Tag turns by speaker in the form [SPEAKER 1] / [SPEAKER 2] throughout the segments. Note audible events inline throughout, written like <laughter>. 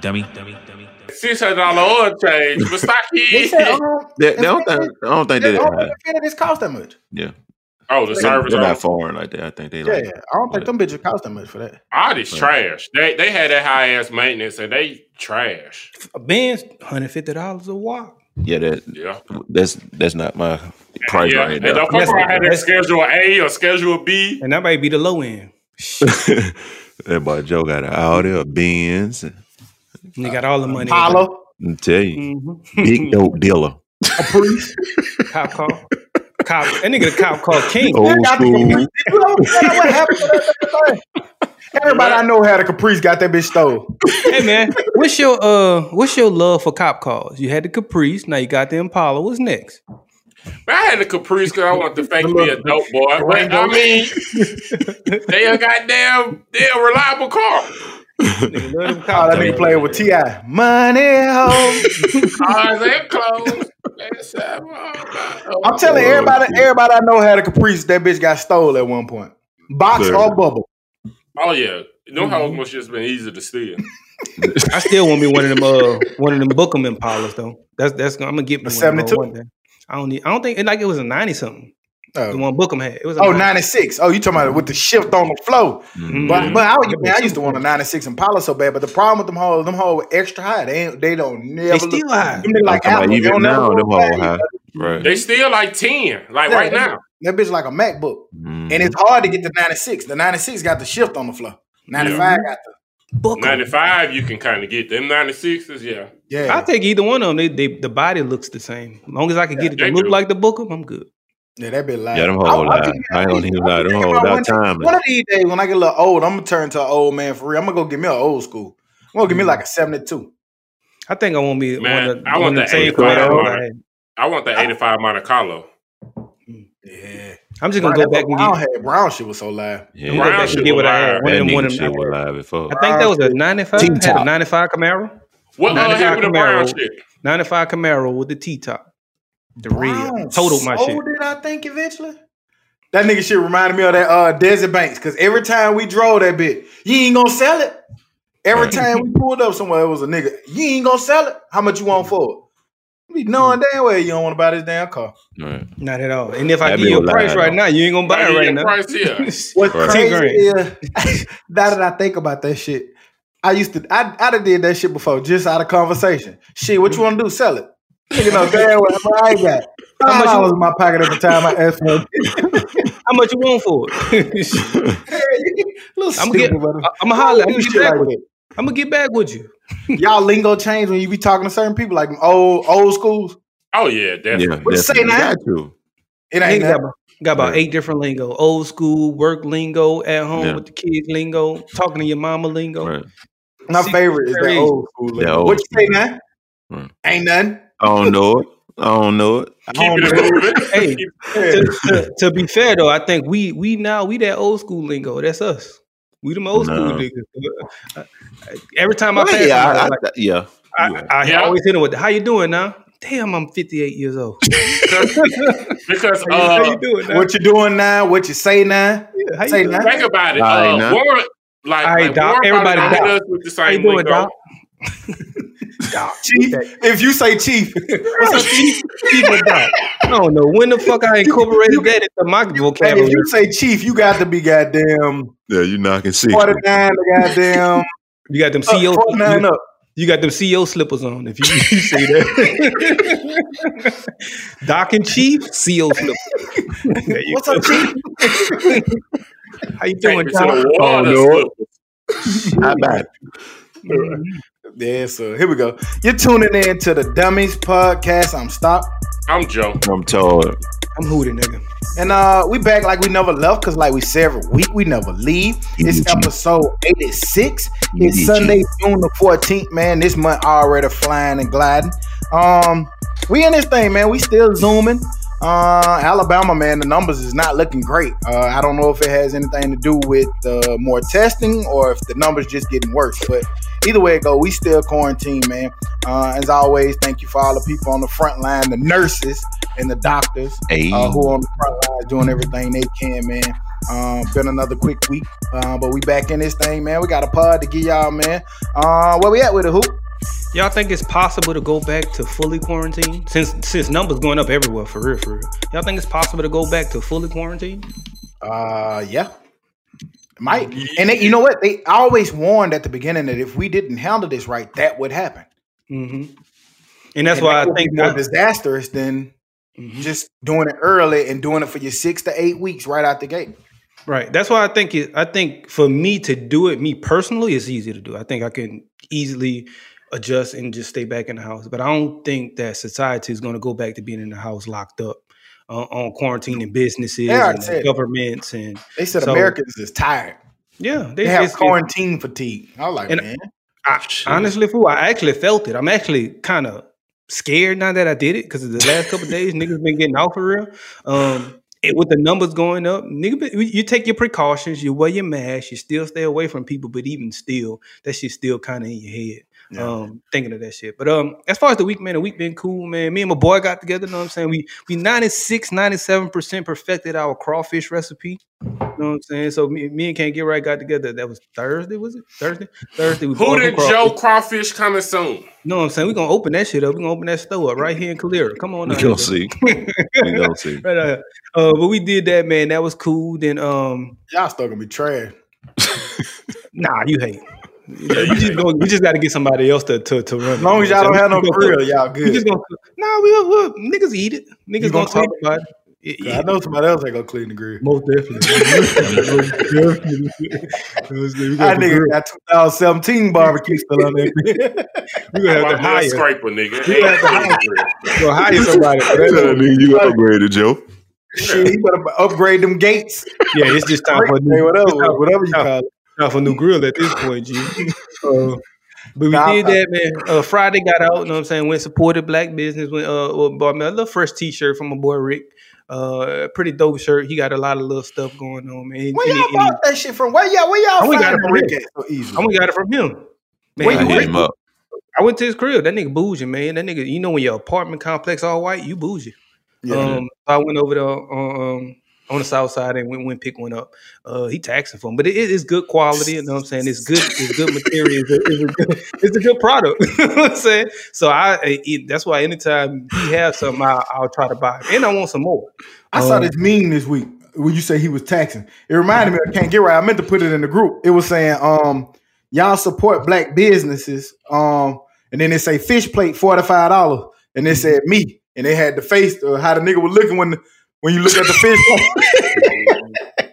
[SPEAKER 1] Dummy, dummy, dummy.
[SPEAKER 2] Six hundred dollar oil change,
[SPEAKER 3] They
[SPEAKER 2] Versace.
[SPEAKER 3] said, uh,
[SPEAKER 4] They, they don't think, I don't think
[SPEAKER 3] they
[SPEAKER 4] they,
[SPEAKER 3] don't think the Fenty cost that much.
[SPEAKER 4] yeah.
[SPEAKER 2] oh, the
[SPEAKER 4] They're,
[SPEAKER 2] service.
[SPEAKER 4] they're not foreign like that. I think they
[SPEAKER 3] Yeah,
[SPEAKER 4] like.
[SPEAKER 3] yeah. I don't think them bitches cost that much for that.
[SPEAKER 2] all this trash. They they had that high ass maintenance and they trash.
[SPEAKER 5] A Benz, hundred fifty dollars a watt.
[SPEAKER 4] Yeah, that
[SPEAKER 2] Yeah.
[SPEAKER 4] that's that's not my price
[SPEAKER 2] yeah.
[SPEAKER 4] right
[SPEAKER 2] and
[SPEAKER 4] there.
[SPEAKER 2] don't fuck
[SPEAKER 5] That's-
[SPEAKER 2] around had that schedule A or schedule B.
[SPEAKER 5] And that might be the low end. <laughs>
[SPEAKER 4] that boy Joe got an Audi, a Benz.
[SPEAKER 5] And they got all the money.
[SPEAKER 3] Apollo,
[SPEAKER 4] I tell you,
[SPEAKER 5] Mm-hmm.
[SPEAKER 4] big dope dealer, Caprice. <laughs>
[SPEAKER 5] Cop car. Cop. That nigga the cop called King.
[SPEAKER 4] old school.
[SPEAKER 3] Caprice. You know what happened to that thing? Everybody I know had a Caprice, got that bitch stole.
[SPEAKER 5] hey man, what's your uh what's your love for cop cars? You had the Caprice, now you got the Impala. What's next?
[SPEAKER 2] Man, I had the Caprice because I want to fake me a dope boy. But, I mean, <laughs> they a goddamn, they a reliable car.
[SPEAKER 5] Nigga, love them <laughs>
[SPEAKER 3] Oh,
[SPEAKER 5] cop
[SPEAKER 3] that nigga playing with T.I. Money, ho.
[SPEAKER 2] Cars and clothes. Let's have a-
[SPEAKER 3] I'm telling everybody, everybody I know had a Caprice. That bitch got stole at one point. Box
[SPEAKER 4] Sure.
[SPEAKER 3] or bubble.
[SPEAKER 2] Oh yeah, no hoes must just been easy to steal.
[SPEAKER 5] I still want me one of them uh one of them Bookham Impalas though. That's that's I'm gonna get me
[SPEAKER 3] A
[SPEAKER 5] one
[SPEAKER 3] 72?
[SPEAKER 5] one. I don't need I don't think it like it was a 90 something. The
[SPEAKER 3] Oh,
[SPEAKER 5] one Bookham had. It was
[SPEAKER 3] oh 96. Oh, you talking about with the shift on the flow.
[SPEAKER 5] Mhm.
[SPEAKER 3] But but I, man, I used to want a 96 Impala so bad. But the problem with them hoes, them hoes extra high. They ain't, they don't never
[SPEAKER 5] They
[SPEAKER 3] look-
[SPEAKER 5] still high.
[SPEAKER 3] Them like
[SPEAKER 4] I'm about
[SPEAKER 3] Apple. They
[SPEAKER 4] even
[SPEAKER 3] don't never
[SPEAKER 4] now,
[SPEAKER 3] go
[SPEAKER 4] them
[SPEAKER 3] back.
[SPEAKER 4] all high. Right.
[SPEAKER 2] They still like ten, like
[SPEAKER 3] Yeah,
[SPEAKER 2] right now.
[SPEAKER 3] That bitch like a MacBook.
[SPEAKER 4] Mhm.
[SPEAKER 3] And it's hard to get the 96. The 96 got the shift on the floor. 95 got the
[SPEAKER 5] Bookham.
[SPEAKER 2] Ninety five, you can kind of get them. Ninety sixes, yeah.
[SPEAKER 3] yeah.
[SPEAKER 5] I take either one of them. They, they the body looks the same. As long as I can get it to look
[SPEAKER 2] do.
[SPEAKER 5] like the Bookham, I'm good.
[SPEAKER 3] Yeah, that bit loud.
[SPEAKER 4] Yeah, them
[SPEAKER 3] I-
[SPEAKER 4] hoes
[SPEAKER 3] I
[SPEAKER 4] lie.
[SPEAKER 3] think-
[SPEAKER 4] I ain't gonna even lie. Them
[SPEAKER 3] thinking
[SPEAKER 4] hoes
[SPEAKER 3] about
[SPEAKER 4] got
[SPEAKER 3] one day-
[SPEAKER 4] time.
[SPEAKER 3] One of these days, when I get a little old, I'm gonna turn to an old man for real. I'm gonna go get me an old school. I'm gonna give me like a 72.
[SPEAKER 5] I think I want me
[SPEAKER 2] Man,
[SPEAKER 5] one of
[SPEAKER 2] I want
[SPEAKER 5] one
[SPEAKER 2] the
[SPEAKER 5] the
[SPEAKER 2] 85
[SPEAKER 5] Camaros I
[SPEAKER 2] want the eighty five Monte Carlo.
[SPEAKER 3] Yeah.
[SPEAKER 5] I'm just gonna go back and
[SPEAKER 3] Brown
[SPEAKER 5] get.
[SPEAKER 3] had brown shit was so loud.
[SPEAKER 4] Yeah,
[SPEAKER 5] I'm gonna
[SPEAKER 2] Brown
[SPEAKER 5] back
[SPEAKER 2] shit
[SPEAKER 5] and get what I
[SPEAKER 2] was
[SPEAKER 5] had.
[SPEAKER 2] live.
[SPEAKER 5] One
[SPEAKER 4] that
[SPEAKER 5] of them, one of
[SPEAKER 4] shit
[SPEAKER 5] them.
[SPEAKER 4] was live before.
[SPEAKER 5] I think that was a 95.
[SPEAKER 3] T-top.
[SPEAKER 5] Had a 95 Camaro.
[SPEAKER 2] What uh,
[SPEAKER 5] 95
[SPEAKER 2] happened to brown shit?
[SPEAKER 5] 95 Camaro with the T top. The red.
[SPEAKER 3] Brown
[SPEAKER 5] Totaled my
[SPEAKER 3] sold
[SPEAKER 5] shit.
[SPEAKER 3] it, I think, eventually. That nigga shit reminded me of that uh, Desert Banks. Cause every time we drove that bit, you ain't gonna sell it. Every <laughs> time we pulled up somewhere, it was a nigga. You ain't gonna sell it. How much you want for it? You be knowing damn well you don't want to buy this damn car.
[SPEAKER 4] Right.
[SPEAKER 5] Not at all. And if I give you a
[SPEAKER 4] a
[SPEAKER 5] price right now, you ain't gonna buy it right now.
[SPEAKER 2] price here. <laughs>
[SPEAKER 3] What's
[SPEAKER 4] Right.
[SPEAKER 3] crazy
[SPEAKER 5] 10 grand.
[SPEAKER 3] is <laughs> now that I think about that shit, I used to I I done did that shit before just out of conversation. Shit, what you want to do? Sell it. Nigga know damn well but I ain't got
[SPEAKER 5] How
[SPEAKER 3] five
[SPEAKER 5] much you-
[SPEAKER 3] dollars in my pocket at the time I asked for it. <laughs>
[SPEAKER 5] How much you want for it? <laughs>
[SPEAKER 3] Little
[SPEAKER 5] I'm gonna get.
[SPEAKER 3] stupid, brother.
[SPEAKER 5] I'm gonna holler. I'm gonna
[SPEAKER 3] shit
[SPEAKER 5] get back
[SPEAKER 3] like
[SPEAKER 5] with
[SPEAKER 3] that.
[SPEAKER 5] you. I'm gonna get back with you. <laughs>
[SPEAKER 3] Y'all lingo change when you be talking to certain people, like old old schools.
[SPEAKER 2] Oh yeah, definitely.
[SPEAKER 4] Yeah,
[SPEAKER 3] What you say
[SPEAKER 4] definitely.
[SPEAKER 3] now?
[SPEAKER 4] Got to.
[SPEAKER 3] It ain't
[SPEAKER 5] got about, got about
[SPEAKER 4] Yeah.
[SPEAKER 5] eight different lingo: old school, work lingo, at home
[SPEAKER 4] Yeah.
[SPEAKER 5] with the kids lingo, talking to your mama lingo.
[SPEAKER 4] Right.
[SPEAKER 3] My
[SPEAKER 5] See,
[SPEAKER 3] favorite is that old school. lingo.
[SPEAKER 4] That old
[SPEAKER 3] what you say now?
[SPEAKER 4] Right.
[SPEAKER 3] Ain't nothing.
[SPEAKER 4] I don't know it. I don't know it.
[SPEAKER 3] I don't
[SPEAKER 2] it
[SPEAKER 3] know.
[SPEAKER 2] moving. <laughs>
[SPEAKER 5] Hey,
[SPEAKER 2] Keep-
[SPEAKER 5] to, to, to be fair though, I think we we now we that old school lingo. That's us. We them old school
[SPEAKER 4] No.
[SPEAKER 5] niggas. Uh, Every time I
[SPEAKER 4] Well,
[SPEAKER 5] pass,
[SPEAKER 4] yeah,
[SPEAKER 5] somebody,
[SPEAKER 4] I,
[SPEAKER 5] I'm like,
[SPEAKER 4] I, yeah.
[SPEAKER 5] I,
[SPEAKER 4] Yeah.
[SPEAKER 5] I, I
[SPEAKER 2] Yeah.
[SPEAKER 5] always hit them with, the, "How you doing now?" Damn, I'm 58 years old. <laughs>
[SPEAKER 2] because
[SPEAKER 5] How <laughs> you, how
[SPEAKER 2] uh,
[SPEAKER 5] you doing now?
[SPEAKER 3] What you doing now? What you say now?
[SPEAKER 5] Yeah, how you
[SPEAKER 3] say
[SPEAKER 5] doing?
[SPEAKER 3] now?
[SPEAKER 2] think about it.
[SPEAKER 4] All right,
[SPEAKER 2] Uh,
[SPEAKER 4] now.
[SPEAKER 2] Warren, like,
[SPEAKER 5] All right,
[SPEAKER 2] like
[SPEAKER 5] Doc.
[SPEAKER 2] Warren
[SPEAKER 5] Everybody,
[SPEAKER 2] probably
[SPEAKER 5] Doc.
[SPEAKER 2] hit us with the
[SPEAKER 5] How you
[SPEAKER 2] same
[SPEAKER 5] doing,
[SPEAKER 2] lingo.
[SPEAKER 5] Doc?
[SPEAKER 3] Chief. If you say chief, <laughs> what's up, chief?
[SPEAKER 5] Chief or Doc? I don't know when the fuck I incorporated that into my
[SPEAKER 3] Hey, if
[SPEAKER 5] vocabulary.
[SPEAKER 3] you say chief, you got to be goddamn
[SPEAKER 4] Yeah, you knocking six.
[SPEAKER 3] 49 to goddamn
[SPEAKER 5] You got them
[SPEAKER 3] uh,
[SPEAKER 5] CEO.
[SPEAKER 3] 49 up.
[SPEAKER 5] You got them CEO slippers on. If you, <laughs> you say that, <laughs> Doc and Chief CEO slippers. There you
[SPEAKER 3] What's
[SPEAKER 5] go.
[SPEAKER 3] up, chief?
[SPEAKER 5] How you doing,
[SPEAKER 2] me to
[SPEAKER 5] Doc?
[SPEAKER 2] the
[SPEAKER 4] no.
[SPEAKER 2] slippers.
[SPEAKER 4] How about
[SPEAKER 3] Yeah, so here we go. You're tuning in to the Dummies Podcast. I'm Stop.
[SPEAKER 2] I'm Joe.
[SPEAKER 4] I'm told.
[SPEAKER 5] I'm hooting, nigga.
[SPEAKER 3] And uh we back like we never left because like we said every week we never leave. It's episode 86. It's Sunday, June the 14th, man. This month already flying and gliding. Um we in this thing, man. We still zooming. Uh Alabama, man, the numbers is not looking great. Uh I don't know if it has anything to do with uh, more testing or if the numbers just getting worse. But either way it go, we still quarantine, man. Uh as always, thank you for all the people on the front line, the nurses and the doctors
[SPEAKER 4] Hey.
[SPEAKER 3] uh, who are on the front lines doing everything they can, man. Um, been another quick week, uh, but we back in this thing, man. We got a pod to give y'all, man. Uh, where we at with the hoop?
[SPEAKER 5] Y'all think it's possible to go back to fully quarantine? Since since numbers going up everywhere for real, for real. Y'all think it's possible to go back to fully quarantine?
[SPEAKER 3] Uh, yeah, might. And they, you know what? They always warned at the beginning that if we didn't handle this right, that would happen.
[SPEAKER 5] hmm And that's
[SPEAKER 3] And
[SPEAKER 5] why
[SPEAKER 3] that
[SPEAKER 5] I think
[SPEAKER 3] more
[SPEAKER 5] I-
[SPEAKER 3] disastrous than
[SPEAKER 5] Mhm.
[SPEAKER 3] just doing it early and doing it for your six to eight weeks right out the gate.
[SPEAKER 5] Right. That's why I think it. I think for me to do it, me personally, it's easy to do. I think I can easily adjust and just stay back in the house. But I don't think that society is going to go back to being in the house locked up uh, on quarantine and businesses
[SPEAKER 3] They
[SPEAKER 5] and
[SPEAKER 3] said
[SPEAKER 5] governments and
[SPEAKER 3] They said
[SPEAKER 5] So-
[SPEAKER 3] Americans is tired.
[SPEAKER 5] yeah,
[SPEAKER 3] They have
[SPEAKER 5] it's-
[SPEAKER 3] quarantine fatigue. I was like, man,
[SPEAKER 5] I, honestly, fool, I actually felt it. I'm actually kind of scared now that I did it because the last couple days, <laughs> niggas been getting out for real. Um, and with the numbers going up, nigga, you take your precautions, you wear your mask, you still stay away from people, but even still, that shit's still kind of in your head.
[SPEAKER 3] Yeah.
[SPEAKER 5] Um, thinking of that shit. But um, as far as the week, man, the week been cool, man. Me and my boy got together, you know what I'm saying? We we 96, 97% perfected our crawfish recipe. You know what I'm saying? So me, me and Can't Get Right got together. That was Thursday, was it? Thursday? Thursday. We
[SPEAKER 2] Who did
[SPEAKER 5] some
[SPEAKER 2] Joe
[SPEAKER 5] crawfish.
[SPEAKER 2] Crawfish coming soon?
[SPEAKER 5] You know what I'm saying? We're gonna open that shit up. We're gonna open that store up right here in Calera. Come on
[SPEAKER 4] We
[SPEAKER 5] now.
[SPEAKER 4] gonna see. We gonna see. <laughs>
[SPEAKER 5] right out here. Uh, but we did that, man. That was cool. Then um
[SPEAKER 3] y'all still gonna be trash. <laughs>
[SPEAKER 5] nah, you hate. You just go, you just gotta get somebody else to to, to run.
[SPEAKER 3] As long as y'all don't have no grill, y'all
[SPEAKER 5] We
[SPEAKER 3] good.
[SPEAKER 5] just gonna nah, we we niggas eat it. Niggas
[SPEAKER 3] You
[SPEAKER 5] gonna,
[SPEAKER 3] gonna
[SPEAKER 5] talk about it. Yeah,
[SPEAKER 3] I know somebody else ain't gonna clean the grill.
[SPEAKER 5] Most definitely. Most definitely. <laughs> We
[SPEAKER 3] That nigga
[SPEAKER 5] grill.
[SPEAKER 3] got 2017 barbecue still on there. <laughs>
[SPEAKER 5] We gonna have to
[SPEAKER 2] blood
[SPEAKER 5] hire.
[SPEAKER 2] scraper, nigga.
[SPEAKER 5] We gonna have to hire, we hire somebody for that.
[SPEAKER 4] nigga you upgraded, Joe.
[SPEAKER 3] Shit, he better upgrade them gates.
[SPEAKER 5] Yeah, it's just time for a
[SPEAKER 3] Hey,
[SPEAKER 5] new,
[SPEAKER 3] whatever, whatever you call it.
[SPEAKER 5] Time for a new grill at this point, G. <laughs> Uh, but we
[SPEAKER 3] Nah,
[SPEAKER 5] did that, man. Uh, Friday got out, you know what I'm saying? Went supported black business. Went uh, well, bought me a little fresh T-shirt from my boy Rick. Uh, pretty dope shirt. He got a lot of little stuff going on, man.
[SPEAKER 3] Where y'all
[SPEAKER 5] and-
[SPEAKER 3] bought that shit from? Where y'all? Where y'all
[SPEAKER 5] we got it from
[SPEAKER 3] Rick
[SPEAKER 5] him.
[SPEAKER 3] at so easy?
[SPEAKER 5] I only got it from him. Man,
[SPEAKER 3] Where
[SPEAKER 4] I
[SPEAKER 3] you
[SPEAKER 4] hit
[SPEAKER 5] Rick-
[SPEAKER 4] him up.
[SPEAKER 5] I went to his crib. That nigga bougie, man. That nigga, you know when your apartment complex all white, you bougie.
[SPEAKER 3] Yeah.
[SPEAKER 5] Um, I went over there on um, on the south side and went, went pick one up. Uh, he taxing for him, but it is good quality. You know what I'm saying? It's good. It's good material. It's a, it's a good. It's a good product. <laughs> you know what I'm saying? So I, it, that's why anytime he has something, I, I'll try to buy, it. and I want some more.
[SPEAKER 3] I saw
[SPEAKER 5] Um,
[SPEAKER 3] this meme this week when you say he was taxing. It reminded me I Can't Get Right. I meant to put it in the group. It was saying, um, y'all support black businesses. Um, and then they say fish plate $45. And they said me. And they had the face of how the nigga was looking when the, when you look at the fish plate. <laughs>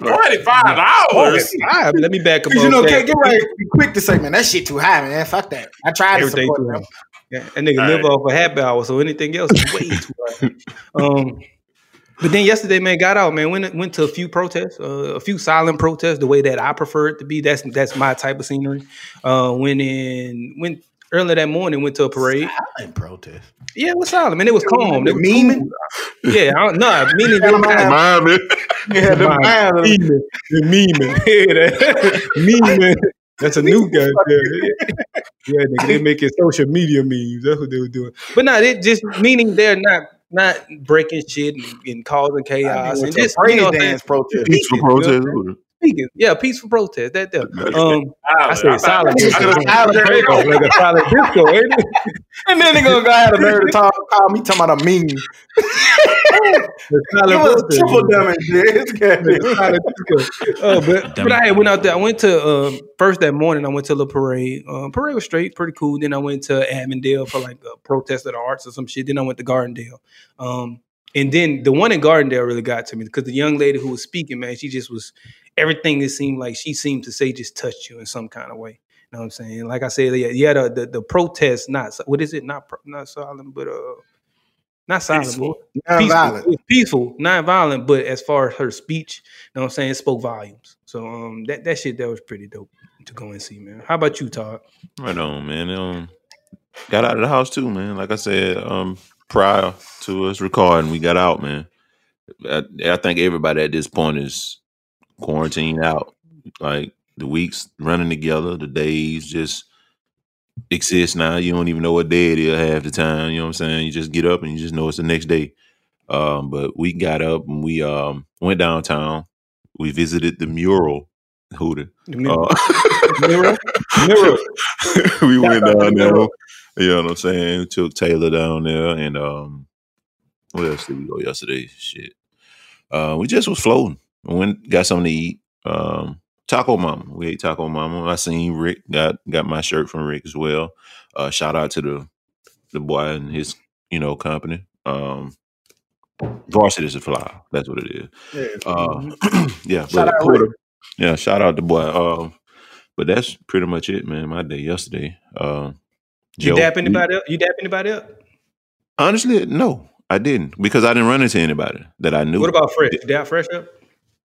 [SPEAKER 2] Forty-five
[SPEAKER 5] Oh,
[SPEAKER 2] dollars.
[SPEAKER 5] let me back up.
[SPEAKER 3] You know,
[SPEAKER 5] that.
[SPEAKER 3] Can't Get Right be quick to say, man, that shit too high, man. Fuck that. I tried to
[SPEAKER 5] Everything
[SPEAKER 3] support them.
[SPEAKER 5] Yeah, that nigga
[SPEAKER 2] All
[SPEAKER 5] live
[SPEAKER 2] right.
[SPEAKER 5] off a happy hour, so anything else is way too high. <laughs> Um, but then yesterday, man, got out, man. Went went to a few protests, uh, a few silent protests, the way that I prefer it to be. That's that's my type of scenery. Uh, went in, went early that morning, went to a parade.
[SPEAKER 3] Silent protest.
[SPEAKER 5] Yeah, it was silent, man. It was calm. It was
[SPEAKER 3] Memeing?
[SPEAKER 5] cool. Yeah, I, no, <laughs> meaning
[SPEAKER 3] Tell 'em how-
[SPEAKER 4] Mind me.
[SPEAKER 3] Yeah, them eyes.
[SPEAKER 5] memeing, the memeing, <laughs> yeah, <laughs> memeing. That's a new guy. Yeah, yeah nigga, they making social media memes. That's what they were doing. But no, it, just meaning they're not not breaking shit and, and causing chaos and just you
[SPEAKER 3] praise
[SPEAKER 5] know what
[SPEAKER 3] dance protest.
[SPEAKER 4] Peaceful
[SPEAKER 5] Speaking, you
[SPEAKER 4] protest.
[SPEAKER 5] What I'm saying? Speaking, yeah, peaceful protest. That there. <laughs> Um, I
[SPEAKER 2] I
[SPEAKER 5] said silent.
[SPEAKER 3] I
[SPEAKER 5] protest.
[SPEAKER 3] silent
[SPEAKER 5] like a silent disco, ain't it?
[SPEAKER 3] And then they gonna go have a nerve to talk, call me talking about a meme. <laughs>
[SPEAKER 5] The
[SPEAKER 3] It was
[SPEAKER 5] protest.
[SPEAKER 3] triple damage, dude. It's good.
[SPEAKER 5] Silent disco. Uh, but but I went out there. I went to um, first that morning. I went to the parade. Um, parade was straight, pretty cool. Then I went to Avondale for like a protest of the arts or some shit. Then I went to Gardendale. Um, and then the one in Gardendale really got to me because the young lady who was speaking, man, she just was everything. It seemed like she seemed to say just touched you in some kind of way. You know what I'm saying? Like I said, yeah, yeah the, the, the protest, not what is it? Not pro- not silent, but uh, Not silent,
[SPEAKER 2] Peaceful.
[SPEAKER 5] but peaceful.
[SPEAKER 3] Non-violent.
[SPEAKER 5] It peaceful, non-violent, but as far as her speech, you know what I'm saying, it spoke volumes. So um that, that shit that was pretty dope to go and see, man. How about you, Todd?
[SPEAKER 4] Right on, man. Um, got out of the house too, man. Like I said, um, prior to us recording, we got out, man. I, I think everybody at this point is quarantined out. Like the weeks running together, the days just exist now. You don't even know what day it is half the time. You know what I'm saying? You just get up and you just know it's the next day. Um, but we got up and we um went downtown. We visited the mural. Hooter.
[SPEAKER 5] The mirror.
[SPEAKER 4] Uh?
[SPEAKER 5] Mirror. <laughs>
[SPEAKER 4] we went
[SPEAKER 5] Shout out to
[SPEAKER 4] down there. You know what I'm saying? Took Taylor down there, and um, where else did we go yesterday? Shit, uh, we just was floating. We went got something to eat. Um, Taco Mama. We ate Taco Mama. I seen Rick got got my shirt from Rick as well. Uh, shout out to the the boy and his you know company. Um, Varsity is a fly. That's what it is.
[SPEAKER 3] Yeah.
[SPEAKER 4] Uh, <clears throat> yeah,
[SPEAKER 3] Shout out Rick.
[SPEAKER 4] yeah, shout out the boy. Um, but that's pretty much it, man. My day yesterday. Um,
[SPEAKER 5] You
[SPEAKER 4] Joe,
[SPEAKER 5] dap anybody up? You dap anybody up?
[SPEAKER 4] Honestly, no, I didn't because I didn't run into anybody that I knew.
[SPEAKER 5] What about Fresh? You dap Fresh up?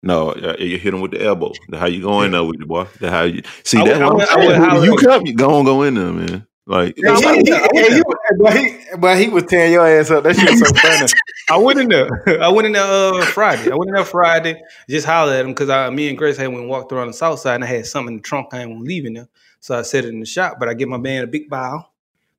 [SPEAKER 4] No, uh, you hit him with the elbow. The how you go in there with the boy? The how you see
[SPEAKER 5] I
[SPEAKER 4] that?
[SPEAKER 5] would- I would- I would
[SPEAKER 4] you come, you go on, go in there, man. Like
[SPEAKER 3] Yeah, he, he, yeah, he, but, he, but he was tearing your ass up. That shit was so funny.
[SPEAKER 5] I went in there. <laughs> I went in there uh, Friday. I went in there Friday. Just hollered at him because I, me and Grace had went walked around the south side and I had something in the trunk. I ain't leaving there, so I set it in the shop. But I give my man a big bow.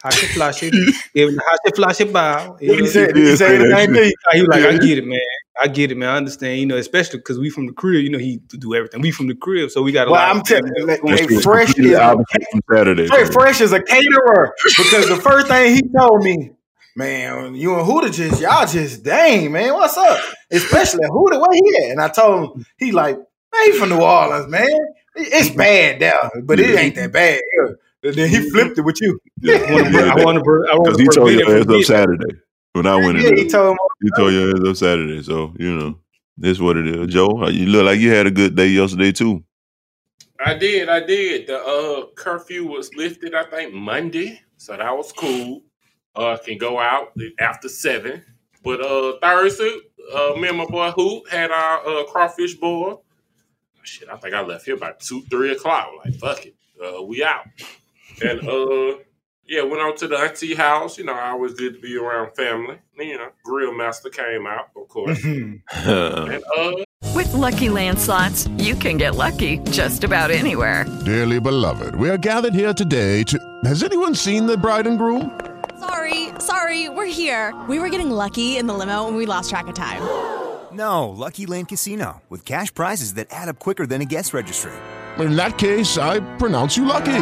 [SPEAKER 5] How she flash <laughs> it? Give him the how flash it uh, bow. You
[SPEAKER 3] He
[SPEAKER 5] know?
[SPEAKER 3] said, he said anything to you.
[SPEAKER 5] He was like, I get it, man. I get it, man. I understand. You know, especially because we from the crib. You know, he do everything. We from the crib, so we got a
[SPEAKER 3] Well,
[SPEAKER 5] lot.
[SPEAKER 3] I'm telling you, like,
[SPEAKER 4] That's
[SPEAKER 3] hey,
[SPEAKER 4] true.
[SPEAKER 3] Fresh is a
[SPEAKER 4] opposite from Saturday.
[SPEAKER 3] Fresh, Fresh is a caterer because the first thing he told me, man, you and Huda just y'all just dang man, what's up? Especially Huda, where he at? And I told him he like, man, he from New Orleans, man. It's bad there, but it ain't that bad. here." And then he flipped it with you.
[SPEAKER 5] I want to. I want to. I
[SPEAKER 4] Because he told
[SPEAKER 5] to.
[SPEAKER 4] your ass up Saturday when I went in
[SPEAKER 3] Yeah,
[SPEAKER 4] there.
[SPEAKER 3] he told him.
[SPEAKER 4] He told your ass up Saturday. So you know, this what it is. Joe, you look like you had a good day yesterday too.
[SPEAKER 2] I did, I did. The uh curfew was lifted, I think, Monday. So that was cool. Uh can go out after seven. But uh Thursday, uh me and my boy Hoop had our uh crawfish boil. Shit, I think I left here about two, three o'clock. Like, fuck it. Uh we out. And uh yeah, went out to the auntie house. You know, I always good to be around family. You know, grill master came out, of course. <laughs> and uh
[SPEAKER 6] With Lucky Land slots, you can get lucky just about anywhere.
[SPEAKER 7] Dearly beloved, we are gathered here today to. Has anyone seen the bride and groom?
[SPEAKER 8] Sorry, sorry, we're here. We were getting lucky in the limo and we lost track of time.
[SPEAKER 9] No, Lucky Land Casino, with cash prizes that add up quicker than a guest registry.
[SPEAKER 7] In that case, I pronounce you lucky.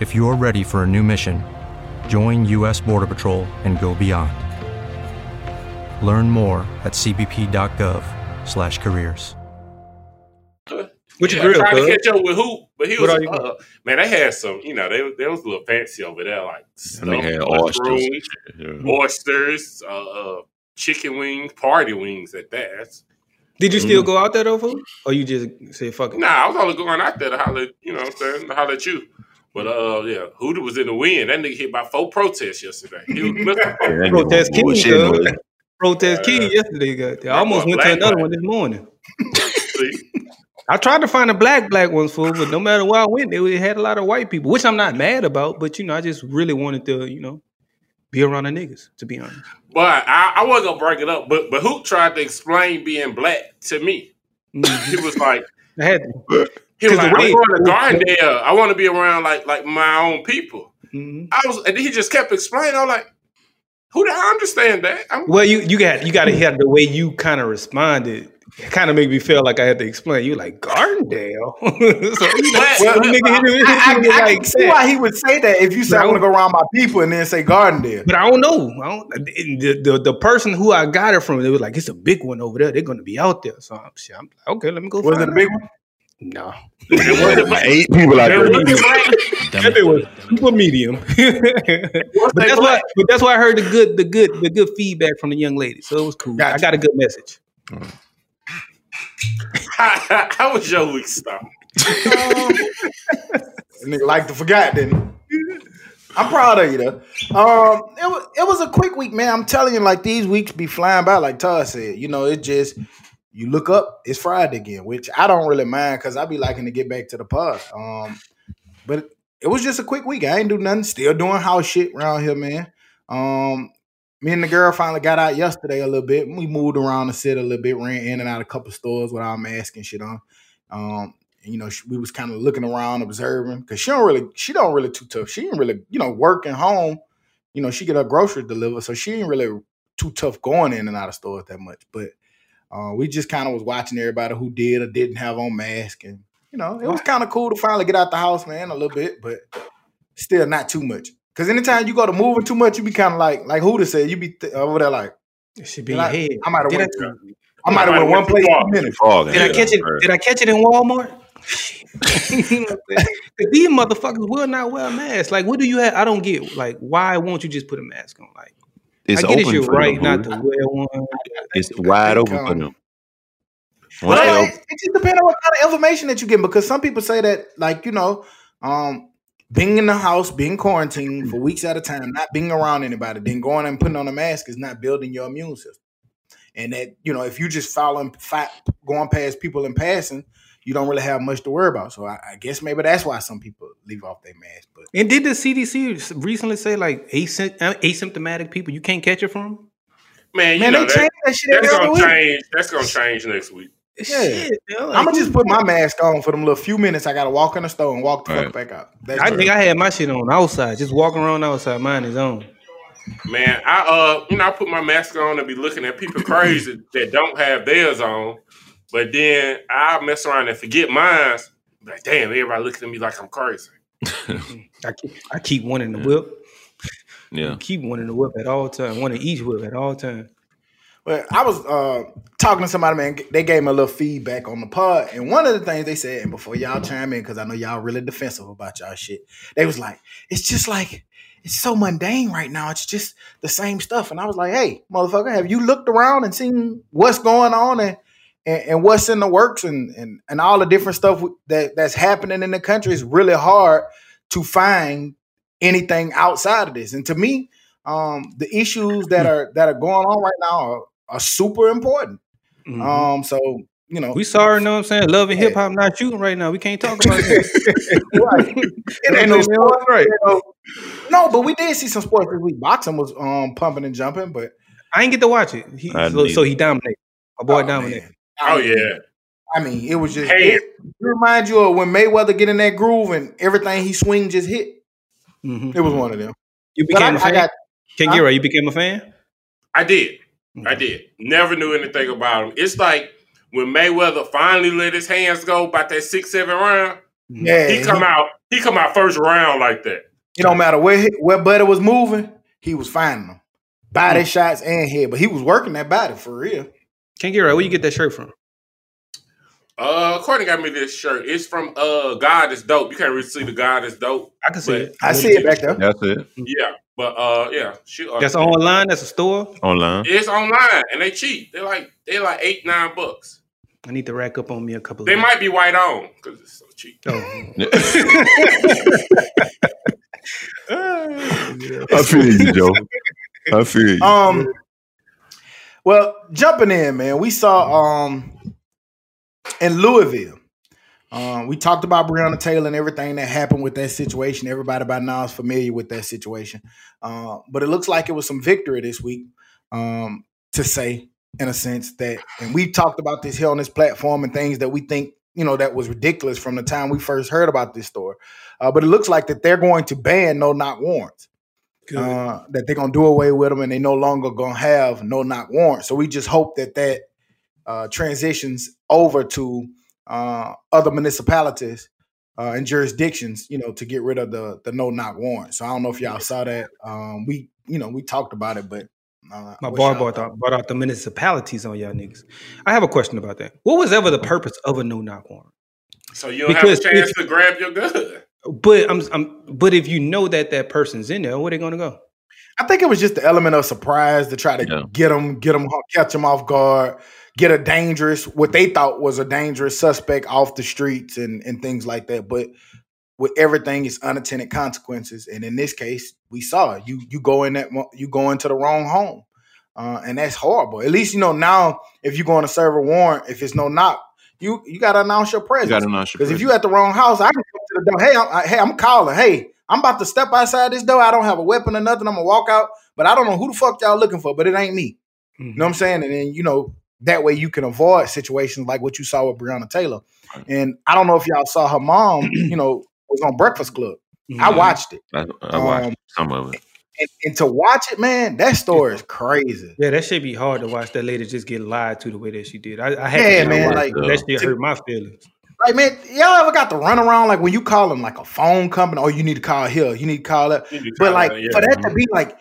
[SPEAKER 10] If you're ready for a new mission, join U.S. Border Patrol and go beyond. Learn more at cbp.gov/careers.
[SPEAKER 5] Which you
[SPEAKER 2] yeah,
[SPEAKER 5] grill,
[SPEAKER 2] trying to catch up with Hoop, but he was uh, man. They had some, you know, they they was a little fancy over there, like
[SPEAKER 4] nigga had
[SPEAKER 2] stuffed
[SPEAKER 4] oysters and
[SPEAKER 2] mushrooms,
[SPEAKER 4] shit, yeah.
[SPEAKER 2] oysters, uh, uh, chicken wings, party wings at that. That's-
[SPEAKER 5] Did you still go out there though, fool? Or you just say fuck it?
[SPEAKER 2] Nah, I was only going out there to holler, you know what I'm saying, to holler at you. But uh, yeah, Hooter was in the wind. That nigga hit by four protests yesterday. He was Mr. <laughs>
[SPEAKER 4] that
[SPEAKER 5] Protest
[SPEAKER 4] nigga
[SPEAKER 5] King,
[SPEAKER 4] bullshit,
[SPEAKER 5] cuz.
[SPEAKER 4] boy.
[SPEAKER 5] Protest King yesterday. Got. I almost went to another
[SPEAKER 2] man.
[SPEAKER 5] one this morning. <laughs>
[SPEAKER 2] See?
[SPEAKER 5] I tried to find a black black ones for, but no matter where I went, they had a lot of white people, which I'm not mad about. But you know, I just really wanted to, you know, be around the niggas. To be honest,
[SPEAKER 2] But I, I wasn't gonna break it up. But but Hoop tried to explain being black to me. He was like, <laughs>
[SPEAKER 5] I had to.
[SPEAKER 2] He was
[SPEAKER 5] 'Cause
[SPEAKER 2] like,
[SPEAKER 5] the
[SPEAKER 2] I'm going to Gardendale. I want to be around like like my own people.
[SPEAKER 5] Mhm.
[SPEAKER 2] I was, and he just kept explaining. I was like, "Who the I understand that?" I'm,
[SPEAKER 5] Well, you you got you got to hear the way you kind of responded. it kind of made me feel like I had to explain. You like Gardendale? <laughs> so, you know,
[SPEAKER 3] Well,
[SPEAKER 5] nigga hit him- hit
[SPEAKER 3] I, I, I
[SPEAKER 5] like
[SPEAKER 3] can see why he would say that if you say I want to go around my people and then say Gardendale.
[SPEAKER 5] But I don't know. I don't, the, the the person who I got it from, they was like, "It's a big one over there. They're going to be out there." So I'm, I'm like, okay. Let me go.
[SPEAKER 3] Was
[SPEAKER 5] find
[SPEAKER 3] it a big one?
[SPEAKER 5] No.
[SPEAKER 7] Eight people out there.
[SPEAKER 5] That bit was super medium. <laughs> but that's why. But that's why I heard the good, the good, the good feedback from the young lady. So it was cool. I got a good message.
[SPEAKER 2] how, <laughs> how was your week, stop? <laughs>
[SPEAKER 3] Nigga like to forgot, didn't he? I'm proud of you though. Um, it was it was a quick week, man. I'm telling you, like these weeks be flying by, like Todd said. You know, it just you look up, it's Friday again, which I don't really mind because I be liking to get back to the pod. Um, but it was just a quick week. I ain't do nothing. Still doing house shit around here, man. Um, me and the girl finally got out yesterday a little bit. We moved around the city a little bit, ran in and out a couple stores without mask and shit on. Um, and, you know, she, we was kind of looking around, observing because she don't really, she don't really too tough. She ain't really, you know, working home. You know, she get her groceries delivered, so she ain't really too tough going in and out of stores that much. But uh, we just kind of was watching everybody who did or didn't have on mask, and you know, it was kind of cool to finally get out the house, man, a little bit, but still not too much. Because anytime you go to moving too much, you be kind of like, like Huda said, you be th- over there like,
[SPEAKER 5] It should be
[SPEAKER 3] Did I-
[SPEAKER 5] head.
[SPEAKER 3] I might have
[SPEAKER 5] Did
[SPEAKER 3] went.
[SPEAKER 5] I-
[SPEAKER 3] I might have went one place in a minute.
[SPEAKER 5] Did I catch it? Did I catch it in Walmart? <laughs> <laughs> You know what I'm saying? 'Cause these motherfuckers will not wear a mask. Like, what do you have? I don't get. Like, why won't you just put a mask on? Like,
[SPEAKER 4] It's
[SPEAKER 5] I get it's
[SPEAKER 4] open
[SPEAKER 5] your
[SPEAKER 4] for
[SPEAKER 5] right
[SPEAKER 4] them,
[SPEAKER 5] not
[SPEAKER 4] Huda.
[SPEAKER 5] to wear one.
[SPEAKER 4] It's wide open for them.
[SPEAKER 3] Well,
[SPEAKER 4] Once
[SPEAKER 3] it, it just depends on what kind of information that you get because some people say that, like, you know, um, being in the house, being quarantined for weeks at a time, not being around anybody, then going and putting on a mask is not building your immune system. And that, you know, if you just following, fi- going past people in passing, you don't really have much to worry about. So I, I guess maybe that's why some people leave off their mask. But
[SPEAKER 5] And did the CDC recently say like asy- uh, asymptomatic people you can't catch it from?
[SPEAKER 2] Man, you
[SPEAKER 3] Man,
[SPEAKER 2] know
[SPEAKER 3] they
[SPEAKER 2] that,
[SPEAKER 3] change that shit
[SPEAKER 2] that's
[SPEAKER 3] every
[SPEAKER 2] gonna
[SPEAKER 3] week.
[SPEAKER 2] change. That's gonna change next week.
[SPEAKER 3] yeah, I'm gonna just put my mask on for them little few minutes. I gotta walk in the store and walk the fuck back out. That's
[SPEAKER 5] I think I had my shit on outside, just walking around outside. Mine is on.
[SPEAKER 2] Man, I uh, you know, I put my mask on and be looking at people crazy <laughs> that don't have theirs on, but then I mess around and forget mine. Like, damn, everybody looking at me like I'm crazy. <laughs>
[SPEAKER 5] I keep, I keep one in the whip.
[SPEAKER 4] Yeah.
[SPEAKER 5] Keep one in the whip at all time. One in each whip at all time.
[SPEAKER 3] But I was uh, talking to somebody, man. They gave me a little feedback on the pod, and one of the things they said, and before y'all chime in, because I know y'all really defensive about y'all shit, they was like, "It's just like it's so mundane right now. It's just the same stuff." And I was like, "Hey, motherfucker, have you looked around and seen what's going on and and, and what's in the works and, and and all the different stuff that that's happening in the country? is really hard to find anything outside of this. And to me, um, the issues that are that are going on right now are, are super important. Um, so you know,
[SPEAKER 5] We sorry, know what I'm saying? Love and hip hop not shooting right now. We can't talk about that. <laughs>
[SPEAKER 3] right. It <laughs> ain't no sport, right? No, but we did see some sports this week. Boxing was um pumping and jumping, but
[SPEAKER 5] I didn't get to watch it. He, so, so he dominated. My boy dominated.
[SPEAKER 2] Oh yeah.
[SPEAKER 3] I mean, it was just
[SPEAKER 2] Hey.
[SPEAKER 3] it, it remind you of when Mayweather get in that groove and everything he swing just hit. Mm-hmm. It was one of them.
[SPEAKER 5] You became a
[SPEAKER 3] I
[SPEAKER 5] fan.
[SPEAKER 3] got-
[SPEAKER 5] Ken
[SPEAKER 3] Huh?
[SPEAKER 5] Giro, you became a fan.
[SPEAKER 2] I did. Mm-hmm. I did. Never knew anything about him. It's like when Mayweather finally let his hands go about that six, seven round. Mm-hmm.
[SPEAKER 3] Yeah,
[SPEAKER 2] he come
[SPEAKER 3] he-
[SPEAKER 2] out. He come out first round like that.
[SPEAKER 3] It don't matter where he- where Buddy was moving, he was finding them. Body mm. shots and head, but he was working that body for real.
[SPEAKER 5] Ken right. where you get that shirt from?
[SPEAKER 2] Uh, Courtney got me this shirt. It's from uh God is dope. You can't really see the God is dope.
[SPEAKER 5] I can see it.
[SPEAKER 3] I see it back there.
[SPEAKER 4] That's it.
[SPEAKER 2] Yeah, but uh, yeah, she, uh,
[SPEAKER 5] That's online. That's a store.
[SPEAKER 4] Online.
[SPEAKER 2] It's online and they cheap. They're like they are like eight nine bucks.
[SPEAKER 5] I need to rack up on me a couple.
[SPEAKER 2] They
[SPEAKER 5] of
[SPEAKER 2] might be white on because it's so cheap. <laughs> <laughs>
[SPEAKER 4] I feel you, Joe. I feel you.
[SPEAKER 3] Um, well, jumping in, man, we saw um in Louisville. Um, we talked about Breonna Taylor and everything that happened with that situation. Everybody by now is familiar with that situation. Uh, but it looks like it was some victory this week um, to say, in a sense, that, and we've talked about this here on this platform and things that we think, you know, that was ridiculous from the time we first heard about this story. Uh, but it looks like that they're going to ban no knock warrants. Uh, that they're gonna do away with them and they no longer gonna have no knock warrants. So we just hope that that uh, transitions over to uh, other municipalities uh, and jurisdictions, you know, to get rid of the the no knock warrant. So I don't know if y'all saw that. Um, we you know we talked about it, but uh,
[SPEAKER 5] My bar
[SPEAKER 3] y'all
[SPEAKER 5] brought out, brought out the municipalities on y'all niggas. I have a question about that. What was ever the purpose of a no knock warrant?
[SPEAKER 2] So you don't
[SPEAKER 5] Because
[SPEAKER 2] have a chance to grab your gun.
[SPEAKER 5] But I'm, I'm but if you know that that person's in there, where they gonna go?
[SPEAKER 3] I think it was just the element of surprise to try to
[SPEAKER 4] Yeah.
[SPEAKER 3] get them, get them, catch them off guard, get a dangerous, what they thought was a dangerous suspect off the streets and and things like that. But with everything, it's unintended consequences, and in this case, we saw it. you you go in that you go into the wrong home, uh, and that's horrible. At least you know now if you're going to serve a warrant, if it's no knock, you you got to announce your presence.
[SPEAKER 4] gotta announce your
[SPEAKER 3] Because if you at the wrong house, I can come to the door. Hey, I'm, I, hey, I'm calling. Hey, I'm about to step outside this door. I don't have a weapon or nothing. I'm gonna walk out, but I don't know who the fuck y'all looking for. But it ain't me. You know what I'm saying? And then you know that way you can avoid situations like what you saw with Breonna Taylor. And I don't know if y'all saw her mom. You know, was on Breakfast Club. I
[SPEAKER 4] Mhm.
[SPEAKER 3] watched it,
[SPEAKER 4] I, I watched
[SPEAKER 3] Um,
[SPEAKER 4] some of it.
[SPEAKER 3] and, and to watch it, man, that story is crazy.
[SPEAKER 5] Yeah, that should be hard to watch that lady just get lied to the way that she did. I, I had
[SPEAKER 3] Yeah,
[SPEAKER 5] to
[SPEAKER 3] man, like-
[SPEAKER 5] that shit hurt my feelings.
[SPEAKER 3] Like, man, y'all ever got to run around like when you calling like a phone company? Oh, you need to call here. You need to call that.
[SPEAKER 2] You need to
[SPEAKER 3] But like
[SPEAKER 2] that, yeah.
[SPEAKER 3] for that to be like,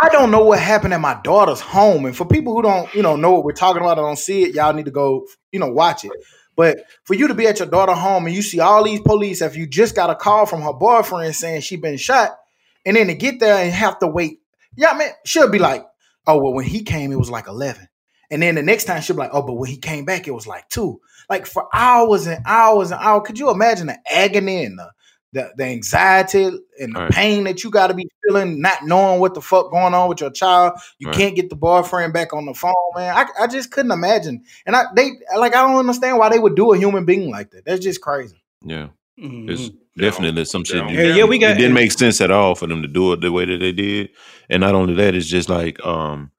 [SPEAKER 3] I don't know what happened at my daughter's home. And for people who don't, you know, know what we're talking about, I don't see it, y'all need to go, you know, watch it. But for you to be at your daughter's home and you see all these police, if you just got a call from her boyfriend saying she been shot, and then to get there and have to wait, yeah, man, she'll be like, oh well, when he came, it was like eleven, and then the next time she'll be like, oh, but when he came back, it was like two, like for hours and hours and hours. Could you imagine the agony and the the, the anxiety and the
[SPEAKER 4] Right.
[SPEAKER 3] pain that you got to be feeling, not knowing what the fuck going on with your child. You
[SPEAKER 4] Right.
[SPEAKER 3] can't get the boyfriend back on the phone, man. I, I just couldn't imagine. And I they like I don't understand why they would do a human being like that. That's just crazy.
[SPEAKER 4] Yeah.
[SPEAKER 5] Mhm.
[SPEAKER 4] It's definitely some shit.
[SPEAKER 2] Yeah,
[SPEAKER 5] yeah, we got-
[SPEAKER 4] it didn't make sense at all for them to do it the way that they did. And not only that, it's just like um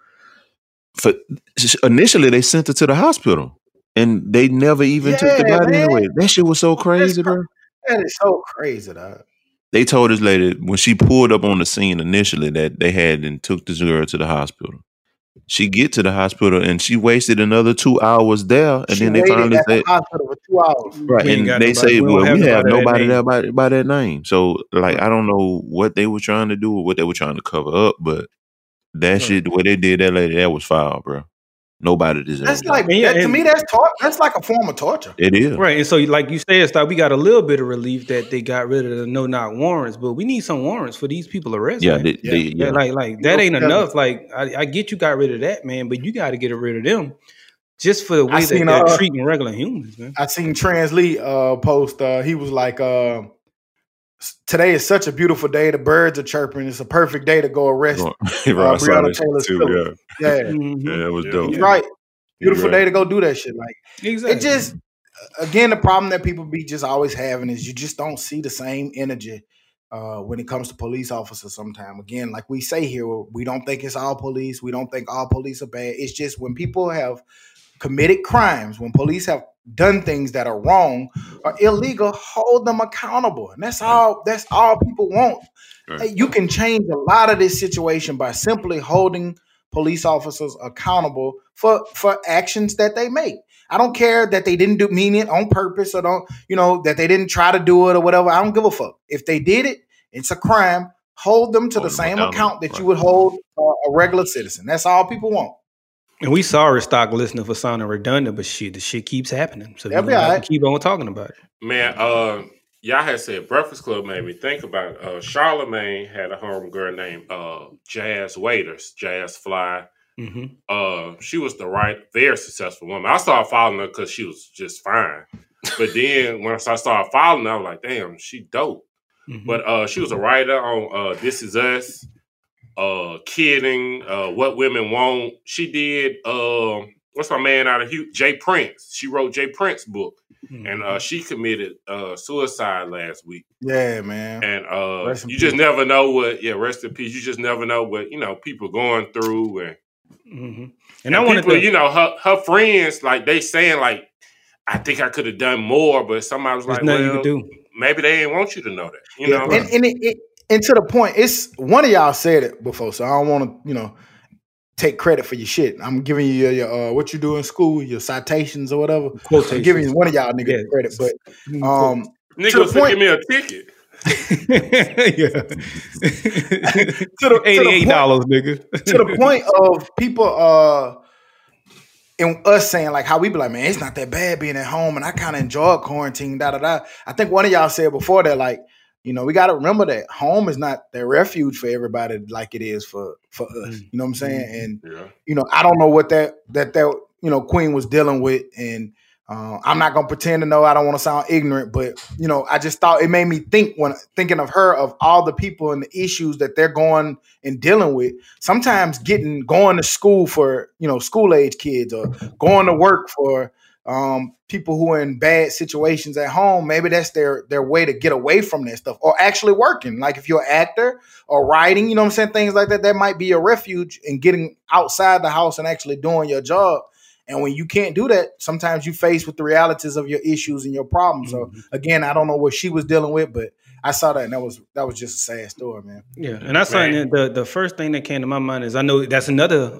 [SPEAKER 4] for initially they sent her to the hospital and they never even took the body
[SPEAKER 3] man.
[SPEAKER 4] away. That shit was so crazy, bro.
[SPEAKER 3] That is so crazy, dog.
[SPEAKER 4] They told this lady when she pulled up on the scene initially that they had and took this girl to the hospital. She get to the hospital and she wasted another two hours there, and
[SPEAKER 3] She
[SPEAKER 4] then they
[SPEAKER 3] waited
[SPEAKER 4] finally
[SPEAKER 3] at the
[SPEAKER 4] said,
[SPEAKER 3] hospital for two hours.
[SPEAKER 4] Right,
[SPEAKER 5] We
[SPEAKER 4] and they
[SPEAKER 5] nobody-
[SPEAKER 4] say,
[SPEAKER 5] we
[SPEAKER 4] "Well,
[SPEAKER 5] have
[SPEAKER 4] we have
[SPEAKER 5] nobody that
[SPEAKER 4] nobody
[SPEAKER 5] name."
[SPEAKER 4] there by, by that name." So, like, I don't know what they were trying to do or what they were trying to cover up, but that shit, the way they did that lady, that was foul, bro. Nobody deserves
[SPEAKER 3] That's
[SPEAKER 4] that.
[SPEAKER 3] like
[SPEAKER 5] Yeah,
[SPEAKER 3] that, to me. That's tor- That's like a form of torture.
[SPEAKER 4] it is.
[SPEAKER 5] Right, and so like you said, Stock, we got a little bit of relief that they got rid of the no knock warrants, but we need some warrants for these people arrested.
[SPEAKER 4] Yeah, they,
[SPEAKER 3] Yeah.
[SPEAKER 4] they,
[SPEAKER 5] Yeah,
[SPEAKER 4] yeah.
[SPEAKER 5] like like that ain't enough. Like I, I get you got rid of that, man, but you got to get rid of them just for the
[SPEAKER 3] I
[SPEAKER 5] way that
[SPEAKER 3] seen,
[SPEAKER 5] they're
[SPEAKER 3] uh,
[SPEAKER 5] treating regular humans, man.
[SPEAKER 3] I seen Trans Lee uh, post. Uh, he was like, uh, s- "Today is such a beautiful day. The birds are chirping. It's a perfect day to go arrest."
[SPEAKER 4] Bro, <laughs>
[SPEAKER 3] uh, Breonna Taylor
[SPEAKER 4] too.
[SPEAKER 3] Swift.
[SPEAKER 4] Yeah,
[SPEAKER 3] Yeah, <laughs>
[SPEAKER 5] Mhm.
[SPEAKER 4] yeah, that was dope.
[SPEAKER 3] he's right. Beautiful
[SPEAKER 4] right.
[SPEAKER 3] day to go do that shit. Like
[SPEAKER 5] Exactly.
[SPEAKER 3] it just again the problem that people be just always having is you just don't see the same energy uh, when it comes to police officers sometimes again like we say here we don't think it's all police we don't think all police are bad it's just when people have committed crimes when police have done things that are wrong or illegal hold them accountable and that's all that's all people want
[SPEAKER 4] Right.
[SPEAKER 3] You can change a lot of this situation by simply holding police officers accountable for for actions that they make. I don't care that they didn't do mean it on purpose or don't, you know, that they didn't try to do it or whatever. I don't give a fuck. If they did it, it's a crime. Hold them to
[SPEAKER 4] Hold
[SPEAKER 3] the
[SPEAKER 4] them
[SPEAKER 3] same account that you would hold uh, a regular citizen. That's all people want.
[SPEAKER 5] And we sorry, stock listening for sounding redundant, but shit, the shit keeps happening. So we
[SPEAKER 3] They'll be
[SPEAKER 5] gonna have
[SPEAKER 3] alright.
[SPEAKER 5] to keep on talking about it.
[SPEAKER 2] Man, uh, y'all had said Breakfast Club made me think about uh, Charlemagne had a homegirl named uh, Jas Waters, Jazz Fly.
[SPEAKER 5] hmm
[SPEAKER 2] Uh, she was the right, very successful woman. I started following her because she was just fine. But then <laughs> once I started following her, I was like, damn, she dope.
[SPEAKER 5] Mm-hmm.
[SPEAKER 2] But uh, she was a writer on uh, This Is Us, uh, Kidding, uh, What Women Want. She did, uh, what's my man out of Houston? J. Prince. She wrote J. Prince book.
[SPEAKER 5] Mm-hmm.
[SPEAKER 2] And uh, she committed uh, suicide last week.
[SPEAKER 3] Yeah, man.
[SPEAKER 2] And uh,
[SPEAKER 3] Rest in
[SPEAKER 2] you just never know what, yeah, rest in peace. You just never know what, you know, people going through. And,
[SPEAKER 5] hmm And,
[SPEAKER 2] and
[SPEAKER 5] I wanted
[SPEAKER 2] people,
[SPEAKER 5] to,
[SPEAKER 2] you know, her, her friends, like they saying, like, I think I could have done more, but somebody was
[SPEAKER 5] there's
[SPEAKER 2] like,
[SPEAKER 5] nothing
[SPEAKER 2] well,
[SPEAKER 5] you can do.
[SPEAKER 2] maybe they didn't want you to know that, you know?
[SPEAKER 3] and and, it, it, and to the point, it's one of y'all said it before, so I don't want to, you know. take credit for your shit. I'm giving you your, your uh, what you do in school, your citations or whatever. I'm giving one of y'all niggas credit, but um, to
[SPEAKER 2] Niggas
[SPEAKER 3] the point,
[SPEAKER 2] give me a ticket. <laughs>
[SPEAKER 5] yeah. <laughs>
[SPEAKER 3] to the, to the
[SPEAKER 5] Eighty-eight dollars, nigga.
[SPEAKER 3] to the point of people uh and us saying like how we be like, man, it's not that bad being at home, and I kind of enjoy quarantine. Da da da. I think one of y'all said before that, like, you know, we got to remember that home is not the refuge for everybody like it is for for us. You know what I'm saying? And you know, I don't know what that that that you know Queen was dealing with, and uh, I'm not gonna pretend to know. I don't want to sound ignorant, but you know, I just thought it made me think when thinking of her of all the people and the issues that they're going and dealing with. Sometimes getting going to school for you know school age kids or going to work for um, people who are in bad situations at home. Maybe that's their their way to get away from that stuff, or actually working. Like if you're an actor or writing, you know what I'm saying, things like that. That might be a refuge in getting outside the house and actually doing your job. And when you can't do that, sometimes you face with the realities of your issues and your problems. So again, I don't know what she was dealing with, but I saw that and that was that was just a sad story, man.
[SPEAKER 5] Yeah, and that's something that the the first thing that came to my mind is I know that's another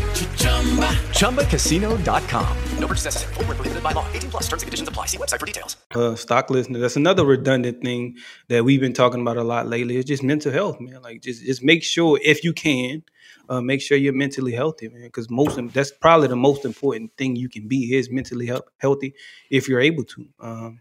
[SPEAKER 11] ChumbaCasino.com. No purchase necessary. Void where prohibited by law. 18 plus terms and conditions apply. See website for details.
[SPEAKER 5] uh, stock listener. That's another redundant thing that we've been talking about a lot lately. It's just mental health, man. Like just just make sure if you can, uh, make sure you're mentally healthy, man. Because most that's probably the most important thing you can be is mentally health, healthy if you're able to. Um,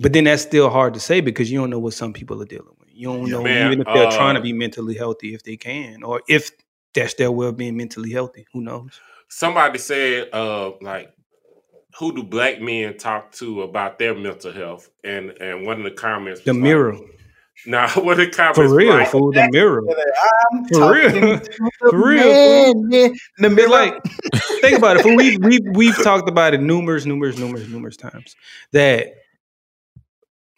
[SPEAKER 5] but then that's still hard to say because you don't know what some people are dealing with. You don't
[SPEAKER 2] Yeah,
[SPEAKER 5] know
[SPEAKER 2] man,
[SPEAKER 5] even if they're trying to
[SPEAKER 2] uh,
[SPEAKER 5] be mentally healthy if they can, or if that's their well being mentally healthy. Who knows?
[SPEAKER 2] Somebody said, uh, like, who do black men talk to about their mental health? And and one of the comments,
[SPEAKER 5] The
[SPEAKER 2] was
[SPEAKER 5] mirror.
[SPEAKER 2] Like, <laughs> nah, one of the comments,
[SPEAKER 5] For real,
[SPEAKER 2] like,
[SPEAKER 5] fool, the mirror.
[SPEAKER 3] I'm
[SPEAKER 5] For real.
[SPEAKER 3] talking <laughs>
[SPEAKER 5] For
[SPEAKER 3] the
[SPEAKER 5] real,
[SPEAKER 3] man, man. The mirror.
[SPEAKER 5] like think about it. fool. We we <laughs> we've talked about it numerous, numerous, numerous, numerous times. That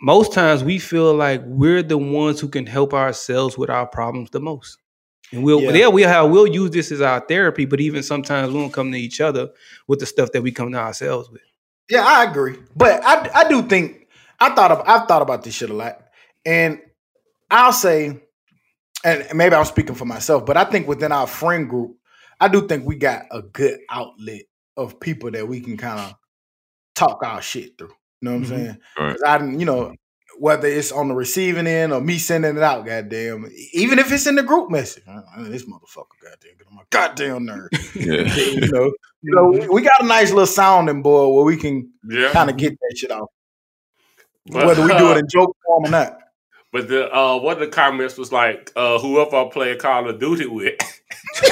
[SPEAKER 5] most times we feel like we're the ones who can help ourselves with our problems the most. And we'll
[SPEAKER 3] Yeah.
[SPEAKER 5] yeah, we have we'll use this as our therapy, but even sometimes we don't come to each other with the stuff that we come to ourselves with.
[SPEAKER 3] Yeah, I agree. But I I do think I thought of I've thought about this shit a lot. And I'll say, and maybe I'm speaking for myself, but I think within our friend group, I do think we got a good outlet of people that we can kind of talk our shit through. You know what. I'm mm-hmm. saying?
[SPEAKER 4] Right.
[SPEAKER 3] 'Cause I didn't, you know, whether it's on the receiving end or me sending it out, goddamn, even if it's in the group message, uh, uh, this motherfucker, goddamn, get on my goddamn nerve. <laughs>
[SPEAKER 4] Yeah.
[SPEAKER 3] you know, you know, we- we got a nice little sounding board where we can
[SPEAKER 2] Yeah.
[SPEAKER 3] kind of get that shit off,
[SPEAKER 2] But,
[SPEAKER 3] whether we do it
[SPEAKER 2] uh,
[SPEAKER 3] in joke form or not.
[SPEAKER 2] But the uh, one of the comments was like, uh, whoever I play Call of Duty with. <laughs>
[SPEAKER 3] Hey,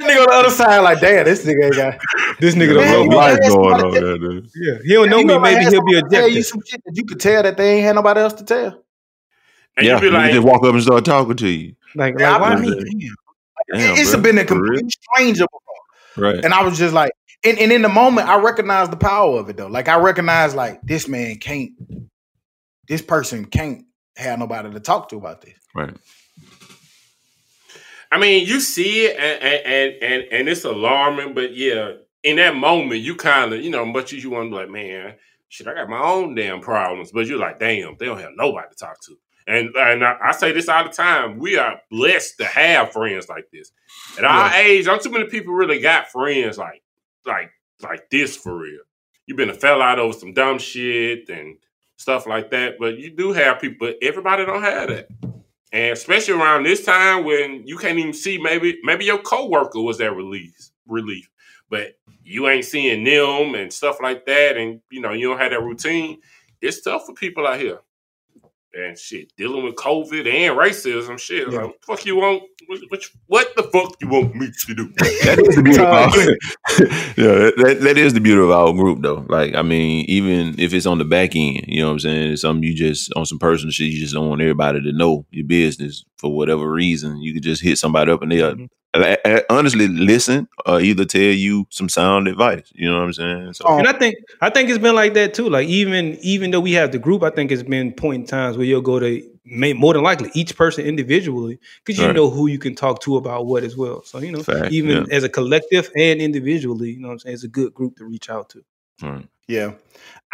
[SPEAKER 3] that nigga on the other side, like, damn, this nigga ain't got
[SPEAKER 5] This nigga
[SPEAKER 3] Man,
[SPEAKER 5] don't know
[SPEAKER 3] might
[SPEAKER 5] me.
[SPEAKER 3] have
[SPEAKER 4] going on there, dude.
[SPEAKER 5] Yeah, he don't know me. Maybe he'll be
[SPEAKER 3] somebody tell you some shit that you could tell that they ain't had nobody else to tell.
[SPEAKER 2] And
[SPEAKER 4] yeah,
[SPEAKER 2] you be
[SPEAKER 4] you
[SPEAKER 2] like,
[SPEAKER 4] just walk up and start talking to you.
[SPEAKER 5] Like,
[SPEAKER 3] Yeah,
[SPEAKER 5] like why
[SPEAKER 3] I
[SPEAKER 5] me?
[SPEAKER 3] mean,
[SPEAKER 4] Damn,
[SPEAKER 3] it's
[SPEAKER 4] bro.
[SPEAKER 3] been a complete stranger before.
[SPEAKER 4] Right.
[SPEAKER 3] And I was just like, and, and in the moment, I recognized the power of it though. Like I recognized, like this man can't, this person can't have nobody to talk to about this.
[SPEAKER 4] Right.
[SPEAKER 2] I mean, you see it and and and, and it's alarming, but yeah, in that moment, you kind of, you know, much as you want to be like, man, shit, I got my own damn problems, but you're like, damn, they don't have nobody to talk to. And and I, I say this all the time, we are blessed to have friends like this. At our age, not too many people really got friends like like like this for real. You've been a fell out over some dumb shit and stuff like that, but you do have people. But everybody don't have that. And especially around this time when you can't even see maybe maybe your coworker was at release relief, but you ain't seeing them and stuff like that, and you know you don't have that routine. It's tough for people out here. And shit, dealing with COVID and racism, shit. Like, what the fuck you want? What, what, what the fuck you want me to do? <laughs>
[SPEAKER 4] That is the beauty of our, <laughs> <laughs> yeah, that, that is the beauty of our group though. Like, I mean, even if it's on the back end, you know what I'm saying? It's something you just on some personal shit, you just don't want everybody to know your business for whatever reason. You could just hit somebody up and they'll I, mm-hmm. I honestly listen or either tell you some sound advice. You know what I'm saying? So
[SPEAKER 5] And oh. I think I think it's been like that too. Like even even though we have the group, I think it's been point in times where you'll go to may, more than likely each person individually because you
[SPEAKER 4] Right.
[SPEAKER 5] know who you can talk to about what as well. So you know,
[SPEAKER 4] Fact,
[SPEAKER 5] even
[SPEAKER 4] yeah.
[SPEAKER 5] as a collective and individually, you know what I'm saying, it's a good group to reach out to.
[SPEAKER 4] Right.
[SPEAKER 3] Yeah.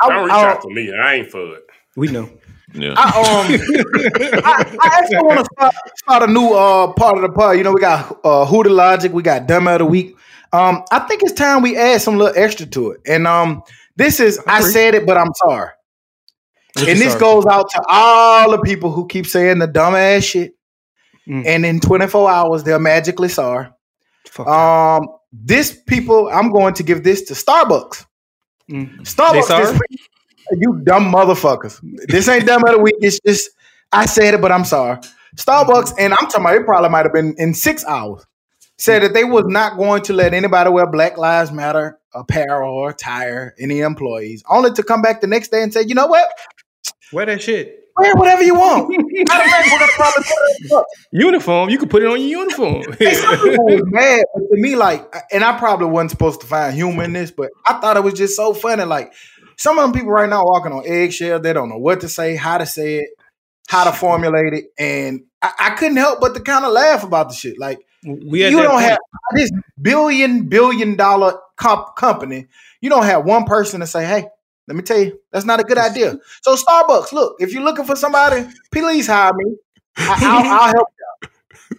[SPEAKER 2] Don't reach out to me. I ain't for it.
[SPEAKER 5] We know.
[SPEAKER 4] Yeah.
[SPEAKER 3] I um, I, I actually want to start, start a new uh part of the pod. You know, we got uh Who the Logic, we got Dumb of the Week. Um, I think it's time we add some little extra to it. And um, this is I said it, but I'm sorry.
[SPEAKER 5] What
[SPEAKER 3] and this
[SPEAKER 5] sorry
[SPEAKER 3] goes out to all the people who keep saying the dumbass shit.
[SPEAKER 5] Mm.
[SPEAKER 3] And in 24 hours, they're magically sorry. Um, this people, I'm going to give this to Starbucks.
[SPEAKER 5] Mm. They
[SPEAKER 3] Starbucks,
[SPEAKER 5] sorry?
[SPEAKER 3] this, you dumb motherfuckers. This ain't dumb of the week. It's just I said it, but I'm sorry. Starbucks, and I'm talking about it probably might have been in six hours. Said that they was not going to let anybody wear Black Lives Matter apparel or attire, any employees, only to come back the next day and say, you know what?
[SPEAKER 5] Wear that shit.
[SPEAKER 3] Wear whatever you want. <laughs> Matter of fact, we're gonna probably put it up.
[SPEAKER 5] Uniform, you could put it on your uniform. <laughs>
[SPEAKER 3] And some people was mad, but to me, like, and I probably wasn't supposed to find humor in this, but I thought it was just so funny. Like, some of them people right now walking on eggshells, they don't know what to say, how to say it, how to formulate it, and I, I couldn't help but to kind of laugh about the shit. Like,
[SPEAKER 5] we
[SPEAKER 3] you don't
[SPEAKER 5] point.
[SPEAKER 3] have this billion billion dollar comp company. You don't have one person to say, "Hey, let me tell you, that's not a good idea." So Starbucks, look, if you're looking for somebody, please hire me. I, I'll, <laughs> I'll help y'all.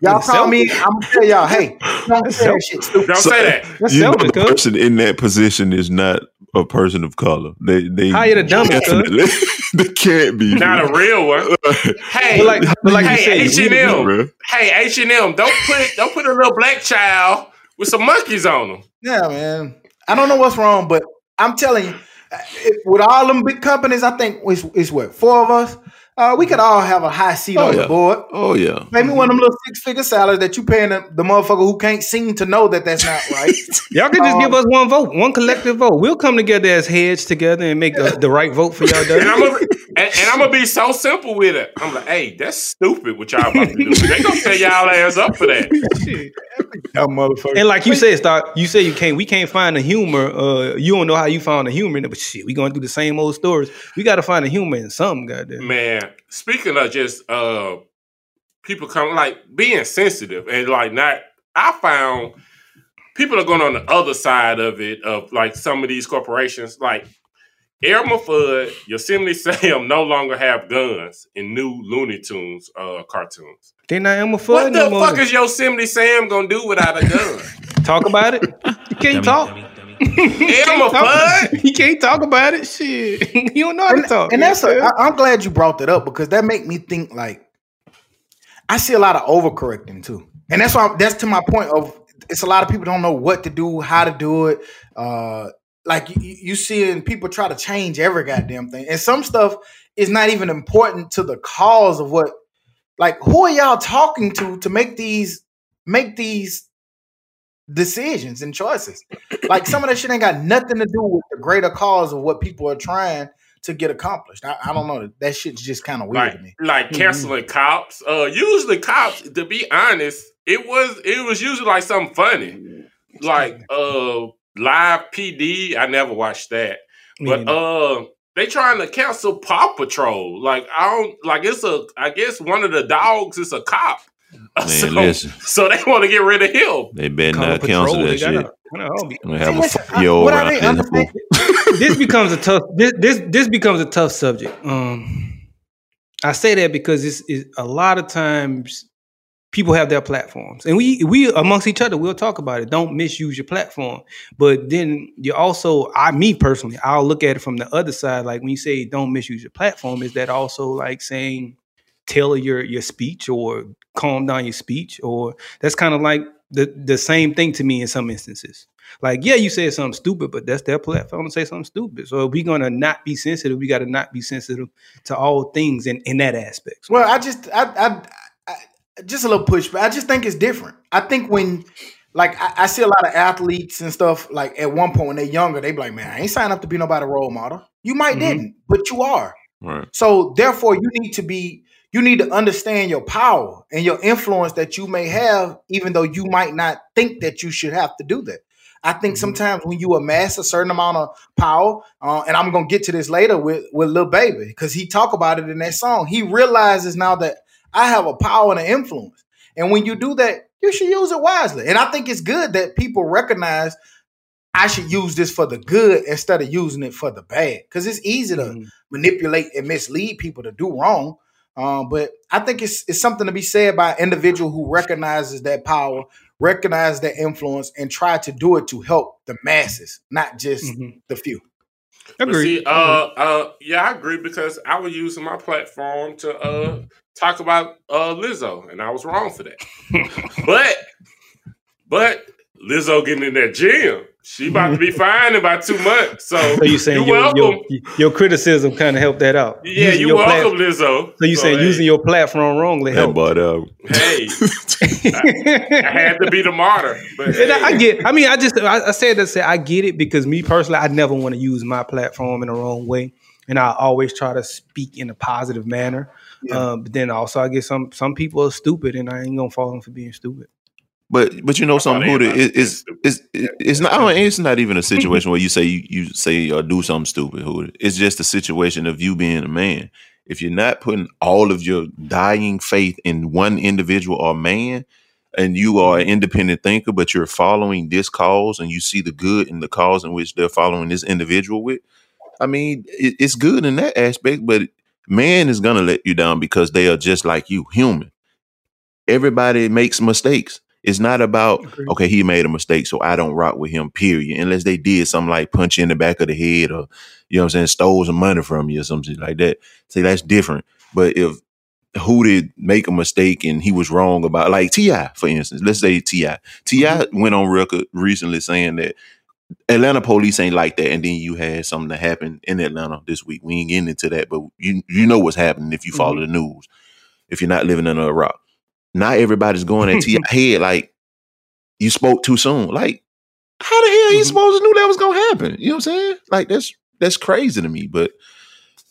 [SPEAKER 3] Y'all call me. I'm gonna tell y'all, hey, <laughs> don't say that shit. Stupid.
[SPEAKER 2] Don't say that.
[SPEAKER 5] Uh,
[SPEAKER 4] you know, the person in that position is not a person of color. They they
[SPEAKER 5] Hire the dumbest, cuz.
[SPEAKER 4] definitely- <laughs> they can't be
[SPEAKER 2] Not a real one. <laughs> Hey,
[SPEAKER 5] But like- but like
[SPEAKER 2] hey, H and M. Hey, H and M. Don't put don't put a little black child with some monkeys on them.
[SPEAKER 3] Yeah, man. I don't know what's wrong, but I'm telling you, uh, it, with all them big companies, I think it's, it's what four of us. Uh, we could all have a high seat
[SPEAKER 4] Oh,
[SPEAKER 3] on
[SPEAKER 4] yeah.
[SPEAKER 3] the board.
[SPEAKER 4] Oh yeah.
[SPEAKER 3] Maybe one of them little six figure salaries that you paying the, the motherfucker who can't seem to know that that's not right. <laughs>
[SPEAKER 5] Y'all can just
[SPEAKER 3] Um,
[SPEAKER 5] give us one vote, one collective vote. We'll come together as heads together and make the, the right vote for y'all.
[SPEAKER 2] And I'm
[SPEAKER 5] Done.
[SPEAKER 2] gonna and, and I'm gonna be so simple with it. I'm like, hey, that's stupid what y'all about to do. They gonna tear y'all ass up for that.
[SPEAKER 3] Dumb motherfucker.
[SPEAKER 5] And like you said, start. You say you can't. We can't find the humor. Uh, you don't know how you found the humor in it, but shit, we going through the same old stories. We got to find the humor in something. Goddamn.
[SPEAKER 2] Man, speaking of just uh people come like being sensitive and like not I found people are going on the other side of it of like some of these corporations like Elmer Fudd, Yosemite <laughs> Sam no longer have guns in new Looney Tunes uh cartoons.
[SPEAKER 5] They not Elmer Fudd
[SPEAKER 2] What
[SPEAKER 5] no
[SPEAKER 2] the
[SPEAKER 5] more.
[SPEAKER 2] fuck is Yosemite Sam gonna do without a gun? <laughs>
[SPEAKER 5] Talk about it. <laughs> You can't talk.
[SPEAKER 2] Elmer Fudd?
[SPEAKER 5] You can't talk about it. Shit, <laughs> you don't know how to talk.
[SPEAKER 3] and that's a,
[SPEAKER 5] Yeah.
[SPEAKER 3] I, I'm glad you brought that up because that make me think like I see a lot of overcorrecting too, and that's why that's to my point of it's a lot of people don't know what to do, how to do it. Uh, like you, you seeing people try to change every goddamn thing, and some stuff is not even important to the cause of what. Like, who are y'all talking to to make these make these decisions and choices? Like, some of that shit ain't got nothing to do with the greater cause of what people are trying to get accomplished. I, I don't know. That shit's just kind of weird
[SPEAKER 2] like
[SPEAKER 3] to me.
[SPEAKER 2] like canceling cops. Uh, usually cops. To be honest, it was it was usually like something funny, like uh live PD. I never watched that, but uh. They trying to cancel Paw Patrol. Like I don't like it's a. I guess one of the dogs is a cop.
[SPEAKER 4] Man, <laughs>
[SPEAKER 2] so,
[SPEAKER 4] listen.
[SPEAKER 2] so they want to get rid of him.
[SPEAKER 4] They better
[SPEAKER 5] Color
[SPEAKER 4] not cancel that shit.
[SPEAKER 5] gotta- I know, I'll be-
[SPEAKER 4] I'm gonna have a
[SPEAKER 3] Listen,
[SPEAKER 4] five year
[SPEAKER 3] I
[SPEAKER 4] around
[SPEAKER 3] didn't
[SPEAKER 5] this becomes a tough. This this this becomes a tough subject. Um, I say that because it's, it's a lot of times people have their platforms, and we we amongst each other we'll talk about it. Don't misuse your platform, but then you also, I me personally, I'll look at it from the other side. Like when you say don't misuse your platform, is that also like saying tailor your your speech or calm down your speech, or that's kind of like the the same thing to me in some instances. Like, yeah, you said something stupid, but that's their platform to say something stupid. So if we're gonna not be sensitive, we got to not be sensitive to all things in, in that aspect.
[SPEAKER 3] Well, I just, I, I, I, just a little push, but I just think it's different. I think when, like, I, I see a lot of athletes and stuff. Like at one point when they're younger, they be like, "Man, I ain't signed up to be nobody role model." You might
[SPEAKER 4] Mhm.
[SPEAKER 3] didn't, but you are.
[SPEAKER 4] Right.
[SPEAKER 3] So therefore, you need to be. You need to understand your power and your influence that you may have, even though you might not think that you should have to do that. I think
[SPEAKER 5] Mm-hmm.
[SPEAKER 3] sometimes when you amass a certain amount of power, uh, and I'm gonna get to this later with with Lil Baby because he talk about it in that song. He realizes now that I have a power and an influence, and when you do that, you should use it wisely. And I think it's good that people recognize I should use this for the good instead of using it for the bad. Because it's easy to
[SPEAKER 5] Mm-hmm.
[SPEAKER 3] manipulate and mislead people to do wrong. Um, but I think it's it's something to be said by an individual who recognizes that power, recognizes that influence, and try to do it to help the masses, not just
[SPEAKER 5] Mm-hmm.
[SPEAKER 3] the few.
[SPEAKER 2] But see, uh, uh, yeah, I agree because I was using my platform to uh talk about uh Lizzo, and I was wrong for that. <laughs> but, but Lizzo getting in that gym, she about to be <laughs> fine in about two months. So,
[SPEAKER 5] So you saying
[SPEAKER 2] you're
[SPEAKER 5] your,
[SPEAKER 2] welcome.
[SPEAKER 5] your your criticism kind of helped that out?
[SPEAKER 2] yeah,
[SPEAKER 5] Using
[SPEAKER 2] you
[SPEAKER 5] your
[SPEAKER 2] welcome,
[SPEAKER 5] plat-
[SPEAKER 2] Lizzo.
[SPEAKER 5] So you
[SPEAKER 2] So,
[SPEAKER 5] saying
[SPEAKER 2] hey.
[SPEAKER 5] using your platform wrongly
[SPEAKER 4] Yeah,
[SPEAKER 5] helped?
[SPEAKER 4] but uh,
[SPEAKER 2] Hey, <laughs> I, I had to be the martyr, but
[SPEAKER 5] And I, I get. I mean, I just I, I said that. Say I get it because me personally, I never want to use my platform in the wrong way, and I always try to speak in a positive manner. Um, but then also, I get some some people are stupid, and I ain't gonna fall them for being stupid.
[SPEAKER 4] But but you know something, Huda, it, it's it's it's not I don't- it's not even a situation where you say you, you say or do something stupid, Huda. It's just a situation of you being a man. If you're not putting all of your dying faith in one individual or man, and you are an independent thinker, but you're following this cause and you see the good in the cause in which they're following this individual with, I mean, it, it's good in that aspect, but man is gonna let you down because they are just like you, human. Everybody makes mistakes. It's not about okay, he made a mistake, so I don't rock with him. Period. Unless they did something like punch you in the back of the head, or you know what I'm saying, stole some money from you or something like that. See, that's different. But if who did make a mistake and he was wrong about, like T.I., for instance, let's say Ti. T.I. mm-hmm. went on record recently saying that Atlanta police ain't like that, and then you had something that happened in Atlanta this week. We ain't getting into that, but you you know what's happening if you follow mm-hmm. the news. If you're not living under a rock, not everybody's going at your <laughs> head like you spoke too soon. Like how the hell he supposed to knew that was gonna happen? You know what I'm saying? Like that's that's crazy to me. But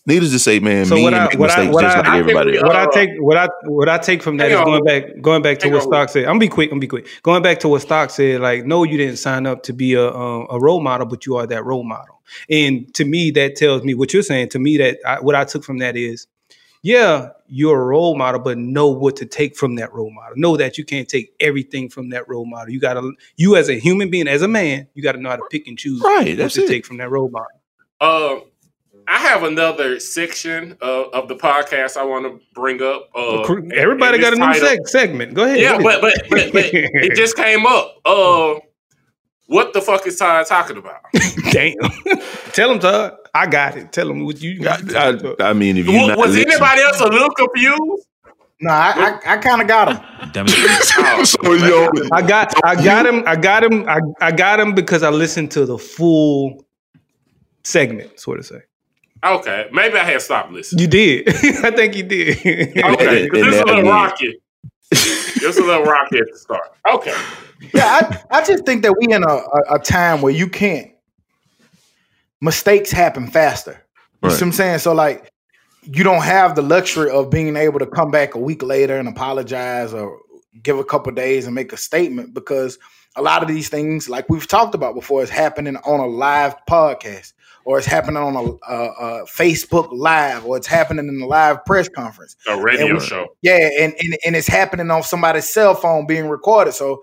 [SPEAKER 4] needless to say, man,
[SPEAKER 5] So
[SPEAKER 4] me
[SPEAKER 5] what
[SPEAKER 4] and
[SPEAKER 5] I
[SPEAKER 4] make
[SPEAKER 5] what I what
[SPEAKER 4] just
[SPEAKER 5] I,
[SPEAKER 4] like everybody. else.
[SPEAKER 5] what I take what I what I take from that
[SPEAKER 2] Hang
[SPEAKER 5] is
[SPEAKER 2] on.
[SPEAKER 5] going back going back to
[SPEAKER 2] Hang
[SPEAKER 5] what
[SPEAKER 2] on.
[SPEAKER 5] Stock said. I'm gonna be quick. I'm gonna be quick. Going back to what Stock said. Like, no, you didn't sign up to be a um, a role model, but you are that role model. And to me, that tells me what you're saying. To me, that I, what I took from that is, yeah, you're a role model, but know what to take from that role model. Know that you can't take everything from that role model. You gotta, you as a human being, as a man, you gotta know how to pick and choose
[SPEAKER 4] Right,
[SPEAKER 5] what
[SPEAKER 4] that's
[SPEAKER 5] to
[SPEAKER 4] it.
[SPEAKER 5] take from that role model.
[SPEAKER 2] Uh, I have another section of, of the podcast I want to bring up. Uh,
[SPEAKER 5] Everybody
[SPEAKER 2] and
[SPEAKER 5] got a new seg- segment. Go ahead.
[SPEAKER 2] Yeah, but but, but but it just came up. Uh, <laughs> what the fuck is Todd talking about? <laughs>
[SPEAKER 5] Damn. Tell him, Todd. I got it. Tell him what you got.
[SPEAKER 4] I, I mean, if you
[SPEAKER 2] Was,
[SPEAKER 4] not
[SPEAKER 2] was anybody else a little confused?
[SPEAKER 3] No, I I, I kind of got him. <laughs>
[SPEAKER 1] Damn it.
[SPEAKER 4] Oh, so yo,
[SPEAKER 5] I got I got him. I got him. I, I got him because I listened to the full segment, so to say.
[SPEAKER 2] Okay, maybe I had stopped listening.
[SPEAKER 5] You did. <laughs> I think you did.
[SPEAKER 2] Okay, because this is a
[SPEAKER 4] that
[SPEAKER 2] little
[SPEAKER 4] mean-
[SPEAKER 2] rocky. this is a little rocky at the start. Okay.
[SPEAKER 3] Yeah, I, I just think that we in a, a, a time where you can't mistakes happen faster. You
[SPEAKER 4] Right.
[SPEAKER 3] see what I'm saying? So like you don't have the luxury of being able to come back a week later and apologize or give a couple days and make a statement because a lot of these things, like we've talked about before, is happening on a live podcast or it's happening on a, a, a Facebook live or it's happening in a live press conference.
[SPEAKER 2] A radio
[SPEAKER 3] And we-
[SPEAKER 2] show.
[SPEAKER 3] Yeah, and, and and it's happening on somebody's cell phone being recorded. So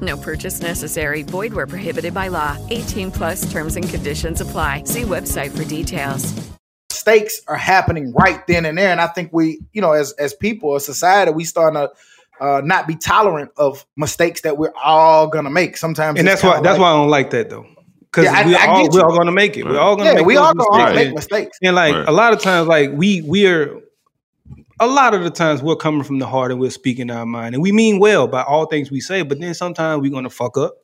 [SPEAKER 6] No purchase necessary. Void where prohibited by law. 18 plus terms and conditions apply. See website for details.
[SPEAKER 3] Stakes are happening right then and there. And I think we, you know, as as people, as society, we starting to uh, not be tolerant of mistakes that we're all gonna make. Sometimes,
[SPEAKER 5] and that's why
[SPEAKER 3] kinda
[SPEAKER 5] that's
[SPEAKER 3] like-
[SPEAKER 5] why I don't like that though. Because
[SPEAKER 3] Yeah, I-
[SPEAKER 5] we
[SPEAKER 3] I
[SPEAKER 5] all
[SPEAKER 3] get
[SPEAKER 5] we're all gonna make it. We're all gonna
[SPEAKER 3] Yeah,
[SPEAKER 5] make
[SPEAKER 3] we
[SPEAKER 5] those
[SPEAKER 3] all gonna
[SPEAKER 5] mistakes.
[SPEAKER 3] make
[SPEAKER 5] And-
[SPEAKER 3] mistakes.
[SPEAKER 5] And like
[SPEAKER 4] Right.
[SPEAKER 5] a lot of times, like we we're a lot of the times we're coming from the heart and we're speaking our mind, and we mean well by all things we say. But then sometimes we're gonna fuck up.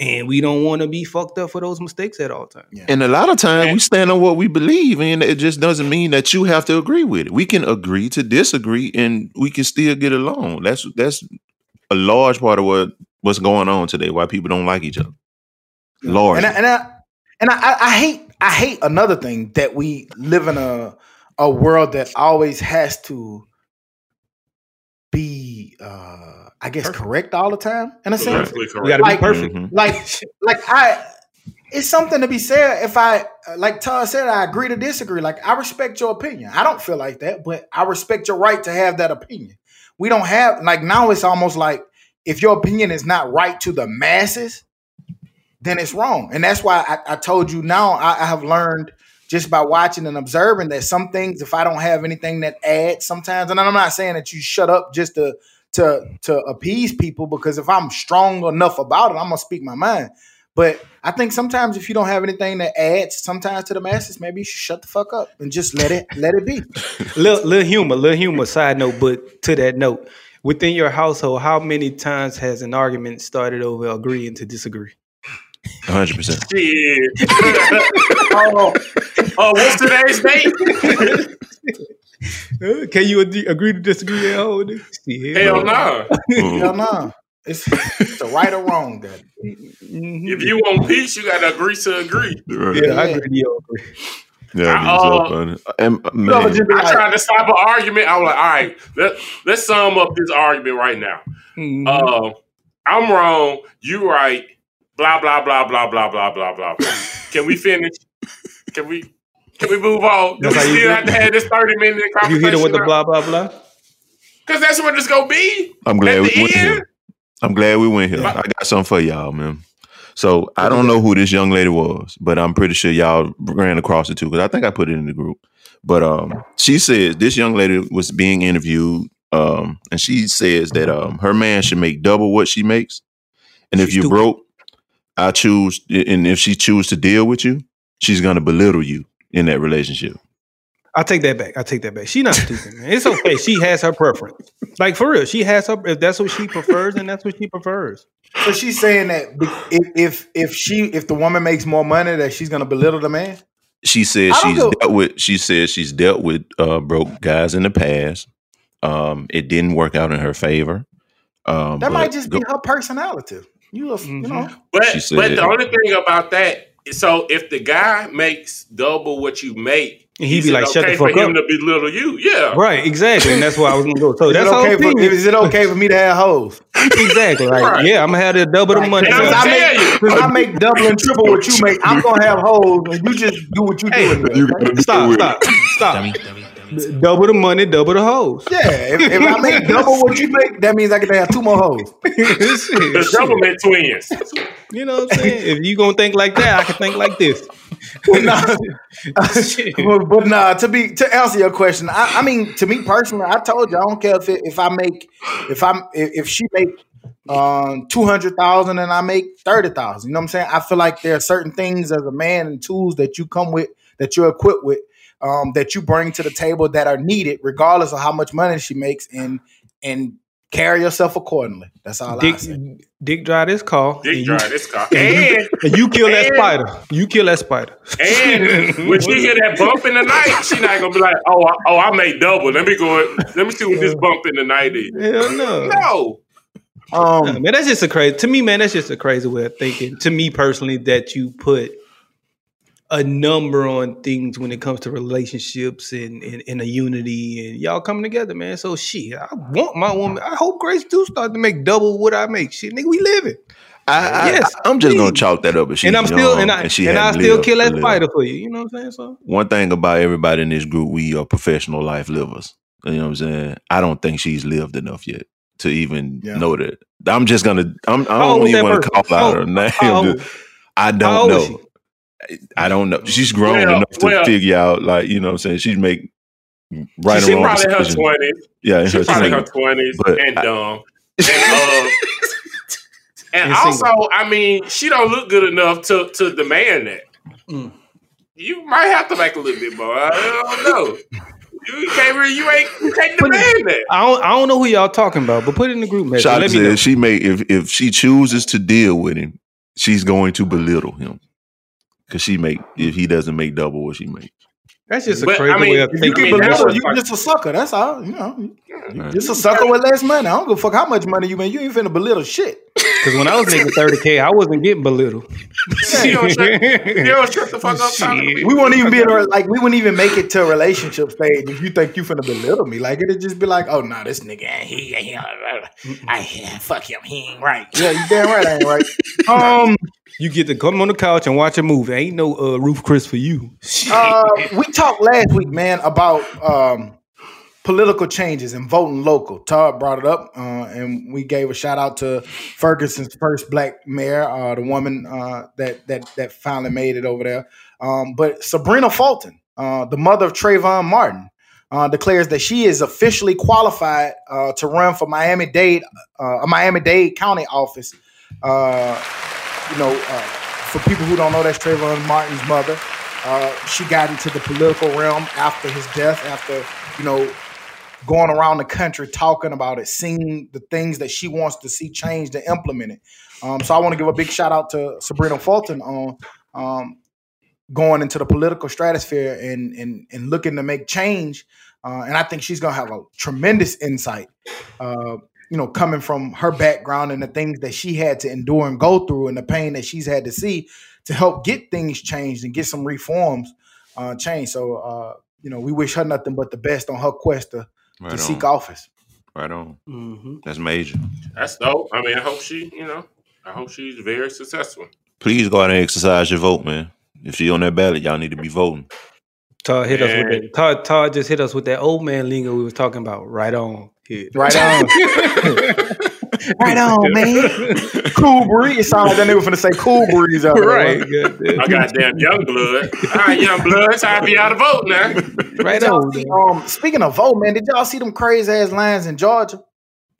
[SPEAKER 5] and we don't want to be fucked up for those mistakes at all times.
[SPEAKER 4] And a lot of times we stand on what we believe, and it just doesn't mean that you have to agree with it. We can agree to disagree, and we can still get along. That's that's a large part of what what's going on today. Why people don't like each other. Large.
[SPEAKER 3] And I, and I and I, I, I hate I hate another thing that we live in a a world that always has to be uh I guess correct all the time in a sense.
[SPEAKER 2] Perfectly correct.
[SPEAKER 5] We got to
[SPEAKER 3] Like-
[SPEAKER 5] be perfect.
[SPEAKER 4] Mhm.
[SPEAKER 3] Like like I it's something to be said if I like Todd said I agree to disagree. Like I respect your opinion. I don't feel like that, but I respect your right to have that opinion. We don't have like now it's almost like if your opinion is not right to the masses, then it's wrong. And that's why I, I told you now I, I have learned just by watching and observing that some things, if I don't have anything that adds sometimes, and I'm not saying that you shut up just to to to appease people, because if I'm strong enough about it, I'm gonna speak my mind. But I think sometimes if you don't have anything that adds sometimes to the masses, maybe you should shut the fuck up and just let it let it be. <laughs>
[SPEAKER 5] little, little humor, little humor. Side note, but to that note, within your household, how many times has an argument started over agreeing to disagree?
[SPEAKER 4] Hundred percent. <laughs>
[SPEAKER 2] Shit. oh, oh, what's today's date?
[SPEAKER 5] Uh, Can you ad- agree to disagree at home? Shit.
[SPEAKER 2] Hell no.
[SPEAKER 3] Hell no. It's, it's a right or wrong. That
[SPEAKER 2] If you want peace, you gotta agree to agree.
[SPEAKER 4] Right.
[SPEAKER 5] Yeah, I agree. Yeah, I agree.
[SPEAKER 4] Yeah,
[SPEAKER 2] I,
[SPEAKER 4] so
[SPEAKER 2] uh,
[SPEAKER 4] funny. And, man,
[SPEAKER 2] I tried to stop an argument. I was like, all right, let, let's sum up this argument right now.
[SPEAKER 5] Mhm.
[SPEAKER 2] Uh, I'm wrong. You right. Blah blah blah blah blah blah blah blah. blah. Can we finish? Can we? Can we move on? Do
[SPEAKER 5] That's
[SPEAKER 2] we still have to have this thirty minute conversation?
[SPEAKER 5] you
[SPEAKER 2] conversation?
[SPEAKER 5] hit it with the blah blah blah.
[SPEAKER 2] Because that's what it's gonna be.
[SPEAKER 4] I'm glad
[SPEAKER 2] At
[SPEAKER 4] we went
[SPEAKER 2] end?
[SPEAKER 4] here. I'm glad we went here. I got something for y'all, man. So I don't know who this young lady was, but I'm pretty sure y'all ran across it too because I think I put it in the group. But um, she says this young lady was being interviewed, um, and she says that um, her man should make double what she makes, and if you're
[SPEAKER 5] stupid.
[SPEAKER 4] broke, I choose, and if she chooses to deal with you, she's gonna belittle you in that relationship.
[SPEAKER 5] I take that back. I take that back. She not stupid, man. It's okay. She has her preference. Like for real, she has her. If that's what she prefers, then that's what she prefers.
[SPEAKER 3] so she's saying that if if if she if the woman makes more money, that she's gonna belittle the man.
[SPEAKER 4] She says she's
[SPEAKER 3] go-
[SPEAKER 4] dealt with. She says she's dealt with uh, broke guys in the past. Um, it didn't work out in her favor. Um,
[SPEAKER 3] That might just be
[SPEAKER 4] go-
[SPEAKER 3] her personality. You, a- you mm-hmm. know,
[SPEAKER 2] But
[SPEAKER 4] said-
[SPEAKER 2] but the only thing about that, so if the guy makes double what you make,
[SPEAKER 5] And he be
[SPEAKER 2] is it
[SPEAKER 5] like, "Shut the
[SPEAKER 2] okay
[SPEAKER 5] fuck
[SPEAKER 2] for him
[SPEAKER 5] up."
[SPEAKER 2] to belittle you. Yeah,
[SPEAKER 5] Right, exactly, and that's why I was gonna go. So
[SPEAKER 3] is
[SPEAKER 5] that's
[SPEAKER 3] it
[SPEAKER 5] the whole
[SPEAKER 3] okay? For,
[SPEAKER 5] thing.
[SPEAKER 3] is it okay for me to have hoes?
[SPEAKER 5] exactly. Like,
[SPEAKER 2] Right.
[SPEAKER 5] yeah, I'm gonna have to double the money.
[SPEAKER 3] Because
[SPEAKER 2] I'm
[SPEAKER 3] I make, I make double and triple what you make. I'm gonna have hoes, and you just do what you do.
[SPEAKER 5] Hey,
[SPEAKER 3] anyway,
[SPEAKER 4] You
[SPEAKER 3] right?
[SPEAKER 4] gotta
[SPEAKER 5] Stop, stop, stop. Double the money, double the hoes.
[SPEAKER 3] Yeah, if, if I make <laughs> double what you make, that means I can have two more hoes. <laughs>
[SPEAKER 2] the
[SPEAKER 5] Shit.
[SPEAKER 2] twins.
[SPEAKER 5] You know what I'm saying? If you gonna think like that, I can think like this.
[SPEAKER 3] Nah. <laughs> But, but nah, to be to answer your question, I, I mean, to me personally, I told you I don't care if it, if I make if I'm if, if she make um two hundred thousand and I make thirty thousand. You know what I'm saying? I feel like there are certain things as a man and tools that you come with that you're equipped with um that you bring to the table that are needed, regardless of how much money she makes, and and carry yourself accordingly. That's all I
[SPEAKER 5] Dick,
[SPEAKER 3] say.
[SPEAKER 5] Dick dry this call.
[SPEAKER 2] Dick dry
[SPEAKER 5] you,
[SPEAKER 2] this car.
[SPEAKER 5] and you-
[SPEAKER 2] And
[SPEAKER 5] and you kill that spider. You kill that spider.
[SPEAKER 2] and <laughs> when she hear that bump in the night, she not gonna be like, "Oh, I, oh, I made double. Let me go. Let me see what this bump in the night is."
[SPEAKER 5] Hell no.
[SPEAKER 2] No,
[SPEAKER 3] Um,
[SPEAKER 5] man, that's just a crazy. To me, man, that's just a crazy way of thinking. To me personally, that you put a number on things when it comes to relationships and, and, and a unity and y'all coming together, man. So shit, I want my woman. I hope Grace do start to make double what I make. Shit, nigga, we living.
[SPEAKER 4] I, I,
[SPEAKER 5] Yes,
[SPEAKER 4] I'm just gonna chalk that up. As she's
[SPEAKER 5] and I'm still
[SPEAKER 4] young
[SPEAKER 5] and I
[SPEAKER 4] she
[SPEAKER 5] and I still
[SPEAKER 4] lived
[SPEAKER 5] kill that
[SPEAKER 4] little.
[SPEAKER 5] spider for you. You know what I'm saying? So
[SPEAKER 4] One thing about everybody in this group, we are professional life livers. You know what I'm saying? I don't think she's lived enough yet to even
[SPEAKER 3] Yeah.
[SPEAKER 4] know that. I'm just gonna. I'm, I don't even want to call out her name. <laughs> I don't
[SPEAKER 5] old is
[SPEAKER 4] know. I don't know. She's grown
[SPEAKER 2] Well,
[SPEAKER 4] enough to
[SPEAKER 2] well-
[SPEAKER 4] figure out, like you know, what I'm saying she's make right
[SPEAKER 2] she
[SPEAKER 4] or wrong
[SPEAKER 2] probably in her twenties.
[SPEAKER 4] Yeah, in
[SPEAKER 2] She
[SPEAKER 4] her
[SPEAKER 2] probably in her
[SPEAKER 4] 20s. But
[SPEAKER 2] and
[SPEAKER 4] I-
[SPEAKER 2] dumb. <laughs> And, uh, and
[SPEAKER 5] And
[SPEAKER 2] also,
[SPEAKER 5] single.
[SPEAKER 2] I mean, she don't look good enough to to demand that.
[SPEAKER 5] Mm.
[SPEAKER 2] You might have to make a little bit more. I don't know. You can't really. You ain't. You can't demand that.
[SPEAKER 5] I don't I don't know who y'all talking about, but put it in the group message. Let me know.
[SPEAKER 4] she may if if she chooses to deal with him, she's going to belittle him because she make if he doesn't make double what she makes.
[SPEAKER 5] That's just a
[SPEAKER 2] But,
[SPEAKER 5] crazy
[SPEAKER 2] I mean,
[SPEAKER 5] way of
[SPEAKER 2] if
[SPEAKER 3] You
[SPEAKER 5] thinking.
[SPEAKER 3] can
[SPEAKER 2] I mean, you're
[SPEAKER 3] just a sucker. That's all. You know, you
[SPEAKER 4] Right.
[SPEAKER 3] just a sucker with less money. I don't give a fuck how much money you make. You ain't finna belittle shit.
[SPEAKER 5] Because when I was making 30K, I wasn't getting belittled.
[SPEAKER 2] You don't shut, you don't shut the fuck up. talking.
[SPEAKER 3] We won't even be in a, like we wouldn't even make it to a relationship stage if you think you finna belittle me. Like it'd just be like, oh no, this nigga ain't he, he, I fuck him, he ain't right. Yeah, you damn right, I ain't right. <laughs> Um,
[SPEAKER 5] You get to come on the couch and watch a movie. Ain't no uh, Roof Chris for you.
[SPEAKER 3] uh, we talked last week, man, about um political changes and voting local. Todd brought it up, uh, and we gave a shout out to Ferguson's first black mayor, uh, the woman uh, that that that finally made it over there. Um, but Sabrina Fulton, uh, the mother of Trayvon Martin, uh, declares that she is officially qualified uh, to run for Miami Dade, a Miami Dade County office. You know, for people who don't know, that's Trayvon Martin's mother. She got into the political realm after his death, after you know going around the country talking about it, seeing the things that she wants to see changed and implemented. Um, so I want to give a big shout out to Sabrina Fulton on um, going into the political stratosphere and and and looking to make change. Uh, and I think she's gonna have a tremendous insight. Uh, you know, coming from her background and the things that she had to endure and go through, and the pain that she's had to see to help get things changed and get some reforms uh, changed. So, uh, you know, we wish her nothing but the best on her quest to,
[SPEAKER 4] Right
[SPEAKER 3] to
[SPEAKER 4] on.
[SPEAKER 3] seek office.
[SPEAKER 4] Right on.
[SPEAKER 5] Mm-hmm.
[SPEAKER 4] That's major.
[SPEAKER 2] That's dope. I mean, I hope she, you know, I hope she's very successful.
[SPEAKER 4] Please go out and exercise your vote, man. If she on that ballot, y'all need to be voting.
[SPEAKER 5] Todd hit us with that. Todd, Todd just hit us with that old man lingo we was talking about. Right on. Hit.
[SPEAKER 3] Right on. <laughs> <laughs> <laughs> right on, man. Cool breeze. It sounds like that nigga finna say cool breeze out there.
[SPEAKER 5] right.
[SPEAKER 2] I got damn young blood. All right, young blood, time for y'all to vote now. <laughs>
[SPEAKER 5] Right
[SPEAKER 3] Did
[SPEAKER 5] on.
[SPEAKER 3] see, um, speaking of vote, man, did y'all see them crazy ass lines in Georgia?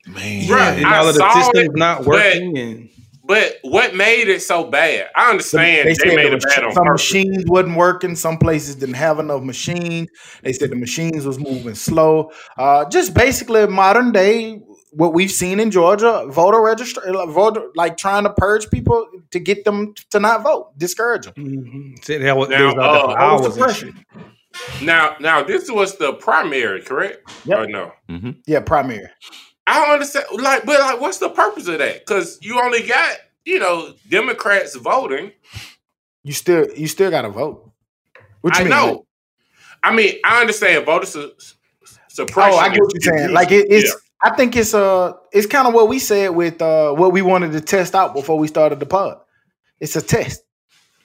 [SPEAKER 4] Man.
[SPEAKER 2] Right,
[SPEAKER 5] And
[SPEAKER 2] I
[SPEAKER 5] all of the
[SPEAKER 2] saw
[SPEAKER 5] systems
[SPEAKER 2] it,
[SPEAKER 5] not
[SPEAKER 2] but-
[SPEAKER 5] working. And
[SPEAKER 2] But what made it so bad? I understand they,
[SPEAKER 3] said
[SPEAKER 2] made
[SPEAKER 3] the
[SPEAKER 2] it bad
[SPEAKER 3] mach-
[SPEAKER 2] on
[SPEAKER 3] some
[SPEAKER 2] purpose.
[SPEAKER 3] machines wasn't working. Some places didn't have enough machines. They said the machines was moving slow. Uh, just basically modern day what we've seen in Georgia, voter register, voter like trying to purge people to get them to not vote, discourage them.
[SPEAKER 5] Mhm. Said that was,
[SPEAKER 2] Now,
[SPEAKER 5] was
[SPEAKER 2] uh,
[SPEAKER 5] for
[SPEAKER 2] I
[SPEAKER 3] was
[SPEAKER 5] hours and
[SPEAKER 3] suppression.
[SPEAKER 5] shit.
[SPEAKER 2] Now, now this was the primary, correct?
[SPEAKER 3] Yep.
[SPEAKER 2] Or no?
[SPEAKER 4] Mm-hmm.
[SPEAKER 3] Yeah, primary.
[SPEAKER 2] I don't understand. Like, but like, what's the purpose of that? Because you only got you know Democrats voting.
[SPEAKER 3] You still you still gotta vote. What you
[SPEAKER 2] I
[SPEAKER 3] mean?
[SPEAKER 2] know. I mean, I understand voter su- suppression.
[SPEAKER 3] Oh, I get what
[SPEAKER 2] is-
[SPEAKER 3] you're saying. Like it,
[SPEAKER 2] used-
[SPEAKER 3] it's, I think it's uh, it's kind of what we said with uh, what we wanted to test out before we started the pod. It's a test.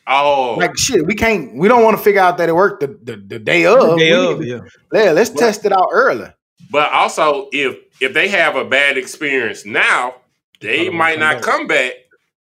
[SPEAKER 2] Oh,
[SPEAKER 3] Like shit, we can't. We don't want to figure out that it worked the, the, the day of.
[SPEAKER 5] Day of,
[SPEAKER 3] to-
[SPEAKER 5] yeah.
[SPEAKER 3] yeah, let's test it out early.
[SPEAKER 2] but also if if they have a bad experience now, they might not come back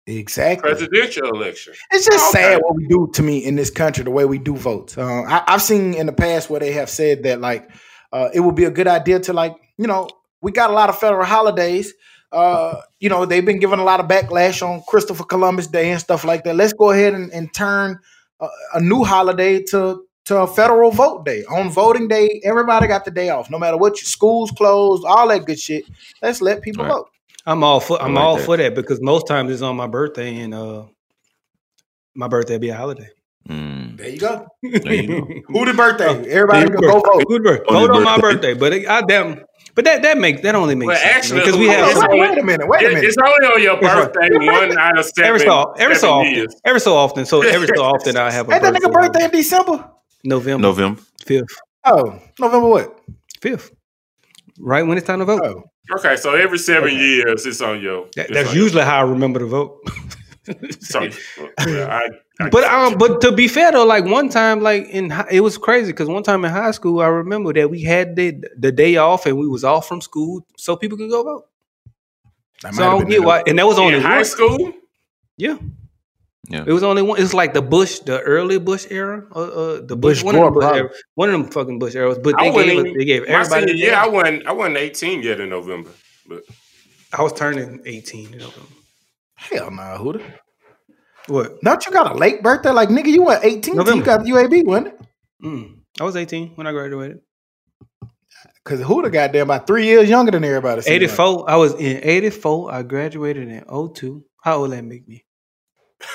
[SPEAKER 3] Exactly.
[SPEAKER 2] presidential election.
[SPEAKER 3] It's just
[SPEAKER 2] Okay.
[SPEAKER 3] sad what we do to me in this country, the way we do votes. Uh, I, I've seen in the past where they have said that like uh, it would be a good idea to like you know we got a lot of federal holidays. Uh, you know they've been giving a lot of backlash on Christopher Columbus Day and stuff like that. Let's go ahead and, and turn a, a new holiday to to a federal vote day. On voting day, everybody got the day off, no matter what. Your schools closed, all that good shit. Let's let people
[SPEAKER 4] Right.
[SPEAKER 3] vote.
[SPEAKER 5] I'm all for I'm
[SPEAKER 4] like
[SPEAKER 5] all
[SPEAKER 4] that.
[SPEAKER 5] for that because most times it's on my birthday and uh my birthday be a holiday.
[SPEAKER 4] Mm.
[SPEAKER 3] There you go.
[SPEAKER 4] There you go. <laughs>
[SPEAKER 3] Who the birthday? Everybody go, go
[SPEAKER 5] birthday.
[SPEAKER 3] vote.
[SPEAKER 5] Good birthday.
[SPEAKER 4] On
[SPEAKER 5] Vote on my
[SPEAKER 4] birthday.
[SPEAKER 5] birthday, but it, I damn, but that that makes that only makes
[SPEAKER 2] Well,
[SPEAKER 5] sense
[SPEAKER 2] actually,
[SPEAKER 5] because we have
[SPEAKER 2] on,
[SPEAKER 5] some-
[SPEAKER 3] wait, wait a minute. Wait a minute.
[SPEAKER 2] it's only on your birthday one out of seven.
[SPEAKER 5] every so every so often,
[SPEAKER 2] years.
[SPEAKER 5] every so often. So every so <laughs> often I have a
[SPEAKER 3] Ain't that
[SPEAKER 5] birthday.
[SPEAKER 3] nigga birthday in December?
[SPEAKER 5] November
[SPEAKER 4] November.
[SPEAKER 5] fifth,
[SPEAKER 3] Oh, November what?
[SPEAKER 5] fifth, right when it's time to vote.
[SPEAKER 3] Oh,
[SPEAKER 2] Okay, so every seven years it's on your.
[SPEAKER 5] That-
[SPEAKER 2] it's
[SPEAKER 5] that's
[SPEAKER 2] on your-
[SPEAKER 5] usually how I remember to vote. <laughs>
[SPEAKER 2] So, <laughs> yeah, I, I
[SPEAKER 5] But um, but to be fair though, like one time, like in hi- it was crazy because one time in high school, I remember that we had the the day off and we was off from school so people could go vote.
[SPEAKER 3] that
[SPEAKER 5] So
[SPEAKER 3] might
[SPEAKER 5] I don't get why, and that was only
[SPEAKER 2] in high
[SPEAKER 5] one.
[SPEAKER 2] school.
[SPEAKER 5] Yeah,
[SPEAKER 4] Yeah.
[SPEAKER 5] it was only one. It's like the Bush, the early Bush era, uh, uh the Bush,
[SPEAKER 3] Bush
[SPEAKER 5] one of them Bush era, one of them fucking Bush eras. But they gave
[SPEAKER 2] wasn't
[SPEAKER 5] they gave everybody.
[SPEAKER 2] senior
[SPEAKER 5] the
[SPEAKER 2] year.
[SPEAKER 5] day
[SPEAKER 2] I wasn't. I wasn't eighteen yet in November. But
[SPEAKER 5] I was turning eighteen. You know
[SPEAKER 3] Hell nah, Huda.
[SPEAKER 5] what?
[SPEAKER 3] Don't you got a late birthday? Like nigga, you were 18.
[SPEAKER 5] November.
[SPEAKER 3] You got UAB, wasn't it?
[SPEAKER 5] Mm, I was eighteen when I graduated.
[SPEAKER 3] Because Huda goddamn about three years younger than everybody. seems like.
[SPEAKER 5] Eighty four. I was in eighty four. I graduated in 02. How old that make me?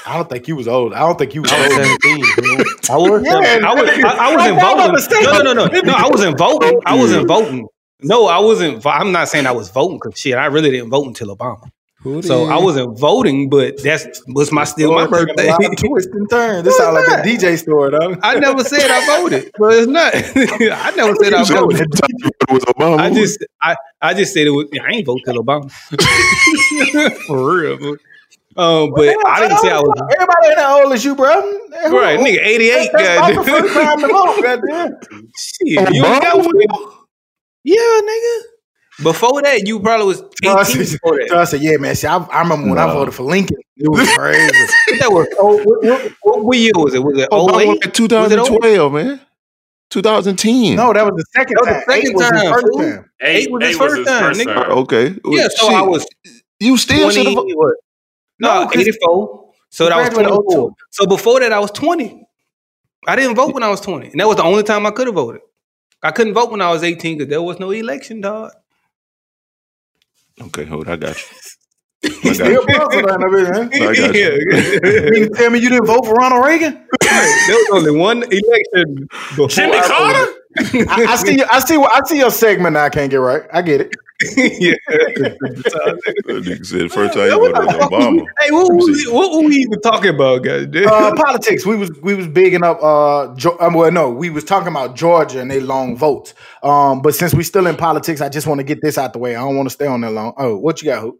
[SPEAKER 3] I don't think you was old. I don't think you was
[SPEAKER 5] I was
[SPEAKER 3] old.
[SPEAKER 5] 17. bro. I was,
[SPEAKER 3] Yeah,
[SPEAKER 5] I was, I, I
[SPEAKER 3] about to
[SPEAKER 5] voting. No, no, no, no, no. I wasn't voting. I wasn't voting. No, I wasn't. I'm not saying I was voting because shit, I really didn't vote until Obama. So I wasn't voting, but that's was my still my
[SPEAKER 3] Lord, taking
[SPEAKER 5] birthday.
[SPEAKER 3] A lot of <laughs> twists and turn. This sounds like a DJ story, though.
[SPEAKER 5] I never said I voted, but it's not. <laughs> I never said I
[SPEAKER 4] You <laughs> said
[SPEAKER 5] voted.
[SPEAKER 4] it was Obama.
[SPEAKER 5] I just, I, I just said it was. I ain't vote till Obama for real. Bro. Um, but I didn't say I was
[SPEAKER 3] Everybody ain't that old as you, bro.
[SPEAKER 5] right, nigga. Eighty eight,
[SPEAKER 3] That's not the
[SPEAKER 5] goddamn.
[SPEAKER 3] first time to vote, goddamn.
[SPEAKER 5] Shit, you ain't got one. Yeah, nigga. Before that, you probably was
[SPEAKER 3] So I
[SPEAKER 5] 18
[SPEAKER 3] said,
[SPEAKER 5] before that.
[SPEAKER 3] so I said, yeah, man. See, I, I remember when I voted for Lincoln. It was <laughs> crazy.
[SPEAKER 5] that was oh, what, what, what, what year was it? Was it
[SPEAKER 4] Obama
[SPEAKER 5] 08? Was it
[SPEAKER 4] 2012, man. 2010.
[SPEAKER 3] no, that was the second
[SPEAKER 5] That was the second
[SPEAKER 3] Eight was his
[SPEAKER 5] time,
[SPEAKER 3] first
[SPEAKER 5] fool.
[SPEAKER 3] time.
[SPEAKER 5] Eight was his first time, nigga.
[SPEAKER 4] Okay.
[SPEAKER 5] Yeah, so I was
[SPEAKER 4] You still
[SPEAKER 5] 20,
[SPEAKER 4] should have.
[SPEAKER 5] what? No,
[SPEAKER 3] No, 'cause
[SPEAKER 5] 84. So that was
[SPEAKER 3] graduated
[SPEAKER 5] 24. So before that, I was 20. I didn't vote when I was 20. And that was the only time I could have voted. I couldn't vote when I was 18 because there was no election, dog.
[SPEAKER 4] Okay, hold. I got you.
[SPEAKER 3] He's still puzzled on it, man.
[SPEAKER 4] I got you. <laughs>
[SPEAKER 3] You tell me you didn't vote for Ronald Reagan?
[SPEAKER 5] there was only one election before
[SPEAKER 2] Jimmy
[SPEAKER 5] I
[SPEAKER 2] Carter?
[SPEAKER 3] I, I see. I see. I see your segment. Now I can't get right. I get it. <laughs>
[SPEAKER 5] yeah.
[SPEAKER 4] That said first time you voted was Obama. <laughs>
[SPEAKER 5] Hey, what were, we, what were we even talking about, guys?
[SPEAKER 3] Uh, politics. We was we was bigging up. Uh, Geo- um, well, no, we was talking about Georgia and they long votes. Um, but since we still in politics, I just want to get this out the way. I don't want to stay on that long. Oh, what you got, Hoop?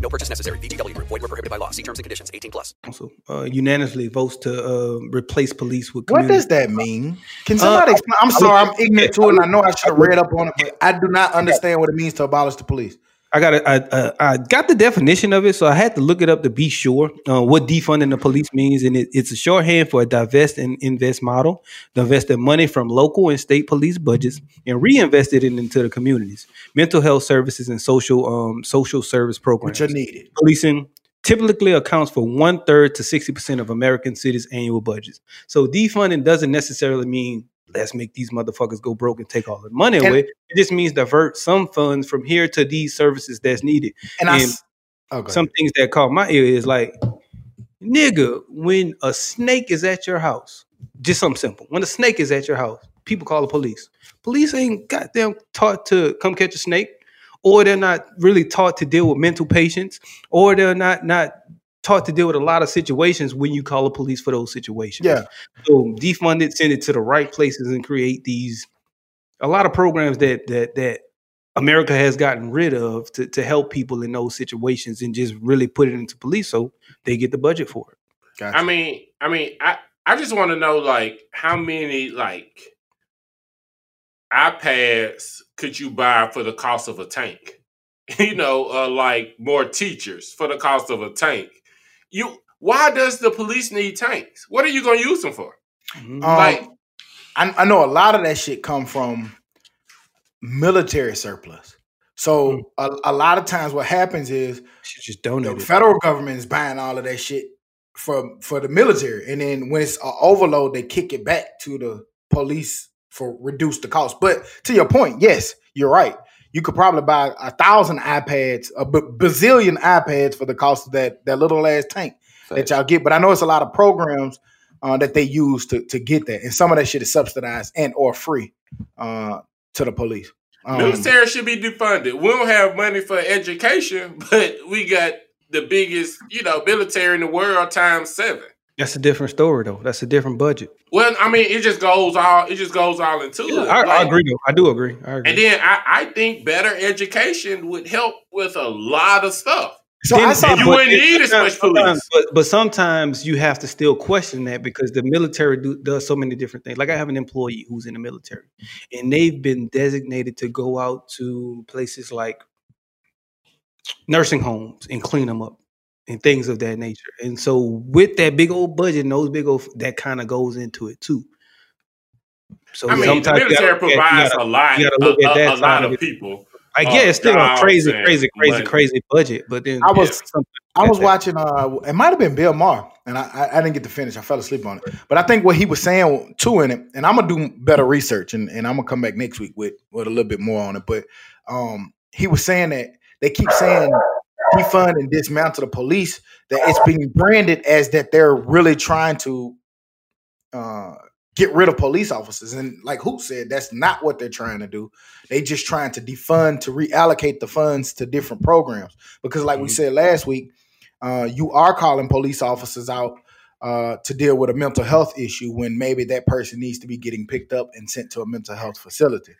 [SPEAKER 12] No purchase necessary. VGW Group. Void were prohibited by law. See terms and conditions. 18 plus.
[SPEAKER 5] Council uh, unanimously votes to uh, replace police with
[SPEAKER 3] What
[SPEAKER 5] community.
[SPEAKER 3] does that mean? Can somebody explain? I'm sorry, I'm ignorant to it, and I know I should have read up on it, but I do not understand what it means to abolish the police.
[SPEAKER 5] I got it. I, uh, I got the definition of it, so I had to look it up to be sure uh, what defunding the police means, and it, it's a shorthand for a divest and invest model. Divested money from local and state police budgets and reinvested it into the communities, mental health services, and social um, social service programs.
[SPEAKER 3] Which are needed.
[SPEAKER 5] Policing typically accounts for one third to sixty percent of American cities' annual budgets. So defunding doesn't necessarily mean let's make these motherfuckers go broke and take all the money
[SPEAKER 3] And-
[SPEAKER 5] away. It just means divert some funds from here to these services that's needed.
[SPEAKER 3] And I s- oh, okay.
[SPEAKER 5] some things that caught my ear is like, nigga, when a snake is at your house, just something simple. When a snake is at your house, people call the police. Police ain't goddamn taught to come catch a snake, or they're not really taught to deal with mental patients, or they're not not taught to deal with a lot of situations when you call the police for those situations.
[SPEAKER 3] Yeah.
[SPEAKER 5] So defund it, send it to the right places, and create these a lot of programs that that that America has gotten rid of to, to help people in those situations and just really put it into police so they get the budget for it.
[SPEAKER 2] I mean, I mean, I I just want to know like how many like iPads could you buy for the cost of a tank? <laughs> you know, uh, like more teachers for the cost of a tank. You why does the police need tanks? What are you going to use them for?
[SPEAKER 5] Mm-hmm.
[SPEAKER 3] Um,
[SPEAKER 2] Like-
[SPEAKER 3] I, I know a lot of that shit come from military surplus. So a, a lot of times, what happens is
[SPEAKER 5] just donate.
[SPEAKER 3] the
[SPEAKER 5] donate.
[SPEAKER 3] federal government is buying all of that shit for for the military, and then when it's an overload, they kick it back to the police for reduce the cost. But to your point, yes, you're right. You could probably buy a thousand iPads, a b- bazillion iPads for the cost of that that little ass tank that y'all get. But I know it's a lot of programs uh, that they use to to get that, and some of that shit is subsidized and or free uh, to the police. Um,
[SPEAKER 2] Military should be defunded. We don't have money for education, <laughs> but we got the biggest, you know, military in the world times seven.
[SPEAKER 5] That's a different story though. That's a different budget.
[SPEAKER 2] Well, I mean, it just goes all it just goes all into it.
[SPEAKER 5] I, I agree though. I do agree. I agree.
[SPEAKER 2] And then I, I think better education would help with a lot of stuff.
[SPEAKER 3] So I saw
[SPEAKER 2] you
[SPEAKER 5] but
[SPEAKER 2] wouldn't need as much
[SPEAKER 5] sometimes-
[SPEAKER 2] police.
[SPEAKER 5] But, but sometimes you have to still question that because the military do, does so many different things. Like I have an employee who's in the military, and they've been designated to go out to places like nursing homes and clean them up and things of that nature. And so with that big old budget and those big old that kind of goes into it too. So
[SPEAKER 2] I mean, the
[SPEAKER 5] sometimes you
[SPEAKER 2] military
[SPEAKER 5] gotta look at- you
[SPEAKER 2] provides
[SPEAKER 5] gotta-
[SPEAKER 2] a lot,
[SPEAKER 5] you gotta
[SPEAKER 2] a,
[SPEAKER 5] at
[SPEAKER 2] a-
[SPEAKER 5] that
[SPEAKER 2] a lot of
[SPEAKER 5] it.
[SPEAKER 2] people.
[SPEAKER 5] I
[SPEAKER 2] uh,
[SPEAKER 5] guess it's still a
[SPEAKER 2] jobs
[SPEAKER 5] crazy, crazy, crazy,
[SPEAKER 2] money.
[SPEAKER 5] crazy budget. But then
[SPEAKER 3] I was
[SPEAKER 5] something
[SPEAKER 3] I was watching. Uh, it might have been Bill Maher, and I, I I didn't get to finish. I fell asleep on it. But I think what he was saying too in it, and I'm gonna do better research, and, and I'm gonna come back next week with with a little bit more on it. But um, he was saying that they keep saying defund and dismantle the police. That it's being branded as that they're really trying to uh, get rid of police officers. And like who said, that's not what they're trying to do. They just trying to defund to reallocate the funds to different programs. Because like we said last week, uh, you are calling police officers out uh, to deal with a mental health issue when maybe that person needs to be getting picked up and sent to a mental health facility.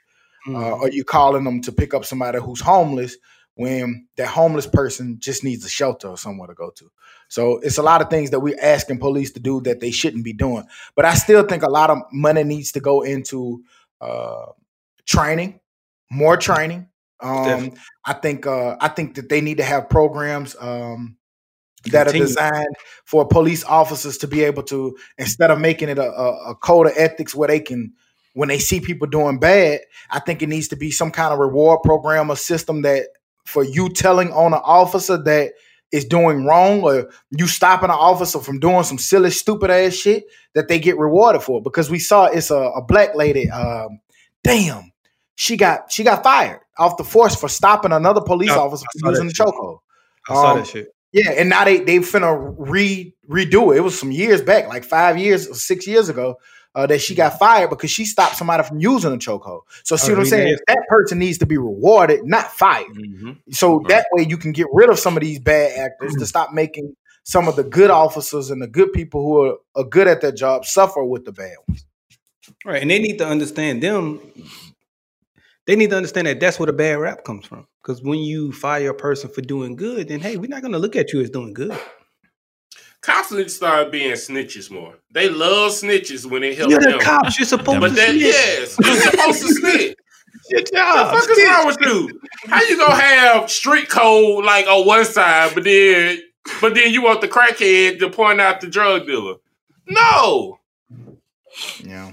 [SPEAKER 3] Uh, or you calling them to pick up somebody who's homeless when that homeless person just needs a shelter or somewhere to go to. So it's a lot of things that we're asking police to do that they shouldn't be doing. But I still think a lot of money needs to go into uh, training, more training. Um, I think uh, I think that they need to have programs um, that are designed for police officers to be able to instead of making it a, a, a code of ethics where they can when they see people doing bad i think it needs to be some kind of reward program or system that for you telling on an officer that is doing wrong or you stopping an officer from doing some silly stupid ass shit that they get rewarded for because we saw it's a, a black lady um, damn she got she got fired off the force for stopping another police
[SPEAKER 5] I-
[SPEAKER 3] officer
[SPEAKER 5] saw
[SPEAKER 3] using the chokehold
[SPEAKER 5] I saw
[SPEAKER 3] Um,
[SPEAKER 5] that shit.
[SPEAKER 3] yeah, and now they they finna re redo it. It was some years back, like five years or six years ago, uh, that she got fired because she stopped somebody from using a chokehold. So see
[SPEAKER 5] Oh,
[SPEAKER 3] what I'm saying? That person needs to be rewarded, not fired. Mm-hmm. So mm-hmm. that way you can get rid of some of these bad actors to mm. stop making some of the good officers and the good people who are, are good at their job suffer with the bad ones.
[SPEAKER 5] Right, and they need to understand them. They need to understand that that's where the bad rap comes from. Because when you fire a person for doing good, then hey, we're not going to look at you as doing good.
[SPEAKER 2] Cops need to start being snitches more. They love snitches when they help
[SPEAKER 5] You're the
[SPEAKER 2] them.
[SPEAKER 5] cops. You're supposed
[SPEAKER 2] but
[SPEAKER 5] to
[SPEAKER 2] that,
[SPEAKER 5] snitch.
[SPEAKER 2] yes, you're supposed to snitch. <laughs>
[SPEAKER 5] Your job.
[SPEAKER 2] What the fuck is wrong with you? How you gonna have street code like on one side, but then but then you want the crackhead to point out the drug dealer? No.
[SPEAKER 3] Yeah.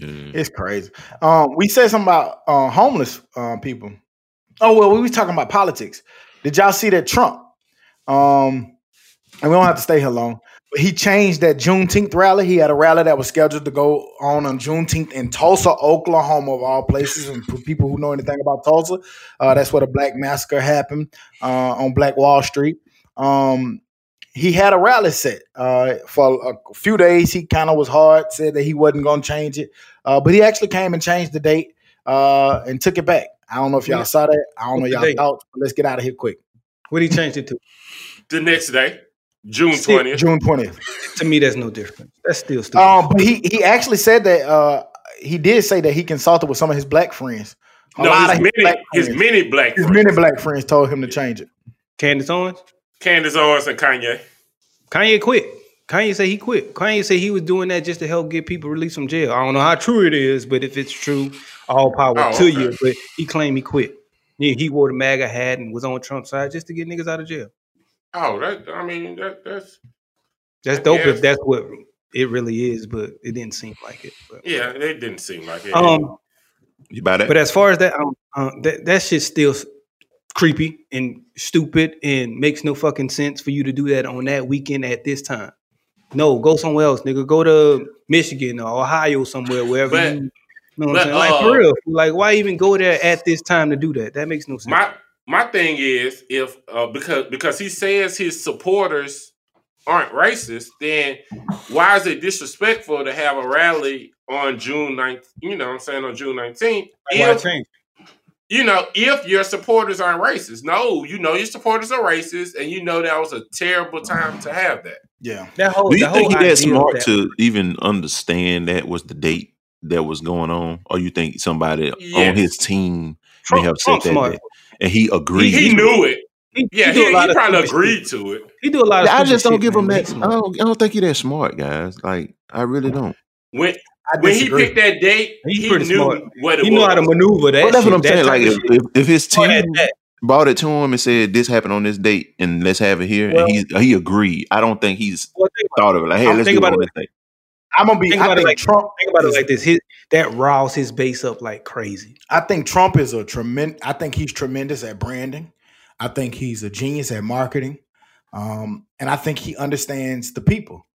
[SPEAKER 3] It's crazy. Um, we said something about uh, homeless uh, people. Oh well, we was talking about politics. Did y'all see that Trump? Um, and we don't have to stay here long. But he changed that Juneteenth rally. He had a rally that was scheduled to go on on Juneteenth in Tulsa, Oklahoma, of all places. And for people who know anything about Tulsa, uh, that's where the Black Massacre happened uh, on Black Wall Street. Um, he had a rally set uh, for a few days. He kind of was hard, said that he wasn't going to change it, uh, but he actually came and changed the date uh, and took it back. I don't know if y'all saw that. I don't know y'all
[SPEAKER 2] date?
[SPEAKER 3] thoughts. Let's get out of here quick.
[SPEAKER 5] What he changed it to?
[SPEAKER 2] The next day, June twentieth.
[SPEAKER 3] June twentieth.
[SPEAKER 5] To me, that's no different. That's still stupid.
[SPEAKER 3] Um, but he he actually said that uh, he did say that he consulted with some of his black friends. A
[SPEAKER 2] No,
[SPEAKER 3] lot
[SPEAKER 2] his
[SPEAKER 3] of
[SPEAKER 2] many,
[SPEAKER 3] black
[SPEAKER 2] his
[SPEAKER 3] friends-
[SPEAKER 2] many black
[SPEAKER 3] his
[SPEAKER 2] friends.
[SPEAKER 3] many black friends told him to change it.
[SPEAKER 5] Candace Owens?
[SPEAKER 2] Candace Owens and Kanye.
[SPEAKER 5] Kanye quit. Kanye said he quit. Kanye said he was doing that just to help get people released from jail. I don't know how true it is, but if it's true, all power
[SPEAKER 2] Oh,
[SPEAKER 5] to
[SPEAKER 2] okay.
[SPEAKER 5] you. But he claimed he quit. Yeah, he wore the MAGA hat and was on Trump's side just to get niggas out of jail.
[SPEAKER 2] Oh, that I mean that that's
[SPEAKER 5] That's dope
[SPEAKER 2] guess.
[SPEAKER 5] if that's what it really is, but it didn't seem like it. But,
[SPEAKER 2] yeah. It didn't seem like it.
[SPEAKER 5] um,
[SPEAKER 4] You buy that?
[SPEAKER 5] but as far as that, um, uh, that that shit's still creepy and stupid and makes no fucking sense for you to do that on that weekend at this time. No, go somewhere else, nigga. Go to Michigan or Ohio somewhere, wherever
[SPEAKER 2] But-
[SPEAKER 5] you. You know what
[SPEAKER 2] but,
[SPEAKER 5] I'm saying? Like
[SPEAKER 2] uh,
[SPEAKER 5] for real. Like, why even go there at this time to do that? That makes no sense.
[SPEAKER 2] My my thing is if uh, because because he says his supporters aren't racist, then why is it disrespectful to have a rally on June 9th, you know what I'm saying, on June 19th?
[SPEAKER 5] Why
[SPEAKER 2] If,
[SPEAKER 5] change?
[SPEAKER 2] you know, if your supporters aren't racist. No, you know your supporters are racist and you know that was a terrible time to have that.
[SPEAKER 3] Yeah.
[SPEAKER 5] That whole
[SPEAKER 4] Do you
[SPEAKER 5] the
[SPEAKER 4] think he that smart
[SPEAKER 5] that-
[SPEAKER 4] to even understand that was the date that was going on, or you think somebody
[SPEAKER 2] Yes.
[SPEAKER 4] on his team
[SPEAKER 5] Trump-
[SPEAKER 4] may have
[SPEAKER 5] Trump
[SPEAKER 4] said that,
[SPEAKER 5] smart.
[SPEAKER 4] day, and he
[SPEAKER 2] He,
[SPEAKER 4] agreed?
[SPEAKER 2] he knew it.
[SPEAKER 5] He,
[SPEAKER 2] Yeah,
[SPEAKER 5] do
[SPEAKER 2] he, he probably agreed
[SPEAKER 5] shit.
[SPEAKER 2] to it.
[SPEAKER 5] He do a lot of.
[SPEAKER 4] I just don't
[SPEAKER 5] shit,
[SPEAKER 4] give him that. I don't, I don't think he that smart, guys. Like I really don't.
[SPEAKER 2] When when he picked that date,
[SPEAKER 5] He's
[SPEAKER 2] he knew
[SPEAKER 5] smart.
[SPEAKER 2] what it
[SPEAKER 5] He
[SPEAKER 2] was.
[SPEAKER 5] know how to maneuver that.
[SPEAKER 4] Well, that's what I'm
[SPEAKER 5] that
[SPEAKER 4] saying. Like if,
[SPEAKER 5] shit.
[SPEAKER 4] if, if his team
[SPEAKER 5] at that.
[SPEAKER 4] brought it to him and said this happened on this date and let's have it here,
[SPEAKER 5] Well-
[SPEAKER 4] and he he agreed. I don't think he's
[SPEAKER 5] Well, think
[SPEAKER 4] thought of it like, hey,
[SPEAKER 5] I'm
[SPEAKER 4] let's
[SPEAKER 5] think
[SPEAKER 4] do it
[SPEAKER 5] about
[SPEAKER 4] on
[SPEAKER 5] it.
[SPEAKER 4] this date.
[SPEAKER 3] I'm gonna be.
[SPEAKER 5] Think
[SPEAKER 3] I
[SPEAKER 5] about it
[SPEAKER 3] think
[SPEAKER 5] like
[SPEAKER 3] Trump.
[SPEAKER 5] Think about it
[SPEAKER 3] is-
[SPEAKER 5] like this: his, that riles his base up like crazy.
[SPEAKER 3] I think Trump is a tremendous. I think he's tremendous at branding. I think he's a genius at marketing, um, and I think he understands the people.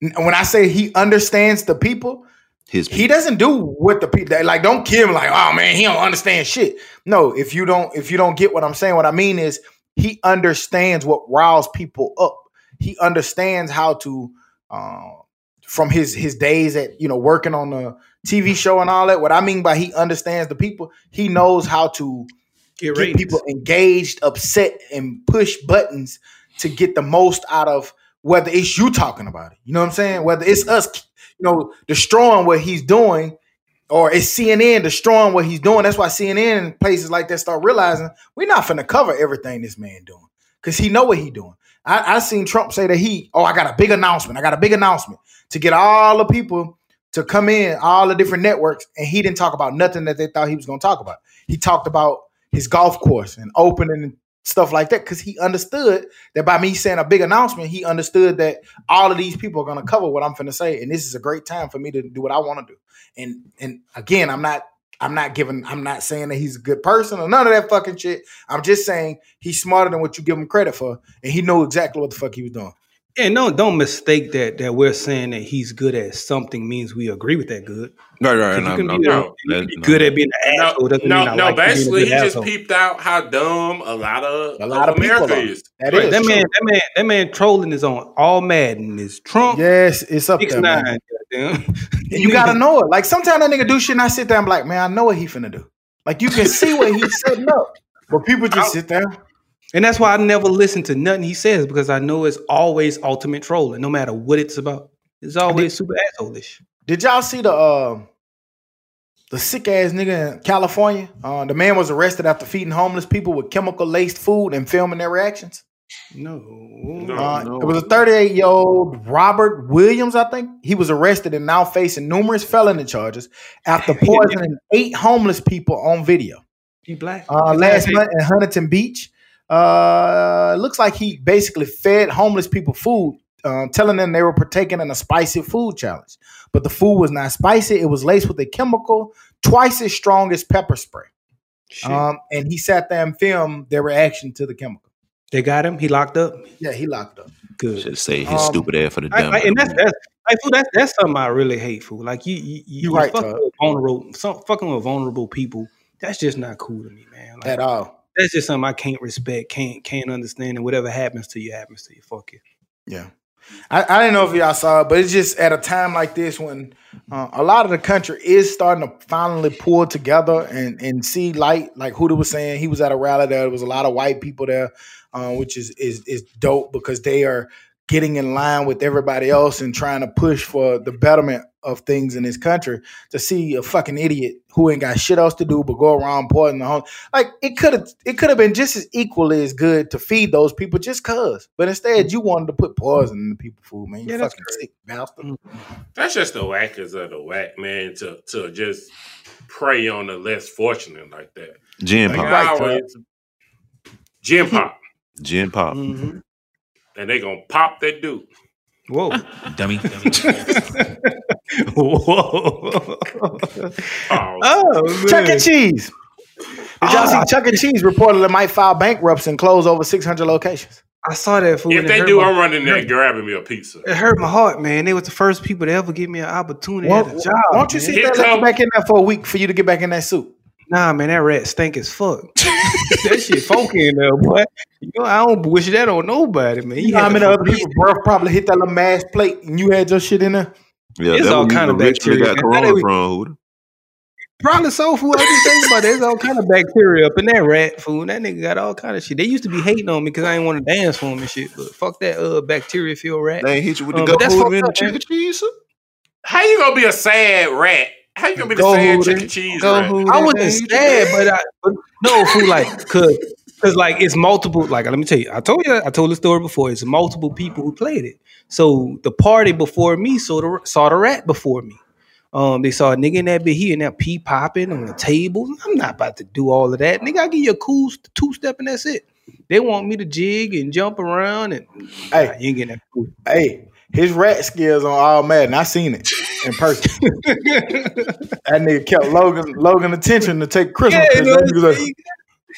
[SPEAKER 3] When I say he understands the people,
[SPEAKER 4] His
[SPEAKER 3] he doesn't do what the people like. Don't kill him like, oh man, he don't understand shit. No, if you don't, if you don't get what I'm saying, what I mean is he understands what riles people up. He understands how to, uh, from his his days at you know working on the TV show and all that. What I mean by he understands the people, he knows how to
[SPEAKER 5] Get
[SPEAKER 3] get people engaged, upset, and push buttons to get the most out of whether it's you talking about it. You know what I'm saying? Whether it's us, you know, destroying what he's doing, or it's CNN destroying what he's doing. That's why CNN and places like that start realizing we're not finna cover everything this man doing because he know what he doing. I, I seen Trump say that he, oh, I got a big announcement. I got a big announcement to get all the people to come in, all the different networks, and he didn't talk about nothing that they thought he was going to talk about. He talked about his golf course and opening and stuff like that because he understood that by me saying a big announcement, he understood that all of these people are going to cover what I'm going to say, and this is a great time for me to do what I want to do. And and again, I'm not I'm not giving I'm not saying that he's a good person or none of that fucking shit. I'm just saying he's smarter than what you give him credit for, and he knew exactly what the fuck he was doing.
[SPEAKER 5] And no, don't mistake that that we're saying that he's good at something means we agree with that good.
[SPEAKER 4] Right, right, No,
[SPEAKER 5] you can
[SPEAKER 4] no,
[SPEAKER 5] be,
[SPEAKER 4] no.
[SPEAKER 5] you can
[SPEAKER 4] That-
[SPEAKER 5] be
[SPEAKER 4] no.
[SPEAKER 5] good at being an asshole. Doesn't
[SPEAKER 2] No,
[SPEAKER 5] mean I
[SPEAKER 2] no.
[SPEAKER 5] like you being a
[SPEAKER 2] basically,
[SPEAKER 5] good
[SPEAKER 2] he just
[SPEAKER 5] asshole.
[SPEAKER 2] peeped out how dumb a lot of
[SPEAKER 3] A lot of people
[SPEAKER 2] America is.
[SPEAKER 3] That
[SPEAKER 5] Right,
[SPEAKER 3] is
[SPEAKER 5] that man, that man, that man trolling is on all Madden. Is Trump
[SPEAKER 3] Yes, it's up
[SPEAKER 5] six
[SPEAKER 3] there, man. You gotta <laughs> know it. Like sometimes that nigga do shit, and I sit there and be like, man, I know what he finna do. Like you can see what he's setting up, but people just sit there.
[SPEAKER 5] And that's why I never listen to nothing he says because I know it's always ultimate trolling, no matter what it's about. It's always super assholeish.
[SPEAKER 3] Did y'all see the uh, the sick ass nigga in California? Uh, the man was arrested after feeding homeless people with chemical laced food and filming their reactions.
[SPEAKER 5] No,
[SPEAKER 3] Uh, It was a 38 year old Robert Williams, I think. He was arrested and now facing numerous felony charges after <laughs> poisoning eight homeless people on video.
[SPEAKER 5] He black.
[SPEAKER 3] Uh, last month in Huntington Beach, uh, looks like he basically fed homeless people food, uh, telling them they were partaking in a spicy food challenge. But the food was not spicy; it was laced with a chemical twice as strong as pepper spray. Um, and he sat there and filmed their reaction to the chemical.
[SPEAKER 5] They got him. He locked up.
[SPEAKER 3] Yeah, he locked up.
[SPEAKER 5] Good.
[SPEAKER 4] Should say his
[SPEAKER 3] Um,
[SPEAKER 4] stupid ass for the
[SPEAKER 5] I,
[SPEAKER 4] dumb.
[SPEAKER 5] I, and that's that's like, fool, that's that's something I really hate. Fool. Like you, you, you,
[SPEAKER 3] You
[SPEAKER 5] you
[SPEAKER 3] right,
[SPEAKER 5] fucking with vulnerable, some fucking with vulnerable people. That's just not cool to me, man. Like,
[SPEAKER 3] At all.
[SPEAKER 5] That's just something I can't respect, can't can't understand, and whatever happens to you happens to you. Fuck you.
[SPEAKER 3] Yeah. I, I didn't know if y'all saw it, but it's just at a time like this when uh, a lot of the country is starting to finally pull together and, and see light. Like Huda was saying, he was at a rally there. There was a lot of white people there, uh, which is, is is dope because they are getting in line with everybody else and trying to push for the betterment of things in this country. To see a fucking idiot who ain't got shit else to do but go around poisoning the home, like it could have it could have been just as equally as good to feed those people just cause. But instead, you wanted to put poison in the people food, man. You
[SPEAKER 5] Yeah, that's
[SPEAKER 3] fucking sick bastard.
[SPEAKER 2] That's just the whackers of the whack, man. To to just prey on the less fortunate like that.
[SPEAKER 4] Gin
[SPEAKER 2] Like,
[SPEAKER 4] pop.
[SPEAKER 2] I
[SPEAKER 3] Right,
[SPEAKER 2] always- Gin pop, <laughs>
[SPEAKER 4] Gin pop.
[SPEAKER 5] Mm-hmm.
[SPEAKER 2] and they gonna pop that dude.
[SPEAKER 5] Whoa.
[SPEAKER 1] Dummy, dummy. <laughs> <laughs> <laughs>
[SPEAKER 5] Whoa.
[SPEAKER 2] Oh,
[SPEAKER 5] oh,
[SPEAKER 3] Chuck E. Cheese. Did y'all see ah. Chuck E. Cheese reportedly might file bankruptcy and close over 600 locations?
[SPEAKER 5] I saw that fool.
[SPEAKER 2] if they do,
[SPEAKER 5] my-
[SPEAKER 2] I'm running there <laughs> grabbing me a pizza.
[SPEAKER 5] It hurt my heart, man. They was the first people to ever give me an opportunity
[SPEAKER 3] Why
[SPEAKER 5] at a job.
[SPEAKER 3] why don't you
[SPEAKER 5] man.
[SPEAKER 3] sit
[SPEAKER 2] Here
[SPEAKER 3] there let
[SPEAKER 2] come-
[SPEAKER 3] you back in there for a week for you to get back in that suit?
[SPEAKER 5] Nah, man, that rat stink as fuck. <laughs> that shit funky in there, boy. You know, I don't wish that on nobody, man.
[SPEAKER 3] You know how
[SPEAKER 5] had
[SPEAKER 3] many other
[SPEAKER 5] Febreze.
[SPEAKER 3] people breath probably hit that little mass plate and you had your shit in there?
[SPEAKER 4] Yeah,
[SPEAKER 5] It's all kind of bacteria.
[SPEAKER 4] got corona
[SPEAKER 5] they-
[SPEAKER 4] from Huda.
[SPEAKER 5] Probably so, fool. I just think about it. There's all kind of bacteria up in that rat, food. That nigga got all kind of shit. They used to be hating on me because I didn't want to dance for him and shit. But fuck that uh bacteria filled rat.
[SPEAKER 4] They ain't hit you with the
[SPEAKER 5] Um,
[SPEAKER 4] go
[SPEAKER 5] but that's
[SPEAKER 4] Huda
[SPEAKER 5] fucked
[SPEAKER 4] and the
[SPEAKER 5] up, man.
[SPEAKER 4] chicken cheese. sir?
[SPEAKER 2] How you gonna be a sad rat? How you gonna be the sad chicken cheese rat?
[SPEAKER 5] I wasn't sad, but I but no fool like cause cause like it's multiple like let me tell you, I told you I told the story before. It's multiple people who played it. So the party before me saw the saw the rat before me. Um, they saw a nigga in that bit. He in there pee popping on the table. I'm not about to do all of that. Nigga, I give you a cool two step and that's it. They want me to jig and jump around and
[SPEAKER 3] Hey.
[SPEAKER 5] Nah, you ain't getting that cool.
[SPEAKER 3] Hey, his rat skills on all Madden. I seen it in person. <laughs> that nigga kept Logan Logan attention to take Christmas.
[SPEAKER 5] Yeah, you know,
[SPEAKER 3] He was like,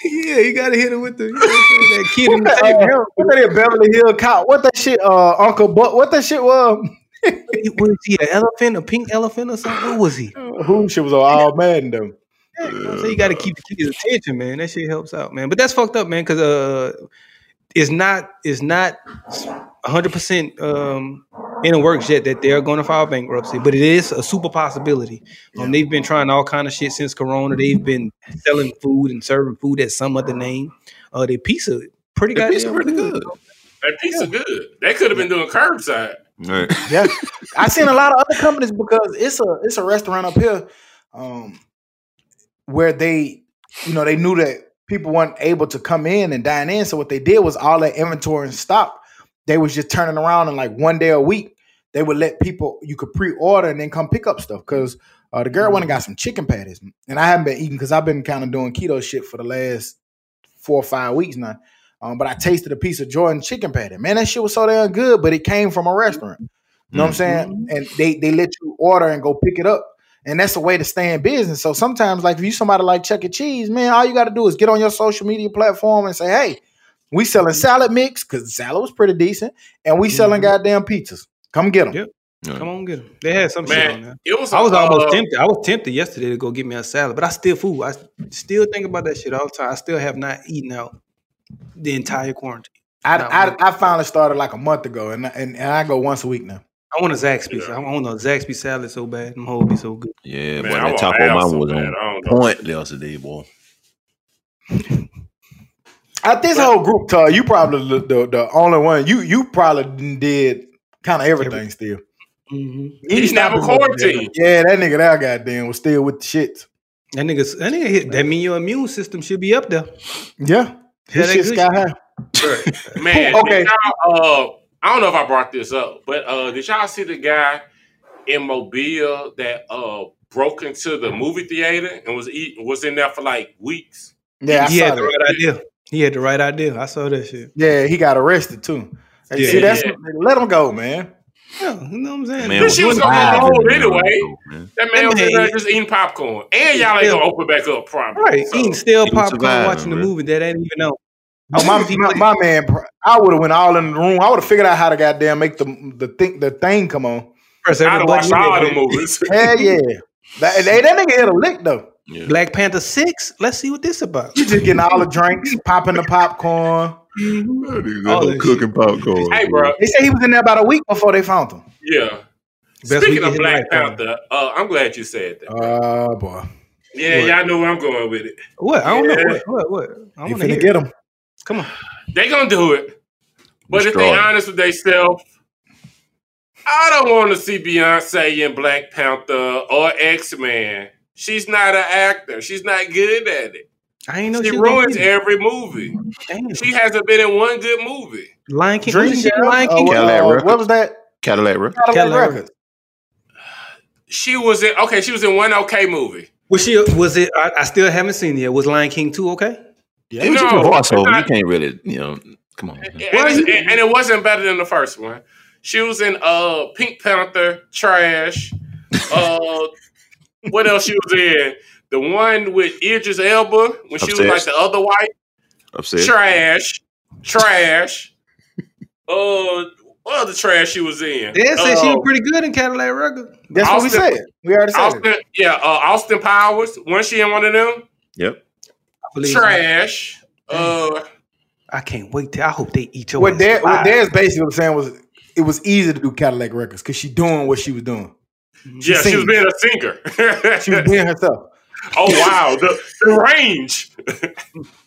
[SPEAKER 5] yeah, you gotta hit him with the you know what I'm saying, that kid in
[SPEAKER 3] what
[SPEAKER 5] the
[SPEAKER 3] that, uh,
[SPEAKER 5] table.
[SPEAKER 3] what that Beverly Hill Cop? What that shit? Uh, Uncle Buck. What that shit was?
[SPEAKER 5] Was he an elephant, a pink elephant or something? What was he? <laughs>
[SPEAKER 3] Who shit was on all Madden though?
[SPEAKER 5] Yeah, you know what you got to keep the kids' attention, man. That shit helps out, man. But that's fucked up, man, because uh, it's not it's not 100 percent um in the works yet that they're going to file bankruptcy, but it is a super possibility. Um, they've been trying all kind of shit since Corona. They've been selling food and serving food at some other name. Uh, their pizza pretty
[SPEAKER 2] Their pizza pretty
[SPEAKER 5] good.
[SPEAKER 2] good. That pizza good. They could have been doing curbside.
[SPEAKER 4] Right. <laughs>
[SPEAKER 3] Yeah, I seen a lot of other companies because it's a it's a restaurant up here, um, where they you know they knew that people weren't able to come in and dine in. So what they did was all that inventory and stock, they was just turning around and like one day a week they would let people you could pre-order and then come pick up stuff because uh, the girl went and got some chicken patties and I haven't been eating because I've been kind of doing keto shit for the last four or five weeks now. Um, but I tasted a piece of Jordan chicken patty. Man, that shit was so damn good, but it came from a restaurant. You know what I'm saying? And they they let you order and go pick it up. And that's a way to stay in business. So sometimes, like if you somebody like Chuck E. Cheese, man, all you got to do is get on your social media platform and say, "Hey, we selling salad mix because the salad was pretty decent, and we selling goddamn pizzas. Come get them."
[SPEAKER 5] Come on, get them. They had some shit on there.
[SPEAKER 2] it was
[SPEAKER 5] I was
[SPEAKER 2] uh,
[SPEAKER 5] almost tempted. I was tempted yesterday to go get me a salad, but I still food. I still think about that shit all the time. I still have not eaten out the entire quarantine.
[SPEAKER 3] I,
[SPEAKER 5] Not
[SPEAKER 3] I. I finally started like a month ago, and and, and I go once a week now.
[SPEAKER 5] I want a Zaxby. I want a Zaxby salad so bad. Them hoes be so good.
[SPEAKER 4] Yeah,
[SPEAKER 2] Man,
[SPEAKER 4] boy,
[SPEAKER 2] I
[SPEAKER 4] that Taco Mama
[SPEAKER 2] so
[SPEAKER 4] was on
[SPEAKER 2] I don't know.
[SPEAKER 4] point yesterday, boy.
[SPEAKER 3] At this whole group, Todd, you probably the, the, the only one. You you probably did kind of everything still.
[SPEAKER 2] He's never
[SPEAKER 3] stopped him.
[SPEAKER 2] quarantined.
[SPEAKER 3] Yeah, that nigga that goddamn was still with the shit.
[SPEAKER 5] That nigga, that nigga hit. That mean your immune system should be up there.
[SPEAKER 3] Yeah, his shit
[SPEAKER 5] good
[SPEAKER 3] sky high. <laughs>
[SPEAKER 2] Man,
[SPEAKER 3] Okay.
[SPEAKER 2] uh, I don't know if I brought this up, but uh, did y'all see the guy in Mobile that uh broke into the movie theater and was eating was in there for like weeks?
[SPEAKER 3] Yeah, I
[SPEAKER 5] he
[SPEAKER 3] saw
[SPEAKER 5] the
[SPEAKER 3] that.
[SPEAKER 5] right idea. He had the right idea. I saw that shit.
[SPEAKER 3] Yeah, he got arrested too. And
[SPEAKER 5] Yeah,
[SPEAKER 3] see, that's
[SPEAKER 5] yeah.
[SPEAKER 3] let him go, man.
[SPEAKER 5] Yeah, you know what I'm saying?
[SPEAKER 4] Man,
[SPEAKER 2] This shit was gonna
[SPEAKER 4] live
[SPEAKER 2] hold
[SPEAKER 4] the
[SPEAKER 2] anyway.
[SPEAKER 4] middle, man.
[SPEAKER 2] That man was
[SPEAKER 5] man-
[SPEAKER 2] there just eating popcorn, and y'all ain't gonna open back up, probably.
[SPEAKER 5] Right,
[SPEAKER 2] So,
[SPEAKER 5] eating stale popcorn,
[SPEAKER 4] surviving,
[SPEAKER 5] watching the movie that ain't even know.
[SPEAKER 3] Oh, my, my, my man, I would have went all in the room. I would have figured out how to goddamn make the the thing the thing come on.
[SPEAKER 5] Press
[SPEAKER 2] I'd have watched all the movies.
[SPEAKER 3] Hell yeah, <laughs> that, hey, that nigga hit a lick though.
[SPEAKER 4] Yeah.
[SPEAKER 5] Black Panther six. Let's see what this about.
[SPEAKER 3] You just getting all the drinks, popping the popcorn.
[SPEAKER 5] All that
[SPEAKER 4] cooking popcorn.
[SPEAKER 2] Hey, bro.
[SPEAKER 3] They say he was in there about a week before they found him.
[SPEAKER 2] Yeah.
[SPEAKER 5] Best
[SPEAKER 2] Speaking
[SPEAKER 5] weekend
[SPEAKER 2] of
[SPEAKER 5] hit
[SPEAKER 2] Black
[SPEAKER 5] right.
[SPEAKER 2] Panther, uh, I'm glad you said that.
[SPEAKER 3] Oh boy,
[SPEAKER 2] yeah, y'all know where I'm going with it.
[SPEAKER 5] What? I don't
[SPEAKER 2] Yeah.
[SPEAKER 5] know. What? What? What? I
[SPEAKER 3] he
[SPEAKER 5] want to
[SPEAKER 3] get
[SPEAKER 5] it.
[SPEAKER 3] him.
[SPEAKER 5] Come on.
[SPEAKER 2] They gonna do it. But if they honest with themselves, I don't want to see Beyonce in Black Panther or X Men. She's not an actor. She's not good at it.
[SPEAKER 5] I ain't know
[SPEAKER 2] She
[SPEAKER 5] she
[SPEAKER 2] ruins every movie.
[SPEAKER 5] Damn.
[SPEAKER 2] She hasn't been in one good movie.
[SPEAKER 5] Lion King.
[SPEAKER 3] Dream
[SPEAKER 5] she? Lion
[SPEAKER 3] Uh,
[SPEAKER 5] King?
[SPEAKER 3] what,
[SPEAKER 4] Cadillac
[SPEAKER 3] uh, what was that?
[SPEAKER 4] Cadillac Records.
[SPEAKER 3] Cadillac
[SPEAKER 5] Cadillac
[SPEAKER 3] Records.
[SPEAKER 2] She was in okay. She was in one okay movie.
[SPEAKER 5] Was she? Was it? I, I still haven't seen it. yet. Was Lion King two okay?
[SPEAKER 4] It was just a
[SPEAKER 2] No,
[SPEAKER 4] voiceover.
[SPEAKER 2] it's
[SPEAKER 4] You can't really, you know. Come on. man.
[SPEAKER 2] And, it's- and- and it wasn't better than the first one. She was in uh Pink Panther, Trash. Uh, what else she was in? The one with Idris Elba when she was like the other white.
[SPEAKER 4] Upset.
[SPEAKER 2] Trash, trash. <laughs> uh, what other trash she was in?
[SPEAKER 5] They said she
[SPEAKER 2] Uh,
[SPEAKER 5] was pretty good in Cadillac Records.
[SPEAKER 3] That's what we
[SPEAKER 2] Austin-
[SPEAKER 3] said. We already said it.
[SPEAKER 2] Yeah, uh, Austin Powers. Wasn't she in one of them?
[SPEAKER 4] Yep.
[SPEAKER 5] I believe so.
[SPEAKER 2] Trash. Uh,
[SPEAKER 5] I can't wait. Till, I hope they eat your
[SPEAKER 3] What
[SPEAKER 5] ass
[SPEAKER 3] Dad, what
[SPEAKER 5] alive.
[SPEAKER 3] Dad's basically was saying was it was easy to do Cadillac Records because she doing what she was doing.
[SPEAKER 2] Yeah, she was
[SPEAKER 3] sings.
[SPEAKER 2] being a singer. <laughs>
[SPEAKER 3] She was being herself.
[SPEAKER 2] oh wow, the, the range. <laughs>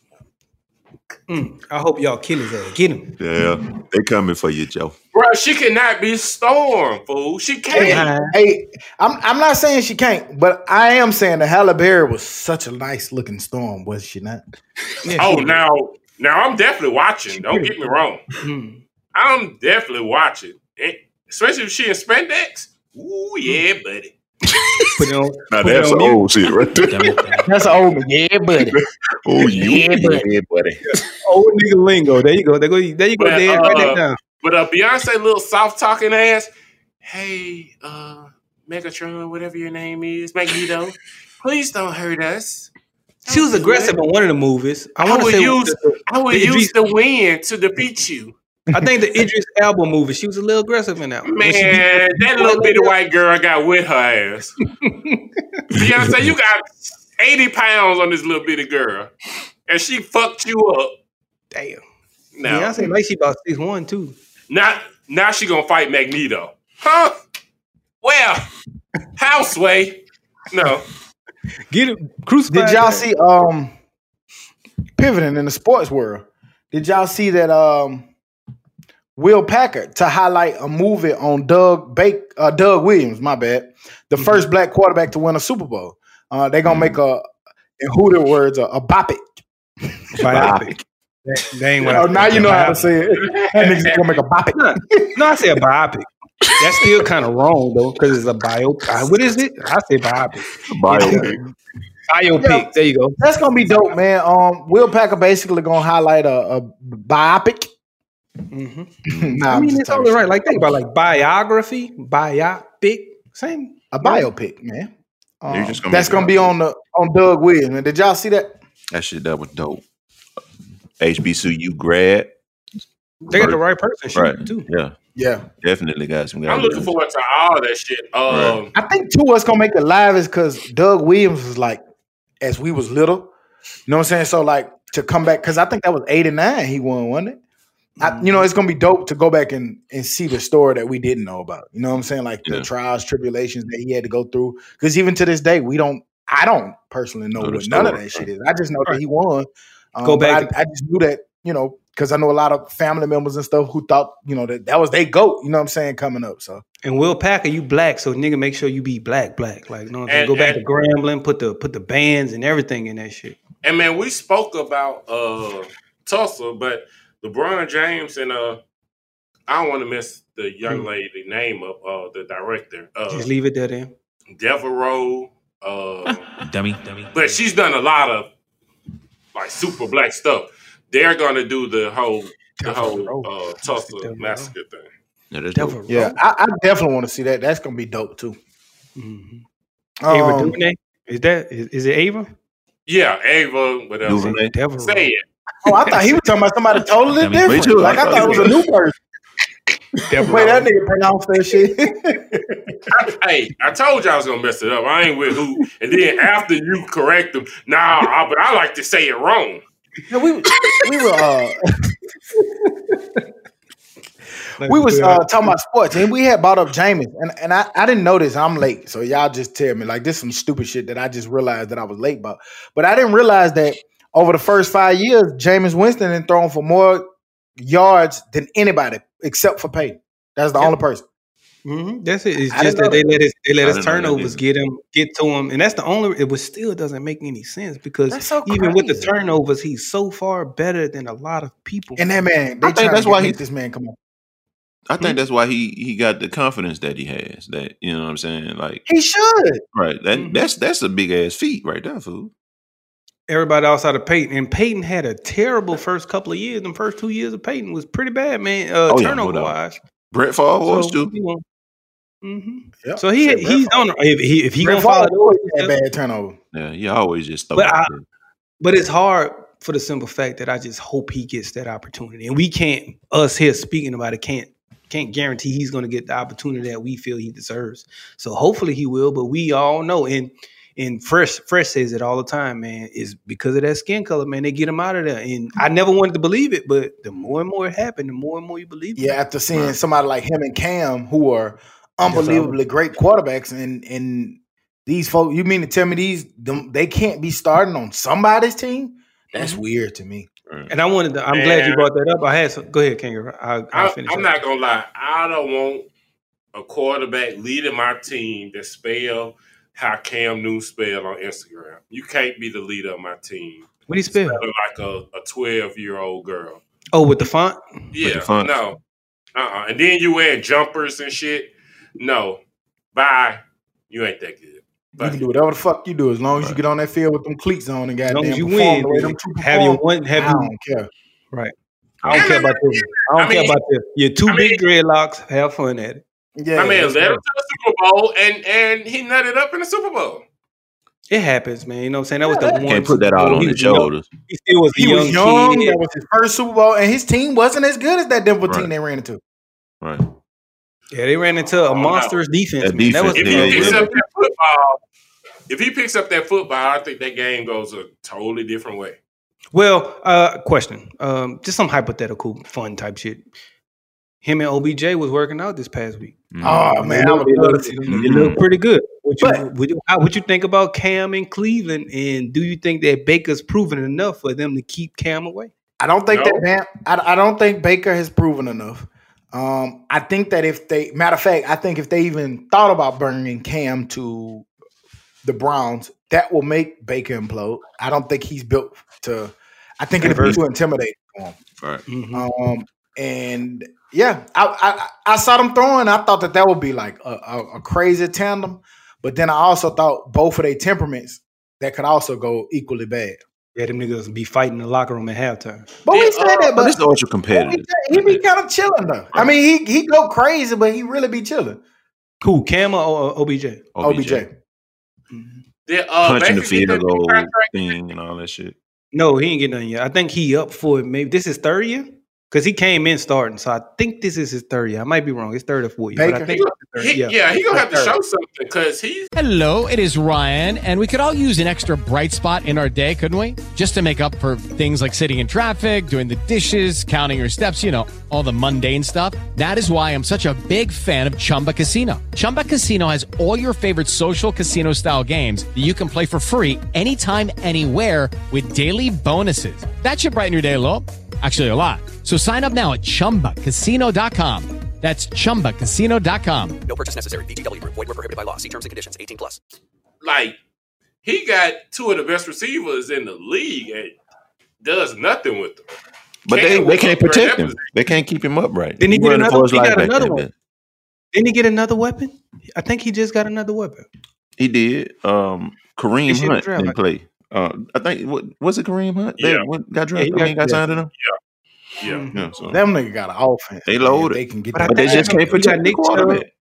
[SPEAKER 5] Mm, I hope y'all kill his ass. Get him.
[SPEAKER 4] Yeah. They coming for you, Joe.
[SPEAKER 2] Bro, she cannot be Storm, fool. She can't.
[SPEAKER 3] Hey, I'm I'm not saying she can't, but I am saying that Halle Berry was such a nice looking storm, was she not?
[SPEAKER 2] Oh, now, now I'm definitely watching. Don't get me wrong.
[SPEAKER 5] Mm.
[SPEAKER 2] I'm definitely watching, especially if she in spandex. Ooh, yeah, buddy.
[SPEAKER 5] Put it on. <laughs>
[SPEAKER 4] Now
[SPEAKER 5] put it
[SPEAKER 4] that's
[SPEAKER 5] on
[SPEAKER 4] some
[SPEAKER 5] mute.
[SPEAKER 4] old shit right there.
[SPEAKER 3] That's an old yeah, buddy. <laughs>
[SPEAKER 4] oh, you
[SPEAKER 3] Yeah, buddy.
[SPEAKER 4] yeah, buddy.
[SPEAKER 5] Old nigga lingo. There you go. There, go, there you go,
[SPEAKER 2] But,
[SPEAKER 5] Dad. Write
[SPEAKER 2] uh,
[SPEAKER 5] that down.
[SPEAKER 2] But uh, Beyonce, little soft talking ass. Hey, uh, Megatron, whatever your name is, Magneto, please don't hurt us.
[SPEAKER 5] She was aggressive in one of the movies. I
[SPEAKER 2] I,
[SPEAKER 5] want to
[SPEAKER 2] would
[SPEAKER 5] say
[SPEAKER 2] use,
[SPEAKER 5] the-
[SPEAKER 2] I would
[SPEAKER 5] the
[SPEAKER 2] use
[SPEAKER 5] Idris-
[SPEAKER 2] the wind to defeat you.
[SPEAKER 5] I think the Idris Elba movie. She was a little aggressive in that one. When she beat-
[SPEAKER 2] Man, that little bitty white girl got with her ass. <laughs> Beyonce, you got 80 pounds on this little bitty girl. And she fucked you up.
[SPEAKER 5] Damn.
[SPEAKER 2] Now,
[SPEAKER 5] Beyonce like she about six one too.
[SPEAKER 2] now, now she gonna fight Magneto. Huh? Well, houseway. No.
[SPEAKER 5] Get it crucified.
[SPEAKER 3] Did y'all see um pivoting in the sports world? Did y'all see that um Will Packer to highlight a movie on Doug Bake uh, Doug Williams, my bad, the
[SPEAKER 5] Mm-hmm.
[SPEAKER 3] first black quarterback to win a Super Bowl. Uh, they're gonna make a in Hooter words a, a bop it.
[SPEAKER 5] Biopic. That, that ain't what I
[SPEAKER 3] Oh, now you know how to say it. That nigga's gonna make a bop it.
[SPEAKER 5] No, I say a biopic. That's still kind of wrong though, because it's a bio. uh, <laughs> What is it? I say biopic. <laughs>
[SPEAKER 4] Biopic.
[SPEAKER 5] Biopic. There you go.
[SPEAKER 3] That's gonna be dope, man. Um, Will Packer basically gonna highlight a, a biopic.
[SPEAKER 5] Mhm. <laughs>
[SPEAKER 3] Nah,
[SPEAKER 5] I mean, it's
[SPEAKER 3] talking
[SPEAKER 5] only right. Like think about like biography, biopic, same.
[SPEAKER 3] a biopic, man.
[SPEAKER 4] They're
[SPEAKER 3] Um,
[SPEAKER 4] just gonna
[SPEAKER 3] that's gonna be on the on Doug Williams. Man. Did y'all see that?
[SPEAKER 4] That shit that was dope. HBCU grad.
[SPEAKER 5] They got the right person
[SPEAKER 4] Right.
[SPEAKER 5] too.
[SPEAKER 4] Yeah.
[SPEAKER 3] Yeah.
[SPEAKER 4] Definitely got some guys.
[SPEAKER 2] I'm looking forward to all that shit. Um,
[SPEAKER 3] I think too what's gonna make it live is because Doug Williams was like, as we was little, you know what I'm saying? So like to come back because I think that was '89 he won, wasn't it? I, you know, it's gonna be dope to go back and, and see the story that we didn't know about. You know what I'm saying? Like the trials, tribulations that he had to go through. Because even to this day, we don't. I don't personally know
[SPEAKER 4] Know the
[SPEAKER 3] what none of
[SPEAKER 4] story,
[SPEAKER 3] that shit is. I just know that he won. Um,
[SPEAKER 5] Go back
[SPEAKER 3] I, I just knew that. You know, because I know a lot of family members and stuff who thought you know that that was they goat. You know what I'm saying? Coming up, so
[SPEAKER 5] And Will Packer, you black, so nigga, make sure you be black, black. Like, you know what I'm?
[SPEAKER 2] And-
[SPEAKER 5] Go back
[SPEAKER 2] and-
[SPEAKER 5] to Grambling, put the put the bands and everything in that shit.
[SPEAKER 2] and man, we spoke about uh Tulsa, but LeBron James and uh I don't want to mess the young
[SPEAKER 5] Hmm.
[SPEAKER 2] lady name up, uh the director. Uh
[SPEAKER 5] Just leave it there then.
[SPEAKER 2] Devereaux, uh <laughs>
[SPEAKER 1] Dummy, dummy.
[SPEAKER 2] but she's done a lot of like super black stuff. They're gonna do the whole the whole uh Tulsa massacre thing.
[SPEAKER 4] Yeah, that's
[SPEAKER 5] Devereaux.
[SPEAKER 3] yeah, I, I definitely want to see that. That's gonna be dope too.
[SPEAKER 5] Mhm. Ava
[SPEAKER 3] Um,
[SPEAKER 5] DuVernay? Is that is, is it Ava?
[SPEAKER 2] Yeah, Ava, whatever.
[SPEAKER 4] Duvernay.
[SPEAKER 5] Devereaux.
[SPEAKER 2] Say it.
[SPEAKER 3] Oh, I thought he was talking about somebody totally
[SPEAKER 1] I mean,
[SPEAKER 3] different.
[SPEAKER 4] too.
[SPEAKER 3] Like I
[SPEAKER 4] I
[SPEAKER 3] thought it was a new person.
[SPEAKER 5] Devereaux.
[SPEAKER 3] Wait, that nigga pronounced that shit. <laughs>
[SPEAKER 2] hey, I told you I was gonna mess it up. I ain't with who. And then after you correct them, nah, I, but I like to say it wrong.
[SPEAKER 3] Yeah, we we were uh, <laughs> we was uh, talking about sports and we had brought up Jameis and, and I, I didn't notice. I'm late, so y'all just tell me like this some stupid shit that I just realized that I was late about. But I didn't realize that over the first five years, Jameis Winston had thrown for more yards than anybody except for Peyton. That's the only person.
[SPEAKER 5] Mhm. That's it. It's
[SPEAKER 3] I
[SPEAKER 5] just that they let his they let
[SPEAKER 4] I
[SPEAKER 5] his
[SPEAKER 4] didn't know that
[SPEAKER 5] turnovers get him get to him, and that's the only. It was still doesn't make any sense because
[SPEAKER 3] so
[SPEAKER 5] even with the turnovers, he's so far better than a lot of people.
[SPEAKER 3] And that man, they
[SPEAKER 4] I think that's why
[SPEAKER 3] make
[SPEAKER 4] he-
[SPEAKER 3] this man come on.
[SPEAKER 4] I think that's why he he got the confidence that he has. That you know what I'm saying. Like
[SPEAKER 3] He should.
[SPEAKER 4] right. That
[SPEAKER 5] Mhm.
[SPEAKER 4] that's that's a big ass feat right there, fool.
[SPEAKER 5] Everybody outside of Peyton, and Peyton had a terrible first couple of years. The first two years of Peyton was pretty bad, man. Uh,
[SPEAKER 4] Oh,
[SPEAKER 5] turnover
[SPEAKER 4] doubt.
[SPEAKER 5] wise.
[SPEAKER 4] Brett Favre was too.
[SPEAKER 5] you know, mhm.
[SPEAKER 3] Yep.
[SPEAKER 5] So he
[SPEAKER 3] Shit,
[SPEAKER 5] he's on if he if he
[SPEAKER 3] Brett
[SPEAKER 5] gonna follow
[SPEAKER 3] Favre
[SPEAKER 5] those
[SPEAKER 3] always had bad turnover.
[SPEAKER 4] Yeah, he always just throw
[SPEAKER 5] But
[SPEAKER 4] it
[SPEAKER 5] I- But it's hard for the simple fact that I just hope he gets that opportunity. And we can't, us here speaking about it, can't can't guarantee he's going to get the opportunity that we feel he deserves. So hopefully he will. But we all know, and and Fresh Fresh says it all the time, man. Is because of that skin color, man. They get them out of there, and I never wanted to believe it, but the more and more it happened, the more and more you believe it.
[SPEAKER 3] Yeah, after seeing somebody like him and Cam, who are unbelievably great quarterbacks, and and these folks, you mean to tell me these them, they can't be starting on somebody's team? That's
[SPEAKER 5] Mm-hmm.
[SPEAKER 3] weird to me.
[SPEAKER 5] And I wanted to. I'm glad you brought that up. I had some. Go ahead, Kangaroo. I'll, I'll
[SPEAKER 2] I,
[SPEAKER 5] finish.
[SPEAKER 2] I'm
[SPEAKER 5] up.
[SPEAKER 2] not gonna lie. I don't want a quarterback leading my team that spell how Cam Newton spell on Instagram. You can't be the leader of my team.
[SPEAKER 5] What do you spell?
[SPEAKER 2] Like a 12 year old girl.
[SPEAKER 5] Oh, with the font.
[SPEAKER 2] Yeah,
[SPEAKER 4] font.
[SPEAKER 2] no, uh, uh And then you wear jumpers and shit. No, bye. You ain't that good.
[SPEAKER 3] You can do whatever the fuck you do as long as you get on that field with them cleats on and
[SPEAKER 5] As
[SPEAKER 3] goddamn
[SPEAKER 5] long as you win,
[SPEAKER 3] the way them two
[SPEAKER 5] have your
[SPEAKER 3] perform,
[SPEAKER 5] one, have
[SPEAKER 3] I
[SPEAKER 5] you,
[SPEAKER 3] don't care.
[SPEAKER 5] right? I don't care about this. I don't
[SPEAKER 2] I
[SPEAKER 5] care about this. Your two big dreadlocks. Have fun at it.
[SPEAKER 3] Yeah,
[SPEAKER 2] I mean,
[SPEAKER 5] that's
[SPEAKER 2] led him to the Super Bowl, and and he nutted up in the Super Bowl.
[SPEAKER 5] It happens, man. You know what I'm saying? That was the one.
[SPEAKER 4] Can't put that
[SPEAKER 5] Super
[SPEAKER 4] all on
[SPEAKER 5] He
[SPEAKER 4] his
[SPEAKER 5] was young.
[SPEAKER 4] shoulders.
[SPEAKER 5] He still was
[SPEAKER 3] He
[SPEAKER 5] young,
[SPEAKER 3] was young.
[SPEAKER 5] kid.
[SPEAKER 3] That was his first Super Bowl, and his team wasn't as good as that Denver team they ran into.
[SPEAKER 4] Right.
[SPEAKER 5] Yeah, they ran into a monstrous defense.
[SPEAKER 4] That
[SPEAKER 5] man. That was
[SPEAKER 2] If he picks up that football, if he picks up that football, I think that game goes a totally different way.
[SPEAKER 5] Well, uh, question. Um, just some hypothetical, fun type shit. Him and OBJ was working out this past week.
[SPEAKER 3] Oh man, I would love to see
[SPEAKER 5] It
[SPEAKER 3] them.
[SPEAKER 5] looked pretty good. What you,
[SPEAKER 3] But-
[SPEAKER 5] what you, how, what you think about Cam in Cleveland? And do you think that Baker's proven enough for them to keep Cam away?
[SPEAKER 3] I don't think
[SPEAKER 2] No.
[SPEAKER 3] that Bam, I, I don't think Baker has proven enough. Um, I think that if they matter of fact, I think if they even thought about bringing Cam to the Browns, that will make Baker implode. I don't think he's built to. I think it'll be too intimidating for him.
[SPEAKER 4] Right.
[SPEAKER 5] Mm-hmm.
[SPEAKER 3] Um, and yeah, I, I I saw them throwing. I thought that that would be like a, a, a crazy tandem, but then I also thought both of their temperaments that could also go equally bad.
[SPEAKER 5] Yeah, them niggas be fighting in the locker room at halftime.
[SPEAKER 3] But we said that,
[SPEAKER 4] But
[SPEAKER 3] but
[SPEAKER 4] it's ultra competitive.
[SPEAKER 3] he be kind of chilling though. I mean, he he go crazy, but he really be chilling.
[SPEAKER 5] Cool, Cam or, or OBJ?
[SPEAKER 3] OBJ.
[SPEAKER 2] Did, uh,
[SPEAKER 4] Punching the
[SPEAKER 2] Baker get that
[SPEAKER 4] field goal thing and all that shit.
[SPEAKER 5] No, he ain't getting none yet. I think he up for it. Maybe this is third year because he came in starting. So I think this is his third year. I might be wrong. It's third or fourth year. But I think
[SPEAKER 2] He,
[SPEAKER 5] third,
[SPEAKER 2] he, yeah. he gonna have to show something because he's
[SPEAKER 13] Hello, it is Ryan, and we could all use an extra bright spot in our day, couldn't we? Just to make up for things like sitting in traffic, doing the dishes, counting your steps, you know, all the mundane stuff. That is why I'm such a big fan of Chumba Casino. Chumba Casino has all your favorite social casino style games that you can play for free anytime, anywhere with daily bonuses. That should brighten your day a little. Actually, a lot. So sign up now at chumbacasino.com. That's chumbacasino.com.
[SPEAKER 12] No purchase necessary. VGW Group. Void were prohibited by law. See terms and conditions. 18 plus.
[SPEAKER 2] like he got two of the best receivers in the league and does nothing with them.
[SPEAKER 4] But they,
[SPEAKER 2] Cam
[SPEAKER 4] they
[SPEAKER 2] was
[SPEAKER 4] can't protect
[SPEAKER 2] that
[SPEAKER 4] him. They can't keep him upright.
[SPEAKER 5] Didn't he get another? He got another
[SPEAKER 4] there.
[SPEAKER 5] one. Didn't he get another weapon? I think he just got another weapon.
[SPEAKER 4] He did. Um, Kareem
[SPEAKER 5] This year
[SPEAKER 4] Hunt
[SPEAKER 5] draft,
[SPEAKER 4] didn't
[SPEAKER 5] like-
[SPEAKER 4] play. Uh, I think what was it Kareem Hunt? That
[SPEAKER 2] Yeah.
[SPEAKER 4] what got
[SPEAKER 5] Yeah, he
[SPEAKER 4] drafted.
[SPEAKER 5] got
[SPEAKER 4] I mean, got signed to them.
[SPEAKER 2] Yeah.
[SPEAKER 4] Yeah, so
[SPEAKER 3] Them nigga got an offense.
[SPEAKER 4] They loaded.
[SPEAKER 3] They can get
[SPEAKER 5] But
[SPEAKER 3] that.
[SPEAKER 4] but they just can't
[SPEAKER 5] he got
[SPEAKER 4] protect
[SPEAKER 5] Nick Chubb.
[SPEAKER 4] quarterback.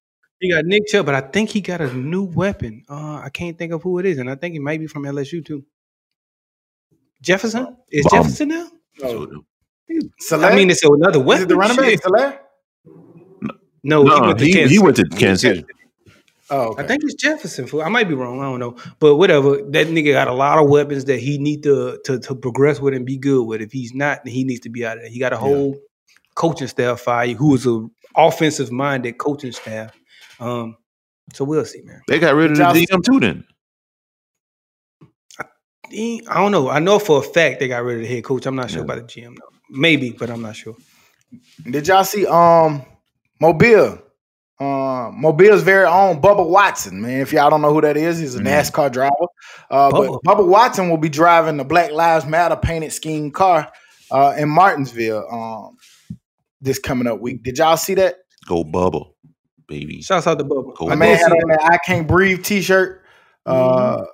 [SPEAKER 5] He got Nick Chubb, but I think he got a new weapon. Uh, I can't think of who it is, and I think he might be from LSU too. Jefferson is
[SPEAKER 4] Bomb.
[SPEAKER 5] Jefferson now?
[SPEAKER 4] So,
[SPEAKER 3] Saleh?
[SPEAKER 5] I mean, it's another
[SPEAKER 3] Is
[SPEAKER 5] weapon.
[SPEAKER 3] it the running back?
[SPEAKER 5] Shit.
[SPEAKER 3] Saleh?
[SPEAKER 5] No, he went to
[SPEAKER 4] he,
[SPEAKER 5] Kansas
[SPEAKER 4] he went to
[SPEAKER 5] City.
[SPEAKER 4] Kansas City.
[SPEAKER 3] Oh, okay.
[SPEAKER 5] I think it's Jefferson. I might be wrong. I don't know, but whatever. That nigga got a lot of weapons that he need to to, to progress with and be good with. If he's not, then he needs to be out of there. He got a whole coaching staff fire who is a offensive minded coaching staff. Um, so we'll see, man.
[SPEAKER 4] They got rid of the
[SPEAKER 3] Y'all-
[SPEAKER 4] GM too. Then
[SPEAKER 5] He- I don't know. I know for a fact they got rid of the head coach. I'm not sure
[SPEAKER 4] Yeah.
[SPEAKER 5] about the GM. though. Maybe, but I'm not sure.
[SPEAKER 3] Did y'all see um Mobile? Uh, Mobile's very own Bubba Watson, man. If y'all don't know who that is, he's a
[SPEAKER 4] Mhm.
[SPEAKER 3] NASCAR driver. Uh,
[SPEAKER 5] Bubba.
[SPEAKER 3] but Bubba Watson will be driving the Black Lives Matter painted scheme car uh, in Martinsville um, this coming up week. Did y'all see that?
[SPEAKER 4] go bubble, baby.
[SPEAKER 5] Shouts out to Bubba.
[SPEAKER 4] Go
[SPEAKER 3] My
[SPEAKER 5] I
[SPEAKER 3] man had on that I Can't Breathe t shirt uh,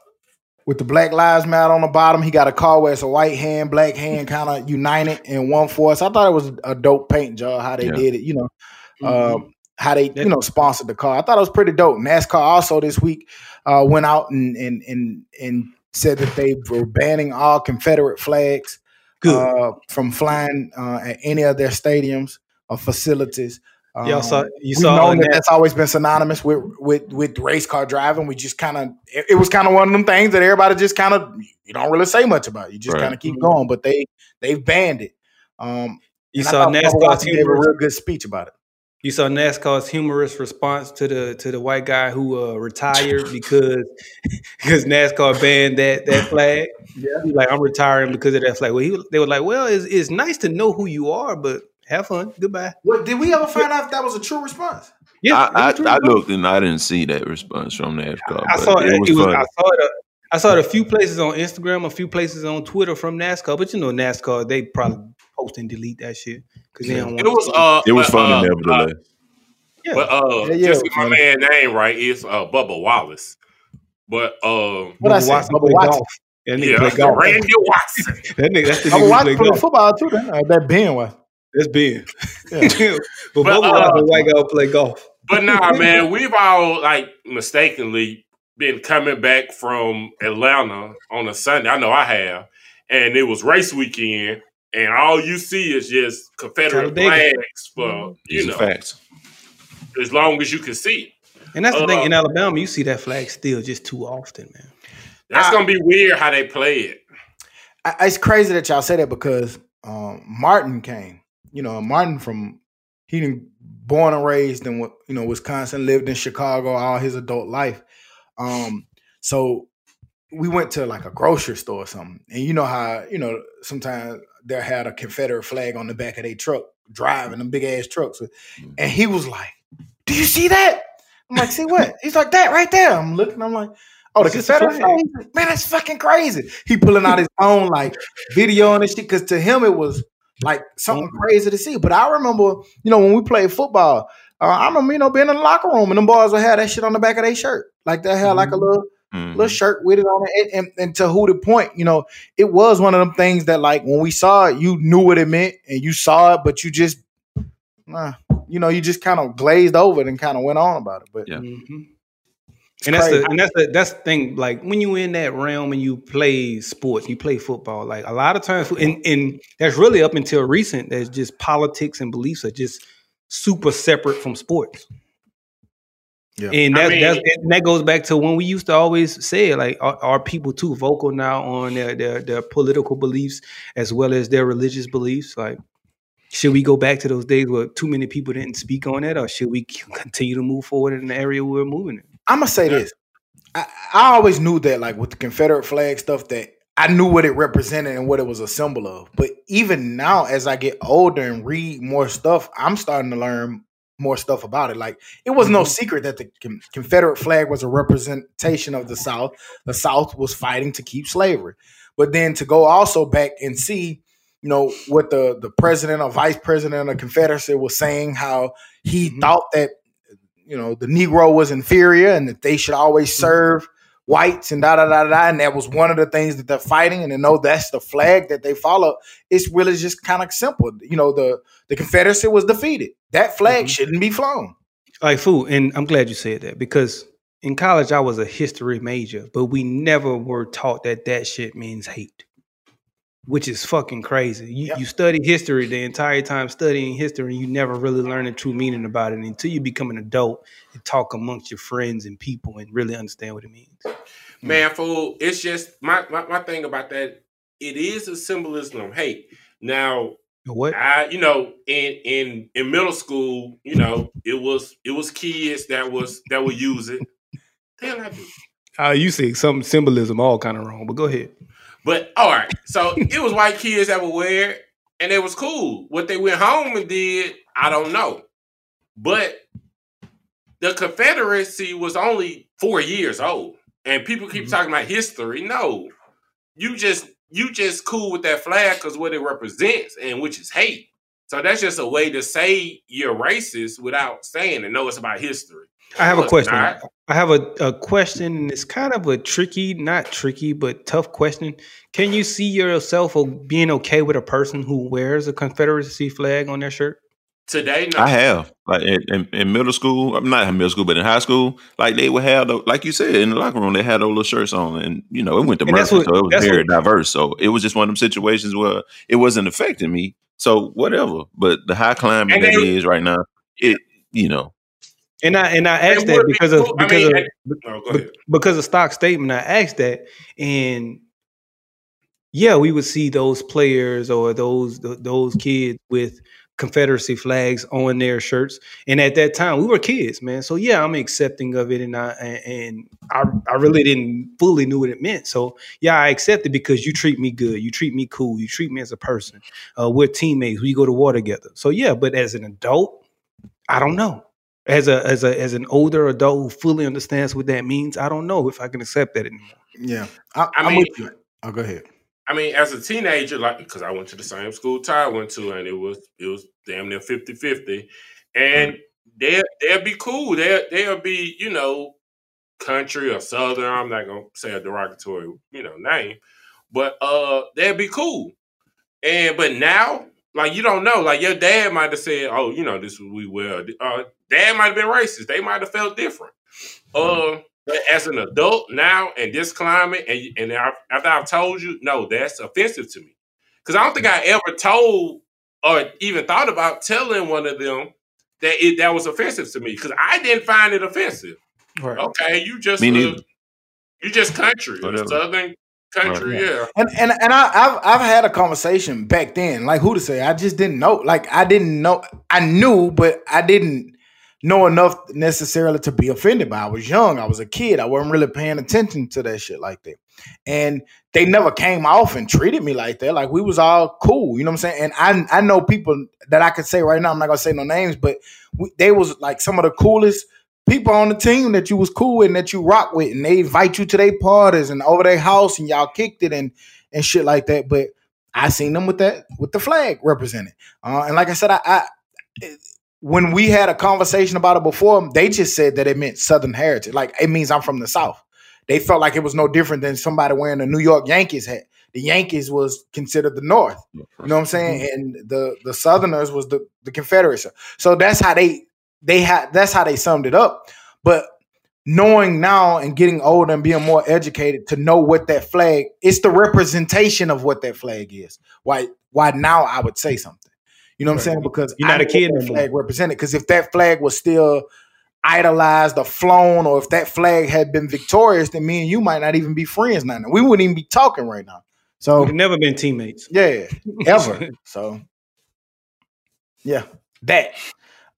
[SPEAKER 3] with the Black Lives Matter on the bottom. He got a car where it's a white hand, black hand kind of united in one force. I thought it was a dope paint job how they
[SPEAKER 4] Yeah.
[SPEAKER 3] did it, you know.
[SPEAKER 5] Mhm.
[SPEAKER 3] Um, how they, you know, sponsored the car. I thought it was pretty dope. NASCAR also this week uh, went out and, and and and said that they were banning all Confederate flags uh, from flying uh, at any of their stadiums or facilities.
[SPEAKER 5] Y'all saw- you saw
[SPEAKER 3] that
[SPEAKER 5] that-
[SPEAKER 3] that's always been synonymous with with with race car driving. We just kind of it, it was kind of one of them things that everybody just kind of you don't really say much about. You just
[SPEAKER 4] Right.
[SPEAKER 3] kind of keep going, but they they've banned it. Um,
[SPEAKER 5] You saw
[SPEAKER 3] thought Bubba
[SPEAKER 5] NASCAR's
[SPEAKER 3] Watson gave a real good speech about it.
[SPEAKER 5] You saw NASCAR's humorous response to the to the white guy who uh, retired because <laughs> because NASCAR banned that that flag. Yeah, like I'm retiring because of that flag. Well, he, they were like, well, it's, it's nice to know who you are, but have fun. Goodbye.
[SPEAKER 3] What did we ever find out if that was a true response?
[SPEAKER 5] Yeah,
[SPEAKER 4] I,
[SPEAKER 5] it true.
[SPEAKER 4] I, I looked and I didn't see that response from NASCAR.
[SPEAKER 5] I
[SPEAKER 4] but
[SPEAKER 5] saw it.
[SPEAKER 4] it was
[SPEAKER 5] it was. I saw it. uh, I saw it a few places on Instagram, a few places on Twitter from NASCAR. But you know, NASCAR they probably post and delete that shit because they don't want.
[SPEAKER 2] It was uh
[SPEAKER 4] it was
[SPEAKER 2] uh,
[SPEAKER 4] funny
[SPEAKER 2] uh,
[SPEAKER 4] nevertheless.
[SPEAKER 2] But uh,
[SPEAKER 3] Yeah, yeah,
[SPEAKER 2] just get my
[SPEAKER 3] man.
[SPEAKER 2] man name right. It's uh Bubba Wallace. But um,
[SPEAKER 3] What I say?
[SPEAKER 5] Watson
[SPEAKER 3] Bubba
[SPEAKER 5] play
[SPEAKER 3] Watson.
[SPEAKER 5] golf. That nigga
[SPEAKER 2] yeah,
[SPEAKER 5] play <laughs> golf.
[SPEAKER 2] Randy Watson. <laughs>
[SPEAKER 5] That nigga, that's the
[SPEAKER 3] Bubba
[SPEAKER 5] nigga who
[SPEAKER 3] Watson
[SPEAKER 5] play
[SPEAKER 3] play
[SPEAKER 5] golf.
[SPEAKER 3] football too. Then uh, that Ben was.
[SPEAKER 5] That's Ben.
[SPEAKER 3] Yeah. <laughs>
[SPEAKER 5] but
[SPEAKER 2] But,
[SPEAKER 5] Bubba
[SPEAKER 2] uh,
[SPEAKER 5] Watson, white guy, play golf.
[SPEAKER 2] But nah, man, we've all like mistakenly been coming back from Atlanta on a Sunday. I know I have, and it was race weekend, and all you see is just Confederate
[SPEAKER 5] Talladega.
[SPEAKER 2] flags for you know
[SPEAKER 4] facts.
[SPEAKER 2] as long as you can see.
[SPEAKER 5] And that's the thing
[SPEAKER 2] Uh,
[SPEAKER 5] in Alabama, you see that flag still just too often, man.
[SPEAKER 2] That's gonna be weird how they play it.
[SPEAKER 3] I, it's crazy that y'all say that because um, Martin came. You know, Martin from he didn't born and raised in what you know Wisconsin, lived in Chicago all his adult life. Um, so we went to like a grocery store or something, and you know how you know sometimes they had a Confederate flag on the back of their truck, driving them big ass trucks, and he was like, "Do you see that?" I'm like, "See what?" He's like, "That right there." I'm looking. I'm like. Oh, the
[SPEAKER 5] It's just a
[SPEAKER 3] Confederate
[SPEAKER 5] flag.
[SPEAKER 3] Like, Man, that's fucking crazy. He pulling out his own like video and this shit because to him it was like something crazy to see. But I remember, you know, when we played football, uh, I remember, you know, being in the locker room and them boys would have that shit on the back of their shirt. Like they had like a little Mm-hmm. little shirt with it on it. And, and, and to who the point, you know, it was one of them things that like when we saw it, you knew what it meant and you saw it, but you just nah, you know, you just kind of glazed over it and kind of went on about it. But
[SPEAKER 4] yeah. Mm-hmm.
[SPEAKER 5] And that's the and that's the that's the thing. Like when you in that realm and you play sports, you play football. Like a lot of times, and and that's really up until recent. There's just politics and beliefs are just super separate from sports.
[SPEAKER 3] Yeah.
[SPEAKER 5] And
[SPEAKER 2] I
[SPEAKER 5] that
[SPEAKER 2] mean-
[SPEAKER 5] that's, and that goes back to when we used to always say, like, are, are people too vocal now on their, their their political beliefs as well as their religious beliefs? Like, should we go back to those days where too many people didn't speak on it, or should we <laughs> continue to move forward in the area we're moving in?
[SPEAKER 3] I'm gonna say this. I, I always knew that, like with the Confederate flag stuff, that I knew what it represented and what it was a symbol of. But even now, as I get older and read more stuff, I'm starting to learn more stuff about it. Like it was no mm-hmm. secret that the Confederate flag was a representation of the South. The South was fighting to keep slavery. But then to go also back and see, you know, what the the president or vice president of the Confederacy was saying, how he mm-hmm. thought that you know the Negro was inferior and that they should always mm-hmm. serve whites and da da da da. And that was one of the things that they're fighting. And they know that's the flag that they follow, it's really just kind of simple. You know, the the Confederacy was defeated. That flag mm-hmm. shouldn't be flown.
[SPEAKER 5] like food and i'm glad you said that because in college i was a history major but we never were taught that that shit means hate which is fucking crazy you, you study history the entire time studying history and you never really learn the true meaning about it until you become an adult and talk amongst your friends and people and really understand what it means
[SPEAKER 2] Man, fool, it's just my, my my thing about that. It is a symbolism of hate. Now,
[SPEAKER 5] what
[SPEAKER 2] I you know in in in middle school, you know, it was it was kids that was that would use it. Damn, I do.
[SPEAKER 5] uh, you say some symbolism all kind of wrong but go ahead
[SPEAKER 2] But all right, so it was white kids that would wear it, and it was cool. What they went home and did, I don't know. But the Confederacy was only four years old, and people keep mm-hmm. talking about history. No, you just you just cool with that flag because what it represents, and which is hate. So that's just a way to say you're racist without saying it. No, it's about history.
[SPEAKER 5] I have a question.
[SPEAKER 2] not.
[SPEAKER 5] I have a, a question, and it's kind of a tricky, not tricky, but tough question. Can you see yourself being okay with a person who wears a Confederacy flag on their shirt?
[SPEAKER 2] Today, no.
[SPEAKER 4] I have like in, in, in middle school. I'm not in middle school, but in high school, like they would have, the, like you said, in the locker room, they had those little shirts on, and you know, it went to
[SPEAKER 5] And
[SPEAKER 4] Murphy,
[SPEAKER 5] what-
[SPEAKER 4] so it was very
[SPEAKER 5] what-
[SPEAKER 4] diverse. So it was just one of them situations where it wasn't affecting me. So whatever. But the high climate that
[SPEAKER 5] they-
[SPEAKER 4] is right now, it you know,
[SPEAKER 5] And I and I asked that
[SPEAKER 2] would be
[SPEAKER 5] because of
[SPEAKER 2] cool. I
[SPEAKER 5] because
[SPEAKER 2] mean,
[SPEAKER 5] of
[SPEAKER 2] and- oh, go
[SPEAKER 5] be-
[SPEAKER 2] ahead.
[SPEAKER 5] because of stock statement. I asked that, and yeah, we would see those players or those those kids with Confederacy flags on their shirts. And at that time, we were kids, man. So yeah, I'm accepting of it, and I and and I I really didn't fully knew what it meant. So yeah, I accept it because you treat me good, you treat me cool, you treat me as a person. Uh, we're teammates. We go to war together. So yeah, but as an adult, I don't know. As a as a as an older adult who fully understands what that means, I don't know if I can accept that anymore.
[SPEAKER 3] Yeah, I,
[SPEAKER 2] I
[SPEAKER 3] am
[SPEAKER 2] mean-
[SPEAKER 3] with you. I'll go ahead.
[SPEAKER 2] I mean, as a teenager, like because I went to the same school Ty went to, and it was it was damn near 50-50. And they they'll be cool. They'll they'll be you know country or southern. I'm not gonna say a derogatory you know name, but uh they'll be cool. And but now, like you don't know, like your dad might have said, "Oh, you know, this is we will." Uh, dad might have been racist. They might have felt different. Uh, but as an adult now in this climate, and and after I've told you, no, that's offensive to me because I don't think I ever told or even thought about telling one of them that it that was offensive to me because I didn't find it offensive.
[SPEAKER 5] Right.
[SPEAKER 2] Okay, you just
[SPEAKER 4] Me
[SPEAKER 2] uh, you just country,
[SPEAKER 4] Whatever.
[SPEAKER 2] southern country, yeah.
[SPEAKER 3] And and and I, I've I've had a conversation back then, like who to say. I just didn't know. Like I didn't know. I knew, but I didn't know enough necessarily to be offended by. I was young. I was a kid. I wasn't really paying attention to that shit like that. And they never came off and treated me like that. Like we was all cool. You know what I'm saying? And I I know people that I could say right now. I'm not gonna say no names, but we, they was like some of the coolest people on the team that you was cool with and that you rock with, and they invite you to their parties and over their house, and y'all kicked it and and shit like that. But I seen them with that with the flag represented, uh, and like I said, I, I when we had a conversation about it before, they just said that it meant Southern heritage, like it means I'm from the South. They felt like it was no different than somebody wearing a New York Yankees hat. The Yankees was considered the North. You know what I'm saying? And the the Southerners was the the Confederacy. So that's how they they had that's how they summed it up. But knowing now and getting older and being more educated to know what that flag it's the representation of what that flag is. Why why now I would say something. You know what I'm saying? Because
[SPEAKER 5] You're not
[SPEAKER 3] I
[SPEAKER 5] a
[SPEAKER 3] know
[SPEAKER 5] kid
[SPEAKER 3] what that flag represented. Because if that flag was still idolized or flown, or if that flag had been victorious, then me and you might not even be friends now. We wouldn't even be talking right now. So
[SPEAKER 5] We've never been teammates.
[SPEAKER 3] yeah, ever. <laughs> so yeah, that.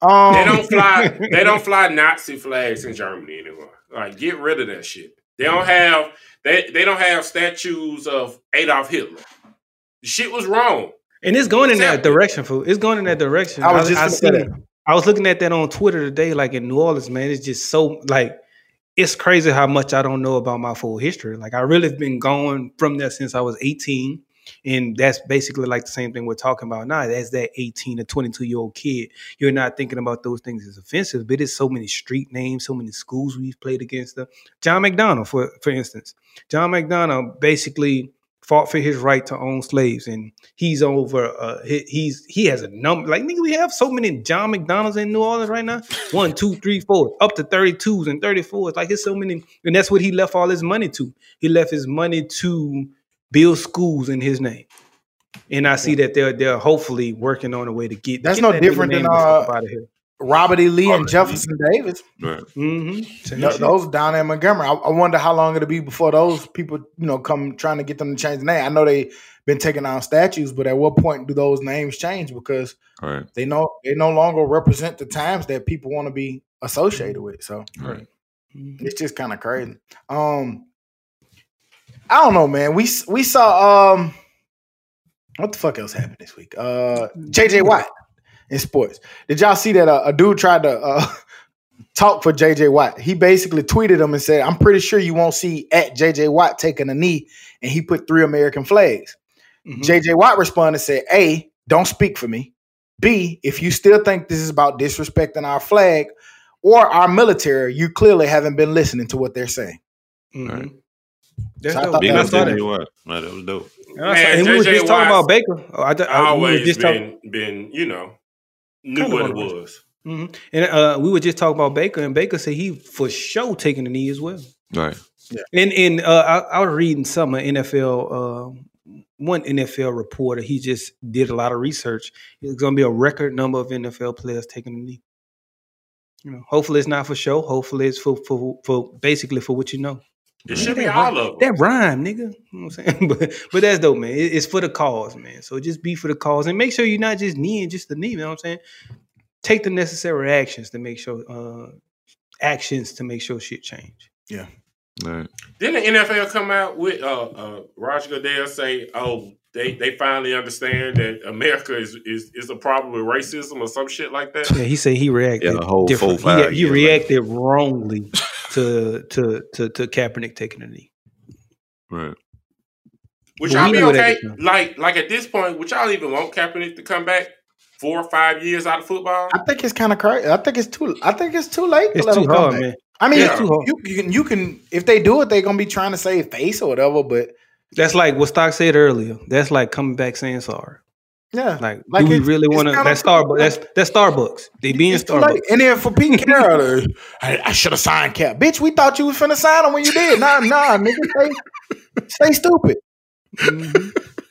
[SPEAKER 3] Um,
[SPEAKER 2] They don't fly. they don't <laughs> fly Nazi flags in Germany anymore. Like, get rid of that shit. They don't have. They they don't have statues of Adolf Hitler. The shit was wrong.
[SPEAKER 5] And it's going in that direction, fool. It's going in that direction.
[SPEAKER 3] I was just
[SPEAKER 5] seen
[SPEAKER 3] gonna say
[SPEAKER 5] it. I was looking at that on Twitter today, like in New Orleans, man. It's just so like it's crazy how much I don't know about my full history. Like I really have been going from there since I was 18. And that's basically like the same thing we're talking about now. As that 18 to 22 year old kid, you're not thinking about those things as offensive, but it's so many street names, so many schools we've played against them. John McDonogh, for for instance. John McDonogh basically fought for his right to own slaves, and he's over. Uh, he, he's he has a number like nigga. We have so many John McDonogh's in New Orleans right now. One, two, three, four, up to thirty twos and thirty fours. Like it's so many, and that's what he left all his money to. He left his money to build schools in his name. And I see that they're they're hopefully working on a way to get.
[SPEAKER 3] That's
[SPEAKER 5] get
[SPEAKER 3] no
[SPEAKER 5] that
[SPEAKER 3] different than uh,
[SPEAKER 5] out of here.
[SPEAKER 3] Robert E. Lee and Jefferson Davis.
[SPEAKER 5] Mm-hmm.
[SPEAKER 3] Th- those down in Montgomery. I, I wonder how long it'll be before those people, you know, come trying to get them to change the name. I know they've been taking down statues, but at what point do those names change? Because
[SPEAKER 4] Right.
[SPEAKER 3] they know they no longer represent the times that people want to be associated with. So
[SPEAKER 4] Right.
[SPEAKER 3] it's just kind of crazy. Um, I don't know, man. We we saw um, what the fuck else happened this week? Uh, JJ Watt in sports. Did y'all see that uh, a dude tried to uh, <laughs> talk for JJ Watt? He basically tweeted him and said, "I'm pretty sure you won't see at JJ Watt taking a knee," and he put three American flags. JJ Watt responded and said, "A, don't speak for me. B, if you still think this is about disrespecting our flag or our military, you clearly haven't been listening to what they're saying."
[SPEAKER 5] Mm-hmm.
[SPEAKER 3] So I thought
[SPEAKER 4] Big
[SPEAKER 3] that was
[SPEAKER 4] to
[SPEAKER 3] funny.
[SPEAKER 4] Man, that was dope.
[SPEAKER 5] And, and we were just talking about Baker. Oh, I, th- I- we were
[SPEAKER 2] always
[SPEAKER 5] just talking.
[SPEAKER 2] been been you know knew what it
[SPEAKER 5] one of
[SPEAKER 2] was.
[SPEAKER 5] hmm And uh, we were just talking about Baker, and Baker said he for sure taking the knee as well.
[SPEAKER 4] Right.
[SPEAKER 5] And and uh, I, I was reading some of NFL. Uh, one NFL reporter, he just did a lot of research. It's going to be a record number of NFL players taking the knee. You know, hopefully it's not for show. Hopefully it's for for for basically for what you know.
[SPEAKER 2] It should be
[SPEAKER 5] that
[SPEAKER 2] all of them.
[SPEAKER 5] That rhyme, nigga. <laughs> You know what I'm saying? but but that's dope, man. It- it's for the cause, man. So just be for the cause and make sure you're not just kneeing just the knee. You know what I'm saying? Take the necessary actions to make sure uh actions to make sure shit change.
[SPEAKER 3] Yeah.
[SPEAKER 4] Right.
[SPEAKER 2] Didn't the NFL come out with uh, uh, Roger Goodell say, "Oh, they, they finally understand that America is, is is a problem with racism or some shit like that."
[SPEAKER 5] Yeah, he said he reacted
[SPEAKER 4] Yeah, a whole
[SPEAKER 5] different.
[SPEAKER 4] four, five
[SPEAKER 5] he, he
[SPEAKER 4] years
[SPEAKER 5] reacted wrongly <laughs> to to to to Kaepernick taking the knee.
[SPEAKER 4] Right.
[SPEAKER 2] Would
[SPEAKER 5] But
[SPEAKER 2] y'all be okay?
[SPEAKER 5] at the time.
[SPEAKER 2] Like like at this point, would y'all even want Kaepernick to come back? four or five years out of football.
[SPEAKER 3] I think it's kind of crazy. I think it's too. I think it's too late. To
[SPEAKER 5] It's
[SPEAKER 3] let
[SPEAKER 5] too
[SPEAKER 3] come
[SPEAKER 5] hard,
[SPEAKER 3] back.
[SPEAKER 5] man.
[SPEAKER 3] I mean,
[SPEAKER 5] It's too hard.
[SPEAKER 3] you, you can you can if they do it, they're gonna be trying to save face or whatever. But
[SPEAKER 5] That's like what Stock said earlier. That's like coming back saying sorry.
[SPEAKER 3] Yeah,
[SPEAKER 5] Like,
[SPEAKER 3] Like
[SPEAKER 5] do we really want to? That's Starbucks. That's that's Starbucks. They be in
[SPEAKER 3] it's too late.
[SPEAKER 5] Starbucks.
[SPEAKER 3] And then for Pete <laughs> Carroll, I, I should have signed Cap. Bitch, we thought you was finna sign him when you did. Nah, nah, nigga, stay, stay stupid. Mm-hmm.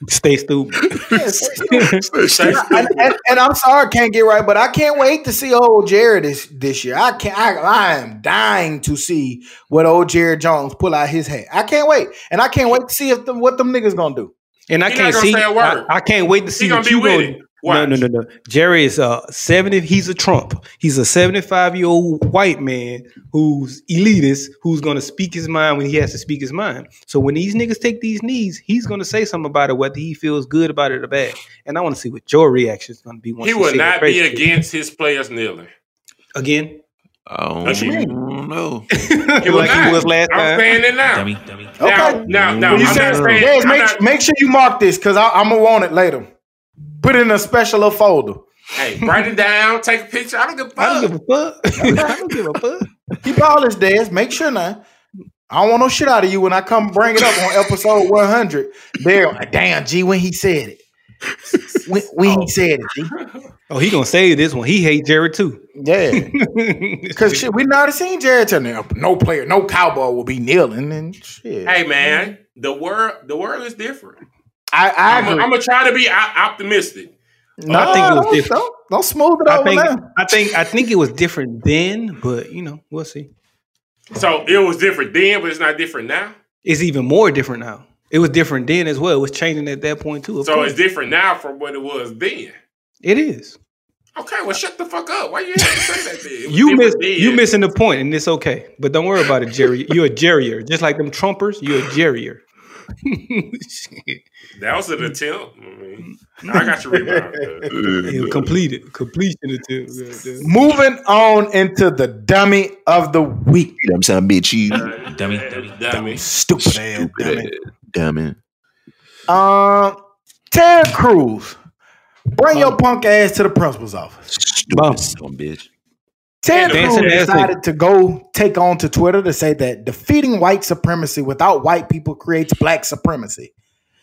[SPEAKER 5] Stay stupid.
[SPEAKER 3] Yeah, stay <laughs> stupid. and, and, and I'm sorry, I can't get right, but I can't wait to see old Jerry this this year. I can't. I, I am dying to see what old Jerry Jones pull out his hat. I can't wait, and I can't wait to see if the, what them niggas gonna do.
[SPEAKER 5] And I
[SPEAKER 2] He
[SPEAKER 5] can't see.
[SPEAKER 2] a.
[SPEAKER 5] I, I can't wait to see what you
[SPEAKER 2] with
[SPEAKER 5] go. No, no, no, no. Jerry is uh seventy. He's a Trump. He's a seventy-five year old white man who's elitist, who's gonna speak his mind when he has to speak his mind. So when these niggas take these knees, he's gonna say something about it, whether he feels good about it or bad. And I want to see what your reaction is gonna be. Once
[SPEAKER 2] He will not be against his players kneeling.
[SPEAKER 5] again.
[SPEAKER 4] I don't,
[SPEAKER 2] What <laughs> you mean?
[SPEAKER 4] know.
[SPEAKER 2] He will
[SPEAKER 5] Like he
[SPEAKER 2] not.
[SPEAKER 5] was last
[SPEAKER 2] I'm
[SPEAKER 5] time.
[SPEAKER 2] saying it now.
[SPEAKER 1] Dummy, dummy.
[SPEAKER 3] Okay.
[SPEAKER 2] now, now,
[SPEAKER 3] When you
[SPEAKER 2] I'm
[SPEAKER 3] say,
[SPEAKER 2] not saying.
[SPEAKER 3] Yes, make,
[SPEAKER 2] not-
[SPEAKER 3] make sure you mark this because I'm gonna want it later. Put it in a special little folder.
[SPEAKER 2] Hey, write it down. Take a picture. I don't give a fuck.
[SPEAKER 5] I don't give a fuck. <laughs> I don't give a fuck.
[SPEAKER 3] Keep all this, Des. Make sure now. I don't want no shit out of you when I come bring it up on episode 100. There, damn, G, when he said it. When, when he oh. said it, G.
[SPEAKER 5] Oh, he gonna say this one. He hate Jared too.
[SPEAKER 3] Yeah. <laughs> Because shit, we already seen Jared tell me, no player, no cowboy will be kneeling and shit.
[SPEAKER 2] Hey, man, the world, the world is different.
[SPEAKER 3] I, I
[SPEAKER 2] I'm, gonna try to be optimistic.
[SPEAKER 3] no,
[SPEAKER 5] I think it was
[SPEAKER 3] don't,
[SPEAKER 5] different.
[SPEAKER 3] Don't, don't smooth it
[SPEAKER 5] I
[SPEAKER 3] over
[SPEAKER 5] think
[SPEAKER 3] now.
[SPEAKER 5] I think I think it was different then, but you know, we'll see.
[SPEAKER 2] So it was different then, but it's not different now.
[SPEAKER 5] It's even more different now. It was different then as well. It was changing at that point too. of
[SPEAKER 2] So
[SPEAKER 5] course.
[SPEAKER 2] it's different now from what it was then.
[SPEAKER 5] it is.
[SPEAKER 2] Okay, well, shut the fuck up. Why you have to say that? Then?
[SPEAKER 5] You
[SPEAKER 2] different
[SPEAKER 5] miss
[SPEAKER 2] then.
[SPEAKER 5] you missing the point, and it's okay. But don't worry about it, Jerry. You're a Jerrier, just like them Trumpers. You're a Jerrier. <laughs>
[SPEAKER 2] That was an attempt. I, mean, I got your rebound.
[SPEAKER 5] Yeah, completed, completion attempt. goddamn.
[SPEAKER 3] Moving on into the dummy of the week.
[SPEAKER 4] You know what I'm saying, bitch, you
[SPEAKER 1] Dummy, dummy.
[SPEAKER 2] Dummy.
[SPEAKER 3] Stupid ass dummy.
[SPEAKER 4] Damn it.
[SPEAKER 3] Um, Ted Cruz, bring your punk ass to the principal's office.
[SPEAKER 4] Stupid son, bitch.
[SPEAKER 3] Ted Cruz decided to go take on to Twitter to say that defeating white supremacy without white people creates black supremacy.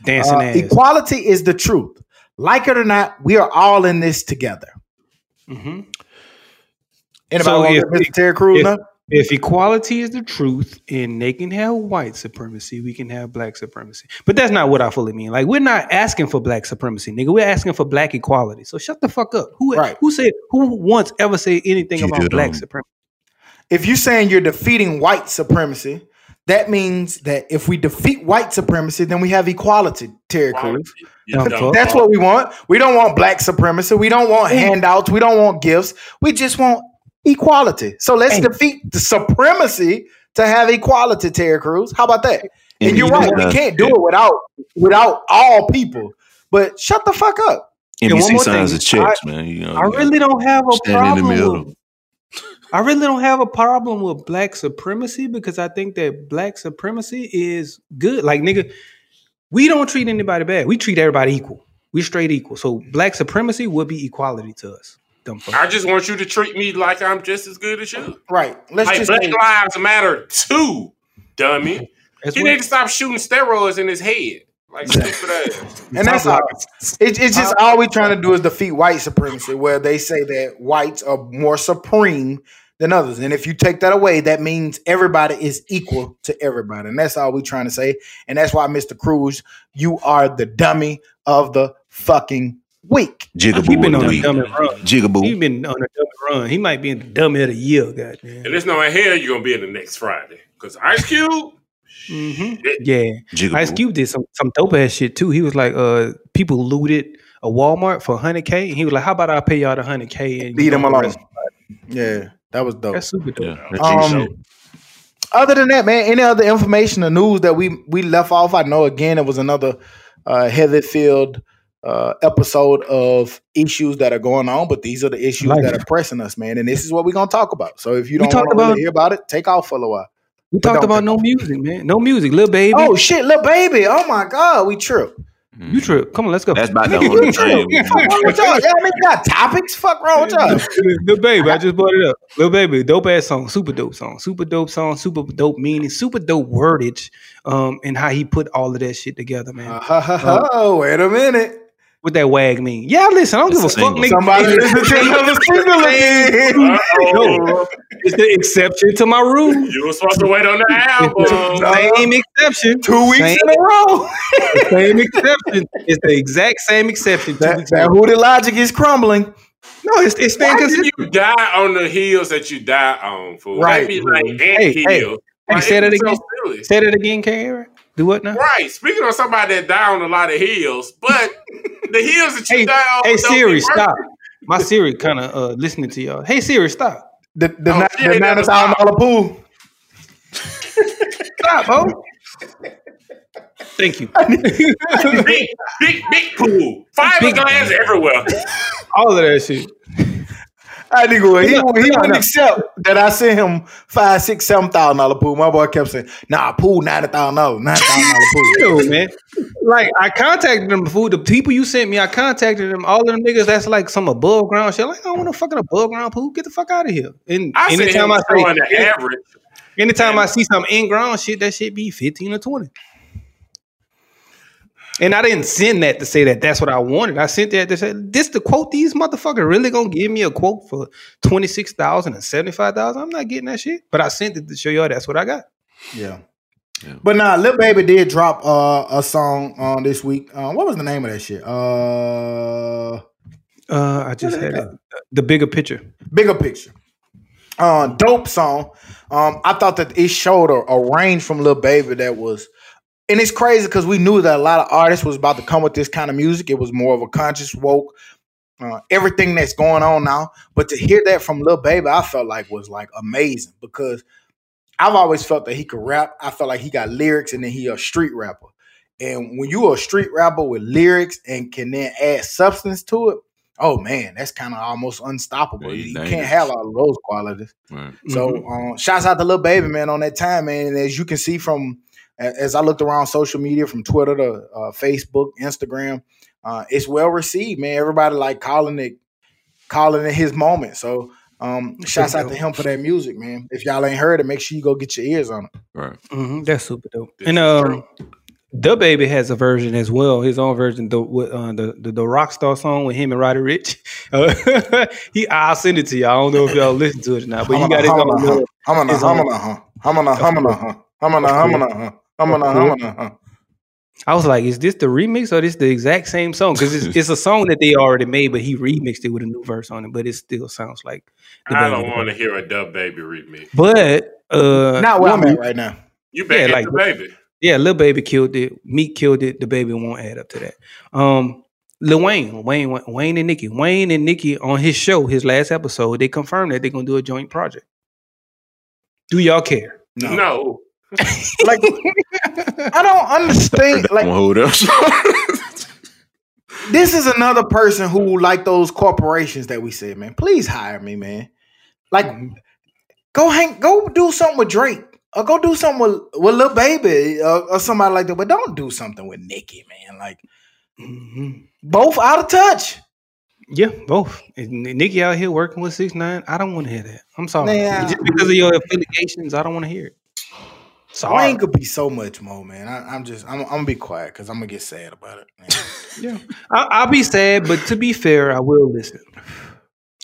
[SPEAKER 5] Dancing
[SPEAKER 3] Uh,
[SPEAKER 5] ass.
[SPEAKER 3] equality is the truth. Like it or not, we are all in this together.
[SPEAKER 5] Mhm.
[SPEAKER 3] Anybody
[SPEAKER 5] So
[SPEAKER 3] want
[SPEAKER 5] if-
[SPEAKER 3] to Mr. Ted Cruz
[SPEAKER 5] if-
[SPEAKER 3] now?
[SPEAKER 5] If equality is the truth and they can have white supremacy, we can have black supremacy. But that's not what I fully mean. Like we're not asking for black supremacy, nigga. We're asking for black equality. So shut the fuck up. Who
[SPEAKER 3] Right.
[SPEAKER 5] who said who once ever said anything
[SPEAKER 4] You
[SPEAKER 5] about black supremacy?
[SPEAKER 3] If you're saying you're defeating white supremacy, that means that if we defeat white supremacy, then we have equality, Terry Crews.
[SPEAKER 2] You
[SPEAKER 3] That's what we want. We don't want black supremacy. We don't want handouts. We don't want gifts. We just want equality. So let's
[SPEAKER 5] Hey.
[SPEAKER 3] defeat the supremacy to have equality, Terry Crews. How about that? And,
[SPEAKER 4] And
[SPEAKER 3] you're right. We can't do it without without all people. But shut the fuck up.
[SPEAKER 5] And one
[SPEAKER 4] NBC
[SPEAKER 5] more
[SPEAKER 4] signs
[SPEAKER 5] thing,
[SPEAKER 4] the checks, man. You know,
[SPEAKER 5] I
[SPEAKER 4] you
[SPEAKER 5] really don't have a
[SPEAKER 4] stand in the
[SPEAKER 5] problem
[SPEAKER 4] middle.
[SPEAKER 5] with I really don't have a problem with black supremacy because I think that black supremacy is good. Like nigga, we don't treat anybody bad. We treat everybody equal. We straight equal. So black supremacy would be equality to us. Dumb fuck.
[SPEAKER 2] I just want you to treat me like I'm just as good as you.
[SPEAKER 3] Right. Let's
[SPEAKER 2] Like
[SPEAKER 3] just
[SPEAKER 2] Black
[SPEAKER 3] say-
[SPEAKER 2] Lives Matter too, dummy.
[SPEAKER 5] That's
[SPEAKER 2] you
[SPEAKER 5] what-
[SPEAKER 2] need to stop shooting steroids in his head. Like <laughs> stupid ass.
[SPEAKER 3] And that's all. It, it's just all we trying to do is defeat white supremacy, where they say that whites are more supreme than others. And if you take that away, that means everybody is equal to everybody. And that's all we trying to say. And that's why, Mr. Cruz, you are the dummy of the fucking week.
[SPEAKER 4] Jigaboo
[SPEAKER 5] He been on a dumb run.
[SPEAKER 4] Jigaboo.
[SPEAKER 5] He been on a dummy run. He might be in the dummy of the year, goddamn.
[SPEAKER 2] And there's no in hell you're gonna be in the next Friday. Cause Ice Cube,
[SPEAKER 5] Mm-hmm. Yeah.
[SPEAKER 4] Jigaboo.
[SPEAKER 5] Ice Cube did some some dope ass shit too. He was like, uh, people looted a Walmart for 100K. And he was like, how about I pay y'all the 100K and you
[SPEAKER 3] Leave them
[SPEAKER 5] don't
[SPEAKER 3] alone. Yeah, that was dope.
[SPEAKER 5] That's super dope.
[SPEAKER 4] Yeah, that's
[SPEAKER 3] Um, other than that, man, any other information or news that we we left off? I know again it was another uh, heavy field uh, episode of issues that are going on, but these are the issues
[SPEAKER 5] Like
[SPEAKER 3] that
[SPEAKER 5] it.
[SPEAKER 3] are pressing us, man, and this is what we're gonna talk about. So if you don't want to really
[SPEAKER 5] about-
[SPEAKER 3] hear about it, take off for a little while.
[SPEAKER 5] We
[SPEAKER 3] But
[SPEAKER 5] talked about no
[SPEAKER 3] off.
[SPEAKER 5] music, man. No music, Lil Baby.
[SPEAKER 3] Oh shit, Lil Baby! Oh my god, we trip.
[SPEAKER 5] You trip. Come on, let's go.
[SPEAKER 4] That's about <laughs> the
[SPEAKER 5] Nigga,
[SPEAKER 4] only
[SPEAKER 5] trip.
[SPEAKER 4] thing.
[SPEAKER 3] Fuck wrong with y'all? Y'all niggas got topics? Fuck wrong with y'all? <laughs>
[SPEAKER 5] Lil Baby, I just brought it up. Lil Baby, dope ass song, super dope song, super dope song, super dope meaning, super dope wordage, um, and how he put all of that shit together, man. Uh,
[SPEAKER 3] Oh, wait a minute.
[SPEAKER 5] What that wag mean? Yeah, listen, I don't give a fuck, nigga.
[SPEAKER 3] Somebody <laughs> <laughs> listen to another single again.
[SPEAKER 5] No, it's the exception to my rule.
[SPEAKER 2] You were supposed to wait on the album. <laughs>
[SPEAKER 5] Same exception.
[SPEAKER 3] Two weeks
[SPEAKER 5] Same-
[SPEAKER 3] in a row.
[SPEAKER 5] Same exception. It's the exact same exception. Two
[SPEAKER 3] That,
[SPEAKER 5] weeks
[SPEAKER 3] that
[SPEAKER 5] in a
[SPEAKER 3] logic is crumbling.
[SPEAKER 5] No, it's it's
[SPEAKER 2] Why
[SPEAKER 5] staying
[SPEAKER 2] did
[SPEAKER 5] consistent.
[SPEAKER 2] you die on the heels that you die on, fool?
[SPEAKER 3] Right.
[SPEAKER 2] That be like
[SPEAKER 5] Hey,
[SPEAKER 2] ant
[SPEAKER 5] hey,
[SPEAKER 2] heels.
[SPEAKER 5] hey,
[SPEAKER 2] Like,
[SPEAKER 5] say
[SPEAKER 2] it
[SPEAKER 5] that
[SPEAKER 2] so
[SPEAKER 5] again.
[SPEAKER 2] silly.
[SPEAKER 5] Say that again, Karen. Do what now?
[SPEAKER 2] Right. Speaking of somebody that died on a lot of hills, but <laughs> the hills that you
[SPEAKER 5] Hey,
[SPEAKER 2] die on.
[SPEAKER 5] hey
[SPEAKER 2] don't
[SPEAKER 5] Siri,
[SPEAKER 2] working.
[SPEAKER 5] stop. My Siri kind of uh listening to y'all. Hey Siri, stop.
[SPEAKER 3] The, the,
[SPEAKER 2] Oh,
[SPEAKER 3] ni-
[SPEAKER 2] she
[SPEAKER 3] the
[SPEAKER 2] ain't never
[SPEAKER 3] ninety thousand dollar pool. <laughs>
[SPEAKER 5] Stop, bro. Thank you. <laughs>
[SPEAKER 2] big, big, big pool. Fiberglass everywhere.
[SPEAKER 5] All of that shit.
[SPEAKER 3] I nigga, he,
[SPEAKER 5] No,
[SPEAKER 3] he
[SPEAKER 5] no,
[SPEAKER 3] wouldn't
[SPEAKER 5] no.
[SPEAKER 3] accept that I sent him five, six, seven thousand dollar pool. My boy kept saying, "Nah, pool ninety thousand dollars, nine thousand dollar pool." <laughs>
[SPEAKER 5] Yo, man. Like I contacted them before. The people you sent me, I contacted them. All of them niggas, that's like some above ground shit. Like I don't want no fucking above ground pool. Get the fuck out of here. And
[SPEAKER 2] I
[SPEAKER 5] anytime
[SPEAKER 2] him
[SPEAKER 5] I
[SPEAKER 2] throwing the
[SPEAKER 5] say,
[SPEAKER 2] average.
[SPEAKER 5] anytime I see some in ground shit, that shit be fifteen or twenty. And I didn't send that to say that that's what I wanted. I sent that to say this to quote these motherfuckers really gonna give me a quote for twenty six thousand and seventy five thousand. I'm not getting that shit. But I sent it to show y'all that's what I got.
[SPEAKER 3] Yeah. But nah, Lil Baby did drop uh, a song uh, this week. Uh, what was the name of that shit? Uh,
[SPEAKER 5] Uh, I just had it. The bigger picture.
[SPEAKER 3] Bigger Picture. Uh, dope song. Um, I thought that it showed a, a range from Lil Baby that was, and it's crazy because we knew that a lot of artists was about to come with this kind of music. It was more of a conscious woke, uh, everything that's going on now. But to hear that from Lil Baby, I felt like was like amazing because I've always felt that he could rap. I felt like he got lyrics and then he a street rapper. And when you a street rapper with lyrics and can then add substance to it, oh man, that's kind of almost unstoppable.
[SPEAKER 4] Yeah,
[SPEAKER 3] you
[SPEAKER 4] dangerous.
[SPEAKER 3] can't have all of those qualities.
[SPEAKER 4] Right.
[SPEAKER 3] So um, shouts out to Lil Baby man on that time, man. And as you can see from a- as I looked around social media from Twitter to uh, Facebook, Instagram, uh, it's well received, man. Everybody like calling it calling it his moment. So um, shouts out to him for that music, man. If y'all ain't heard it, make sure you go get your ears on it.
[SPEAKER 4] Right.
[SPEAKER 5] hmm That's super dope. and um, DaBaby has a version as well. His own version, the with, uh, the, the the Rockstar song with him and Roddy Ricch. Uh, he, I'll send it to y'all. I don't know if y'all listen to it or not, but he got his own. little-
[SPEAKER 3] Humana,
[SPEAKER 5] his own-
[SPEAKER 3] humana, huh? Humana, humana, huh? Humana, humana, huh? Humana, humana, huh?
[SPEAKER 5] I was like, is this the remix or is this the exact same song? Because it's, it's a <laughs> song that they already made, but he remixed it with a new verse on it. But it still sounds like. the
[SPEAKER 2] I
[SPEAKER 5] Baby
[SPEAKER 2] don't want to hear a dub baby remix.
[SPEAKER 5] But uh,
[SPEAKER 3] Not where I'm at right now.
[SPEAKER 2] You back
[SPEAKER 5] Yeah, like-
[SPEAKER 2] the baby.
[SPEAKER 5] Yeah, Lil Baby killed it. Meek killed it. DaBaby won't add up to that. Um, Lil Wayne, Wayne, Wayne and Nicki, Wayne and Nicki on his show, his last episode, they confirmed that they're gonna do a joint project. Do y'all care?
[SPEAKER 2] No.
[SPEAKER 3] Like, <laughs> I don't understand. Like,
[SPEAKER 4] Hold up. <laughs>
[SPEAKER 3] this is another person who like those corporations that we said, man. Please hire me, man. Like, go hang, go do something with Drake, or go do something with with Lil Baby, or, or somebody like that. But don't do something with Nicki, man. Like, mm-hmm. both out of touch.
[SPEAKER 5] Yeah, both. And Nicki out here working with six nine. I don't want to hear that. I'm sorry.
[SPEAKER 3] Man.
[SPEAKER 5] Just because of your affiliations, I don't want to hear it. Sorry.
[SPEAKER 3] Wayne could be so much more, man. I, I'm just, I'm, I'm gonna be quiet because I'm gonna get sad about it. man. <laughs>
[SPEAKER 5] Yeah, I, I'll be sad, but to be fair, I will listen.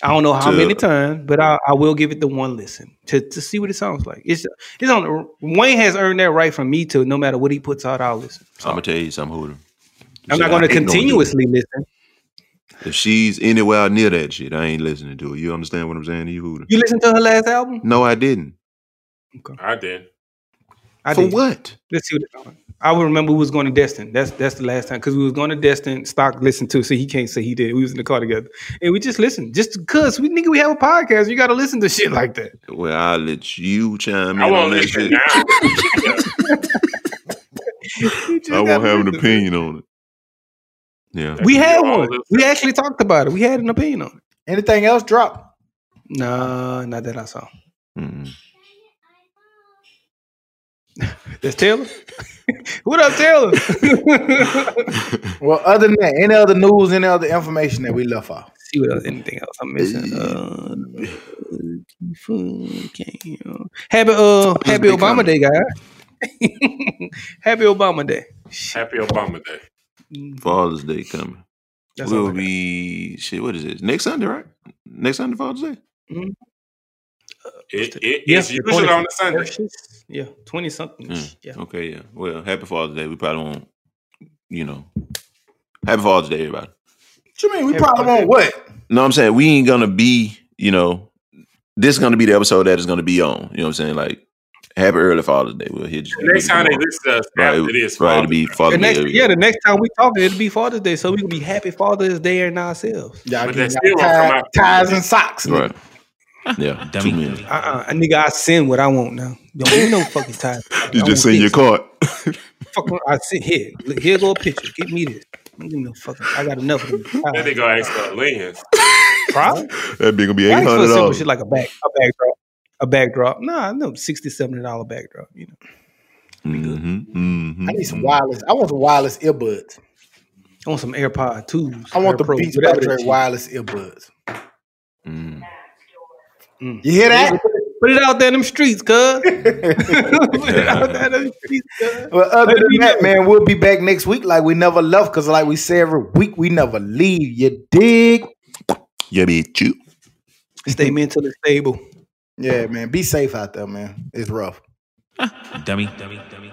[SPEAKER 5] I don't know how
[SPEAKER 4] To-
[SPEAKER 5] many times, but I, I will give it the one listen to, to see what it sounds like. It's it's on. Wayne has earned that right from me to no matter what he puts out, I'll listen.
[SPEAKER 4] I'm gonna tell you something, Hooter.
[SPEAKER 5] I'm
[SPEAKER 4] See,
[SPEAKER 5] not gonna
[SPEAKER 4] ain't gonna
[SPEAKER 5] continuously listen.
[SPEAKER 4] If she's anywhere near that shit, I ain't listening to it. You understand what I'm saying to you, Hooter?
[SPEAKER 5] You listened to her last album?
[SPEAKER 4] No, I didn't. Okay.
[SPEAKER 2] I did.
[SPEAKER 5] I
[SPEAKER 4] For
[SPEAKER 5] did.
[SPEAKER 4] what?
[SPEAKER 5] Let's see what it's on. I would remember we was going to Destin. That's that's the last time because we was going to Destin. Stock listened to. So he can't say he did. We was in the car together and we just listened. Just because we nigga we have a podcast, you got to listen to <laughs> shit like that.
[SPEAKER 4] Well, I'll let you chime in
[SPEAKER 2] I
[SPEAKER 4] on
[SPEAKER 2] won't
[SPEAKER 4] that
[SPEAKER 2] listen
[SPEAKER 4] shit.
[SPEAKER 2] now. <laughs> <laughs>
[SPEAKER 4] I won't have an opinion on it. Yeah.
[SPEAKER 5] We had one. We actually talked about it. We had an opinion on it.
[SPEAKER 3] Anything else drop?
[SPEAKER 5] Nah, not that I saw.
[SPEAKER 4] Mm-mm.
[SPEAKER 5] That's Taylor. <laughs> what up, Taylor? <laughs>
[SPEAKER 3] well, other than that, any other news, any other information that we left off?
[SPEAKER 5] See what else, anything else I'm missing? Uh, happy uh, happy Obama Day, guys. <laughs> happy Obama Day.
[SPEAKER 2] Happy Obama Day.
[SPEAKER 4] Father's Day coming.
[SPEAKER 5] That's all
[SPEAKER 4] will be shit. What is it? Next Sunday, right? Next Sunday, Father's Day.
[SPEAKER 5] Mm-hmm.
[SPEAKER 2] It, it,
[SPEAKER 5] Yeah,
[SPEAKER 2] it's usually
[SPEAKER 5] 20
[SPEAKER 2] on the Sunday.
[SPEAKER 5] Yeah, twenty something.
[SPEAKER 4] Mm,
[SPEAKER 5] Yeah.
[SPEAKER 4] Okay, yeah. Well, happy Father's Day. We probably won't, you know, happy Father's Day, everybody.
[SPEAKER 3] What you mean? We probably won't what?
[SPEAKER 4] No, I'm saying we ain't gonna be, you know, this is gonna be the episode that is gonna be on. You know what I'm saying? Like, happy early Father's Day. We'll hit you.
[SPEAKER 2] The next time they listen to us
[SPEAKER 4] right,
[SPEAKER 2] after this,
[SPEAKER 4] right, it'll be
[SPEAKER 5] The
[SPEAKER 4] Father's
[SPEAKER 5] next,
[SPEAKER 4] Day.
[SPEAKER 5] yeah, the next time we talk, it'll be Father's Day, so we can be happy Father's Day in ourselves.
[SPEAKER 3] Y'all
[SPEAKER 2] But
[SPEAKER 3] get
[SPEAKER 2] that still won't come out.
[SPEAKER 3] ties and socks.
[SPEAKER 4] Right. Yeah, <laughs> two minutes.
[SPEAKER 5] Uh-uh, a nigga, I send what I want now. Don't give no fucking time. <laughs>
[SPEAKER 4] You just send your card.
[SPEAKER 5] Fuck, I sit here. Look, here go a picture. Give me this. Don't give me no fucking. I got enough of them.
[SPEAKER 2] Then they go ask for a lens. <laughs>
[SPEAKER 5] Problem?
[SPEAKER 4] That be gonna be eight
[SPEAKER 5] Ask for
[SPEAKER 4] hundred
[SPEAKER 5] simple
[SPEAKER 4] dollars.
[SPEAKER 5] shit like a back, a backdrop, a backdrop. Nah, no, sixty, seventy dollar backdrop. You know,
[SPEAKER 4] Mm-hmm,
[SPEAKER 3] I need some wireless. I want some wireless earbuds.
[SPEAKER 5] I want some AirPod twos.
[SPEAKER 3] I want the
[SPEAKER 5] AirPros,
[SPEAKER 3] Beats
[SPEAKER 5] whatever
[SPEAKER 3] Patrick wireless earbuds.
[SPEAKER 4] Mm.
[SPEAKER 5] Mm.
[SPEAKER 3] You hear that?
[SPEAKER 5] Put it out there in them streets, cuz. <laughs> Put it out there in them streets, cuz.
[SPEAKER 3] Well, other than that, man, we'll be back next week like we never left. Cause like we say every week, we never leave. You dig?
[SPEAKER 4] Yeah, bitch. You.
[SPEAKER 5] Stay mentally stable.
[SPEAKER 3] Yeah, man. Be safe out there, man. It's rough.
[SPEAKER 1] Dummy, dummy, dummy.